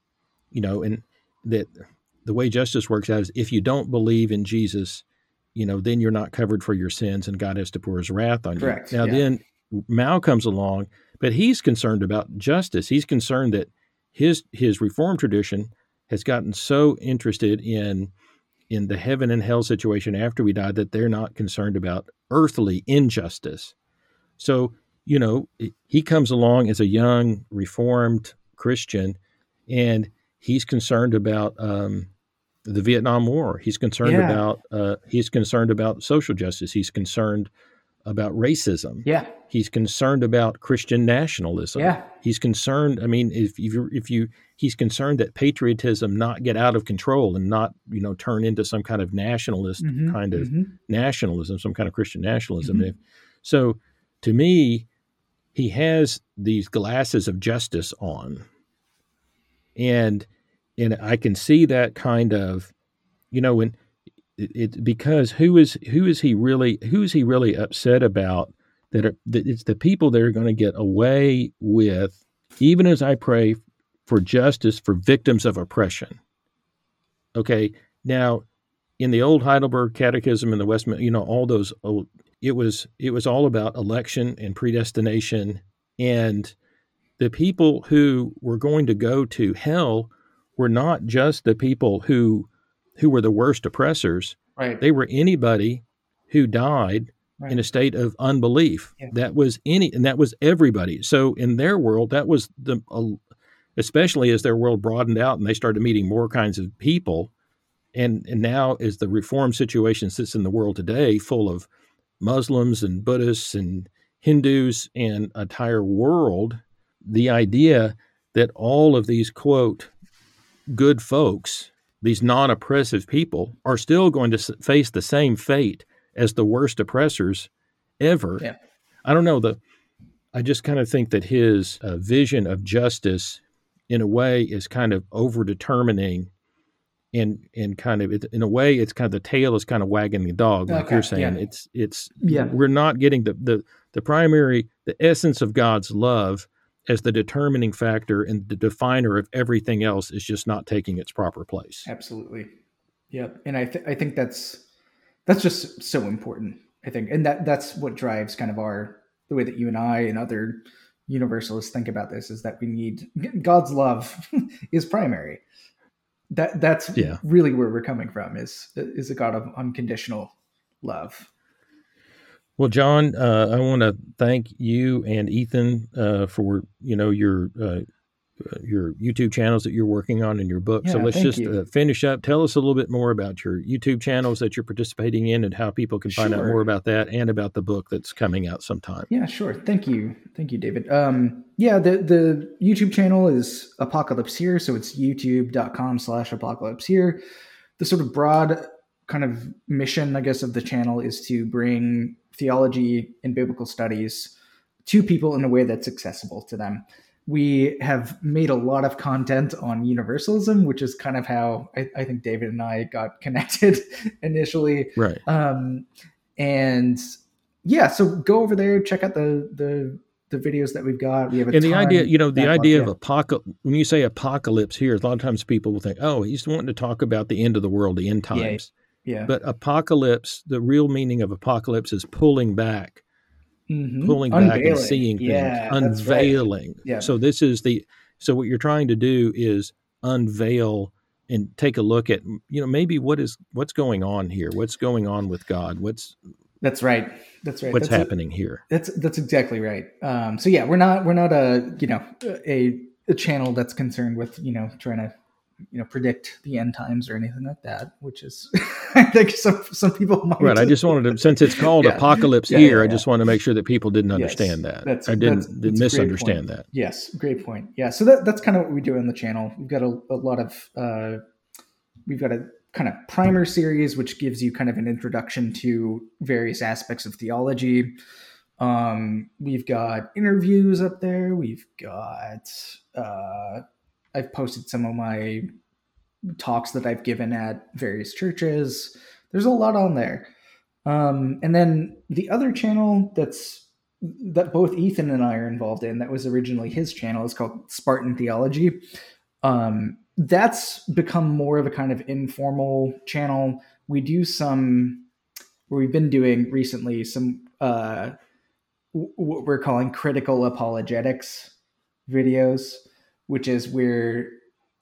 you know, and that the way justice works out is if you don't believe in Jesus, you know, then you're not covered for your sins, and God has to pour His wrath on
Correct,
you. Now,
yeah.
then Mouw comes along, but he's concerned about justice. He's concerned that his his reform tradition has gotten so interested in in the heaven and hell situation after we die that they're not concerned about earthly injustice. So, you know, he comes along as a young reformed Christian and he's concerned about um, the Vietnam War. He's concerned yeah. about uh, he's concerned about social justice. He's concerned about racism.
Yeah.
He's concerned about Christian nationalism.
Yeah.
He's concerned. I mean, if, if you if you he's concerned that patriotism not get out of control and not you know turn into some kind of nationalist mm-hmm, kind of mm-hmm. nationalism, some kind of Christian nationalism. Mm-hmm. If, so to me, he has these glasses of justice on. And and I can see that kind of you know, when it, it, because who is who is he really who is he really upset about that, are, that it's the people that are going to get away with even as I pray for justice for victims of oppression. Okay, now in the old Heidelberg Catechism and the Westminster, you know, all those old, it was it was all about election and predestination, and the people who were going to go to hell were not just the people who who were the worst oppressors.
Right.
They were anybody who died right. in a state of unbelief. Yeah. That was any, and that was everybody. So in their world, that was the, especially as their world broadened out and they started meeting more kinds of people. And, and now, as the reform situation sits in the world today, full of Muslims and Buddhists and Hindus and entire world, the idea that all of these quote good folks these non oppressive people are still going to face the same fate as the worst oppressors ever.
Yeah.
I don't know. The I just kind of think that his uh, vision of justice, in a way, is kind of over determining. And, and kind of in a way it's kind of the tail is kind of wagging the dog like okay, you're saying yeah. it's it's yeah we're not getting the, the the primary the essence of God's love as the determining factor and the definer of everything else is just not taking its proper place.
Absolutely. yeah And I, th- I think that's, that's just so important. I think, and that that's what drives kind of our, the way that you and I and other universalists think about this is that we need God's love [LAUGHS] is primary. That that's yeah. really where we're coming from is, is a God of unconditional love.
Well, John, uh, I want to thank you and Ethan uh, for you know your uh, your YouTube channels that you're working on and your book. Yeah, so let's just uh, finish up. Tell us a little bit more about your YouTube channels that you're participating in and how people can find sure. out more about that and about the book that's coming out sometime.
Yeah, sure. Thank you, thank you, David. Um, yeah, the the YouTube channel is Apocalypse Here, so it's YouTube.com/slash Apocalypse Here. The sort of broad kind of mission, I guess, of the channel is to bring theology and biblical studies to people in a way that's accessible to them. We have made a lot of content on universalism, which is kind of how I, I think David and I got [LAUGHS] connected initially.
Right.
Um, and yeah, so go over there, check out the the the videos that we've got. We have
and the idea, you know, the idea of apocalypse. When you say apocalypse here, a lot of times people will think, "Oh, he's wanting to talk about the end of the world, the end times."
Yeah.
But apocalypse, the real meaning of apocalypse is pulling back, mm-hmm. pulling unveiling. back and seeing things, yeah, unveiling. Right. Yeah. So this is the so what you're trying to do is unveil and take a look at you know maybe what is what's going on here, what's going on with God, what's
that's right. That's right.
What's
that's
happening
a,
here?
That's that's exactly right. Um, so yeah, we're not we're not a you know a a channel that's concerned with you know trying to you know predict the end times or anything like that which is [LAUGHS] i think some some people [LAUGHS] might
right i just wanted to [LAUGHS] since it's called yeah. apocalypse yeah, here yeah, i just want to make sure that people didn't understand yes, that. That's, i didn't, that's, didn't that's misunderstand that.
Yes great point. Yeah so that, that's kind of what we do on the channel. We've got a, a lot of uh, we've got a kind of primer series which gives you kind of an introduction to various aspects of theology. Um, we've got interviews up there. We've got uh, I've posted some of my talks that I've given at various churches. There's a lot on there. Um, and then the other channel that's that both Ethan and I are involved in, that was originally his channel, is called Spartan Theology. Um, that's become more of a kind of informal channel. We do some, where we've been doing recently some uh, what we're calling critical apologetics videos which is we're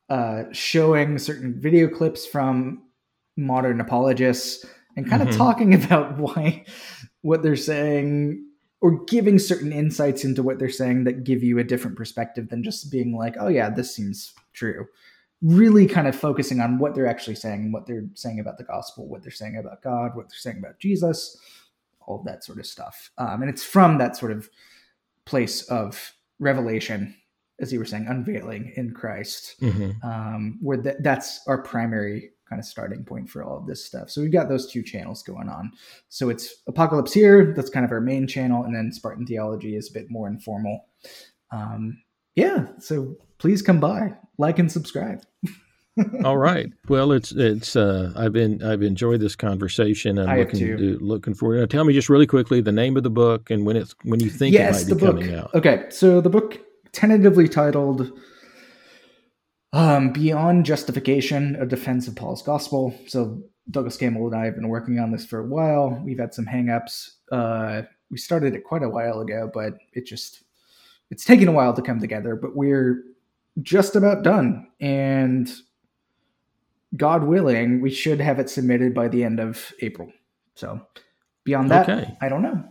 uh, showing certain video clips from modern apologists and kind mm-hmm. of talking [LAUGHS] about why what they're saying or giving certain insights into what they're saying that give you a different perspective than just being like, oh, yeah, this seems true. Really kind of focusing on what they're actually saying, what they're saying about the gospel, what they're saying about God, what they're saying about Jesus, all that sort of stuff. Um, and it's from that sort of place of revelation as you were saying, unveiling in Christ, mm-hmm. um, where th- that's our primary kind of starting point for all of this stuff. So we've got those two channels going on. So it's Apocalypse here, that's kind of our main channel, and then Spartan Theology is a bit more informal. Um, yeah, so please come by, like and subscribe. [LAUGHS]
All right. Well, it's it's uh, I've been I've enjoyed this conversation. I'm
I
looking to, looking forward. Now, tell me just really quickly the name of the book and when it's when you think
yes,
it
the
might be
book.
coming out.
Okay, so the book tentatively titled um, "Beyond Justification: A Defense of Paul's Gospel." So Douglas Campbell and I have been working on this for a while. We've had some hangups. Uh, we started it quite a while ago, but it just it's taken a while to come together. But we're just about done, and God willing, we should have it submitted by the end of April. So beyond that,
Okay.
I don't know.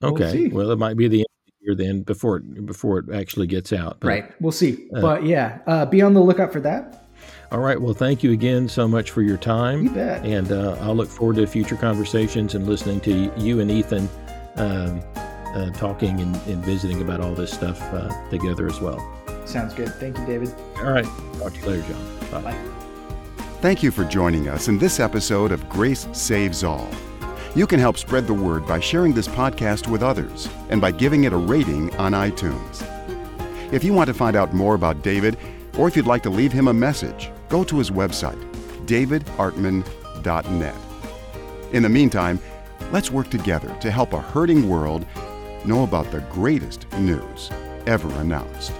We'll
Okay. Well, it might be the end of the year then before it, before it actually gets out. But-
right, we'll see.
uh,
but yeah, uh, be on the lookout for that.
All right. Well, thank you again so much for your time.
You bet.
And uh, I'll look forward to future conversations and listening to you and Ethan um, uh, talking and, and visiting about all this stuff uh, together as well.
Sounds good. Thank you, David.
All right. Talk to you later, John. Bye.
Bye.
Thank you for joining us in this episode of Grace Saves All. You can help spread the word by sharing this podcast with others and by giving it a rating on iTunes. If you want to find out more about David, or if you'd like to leave him a message, go to his website, davidartman.net. In the meantime, let's work together to help a hurting world know about the greatest news ever announced.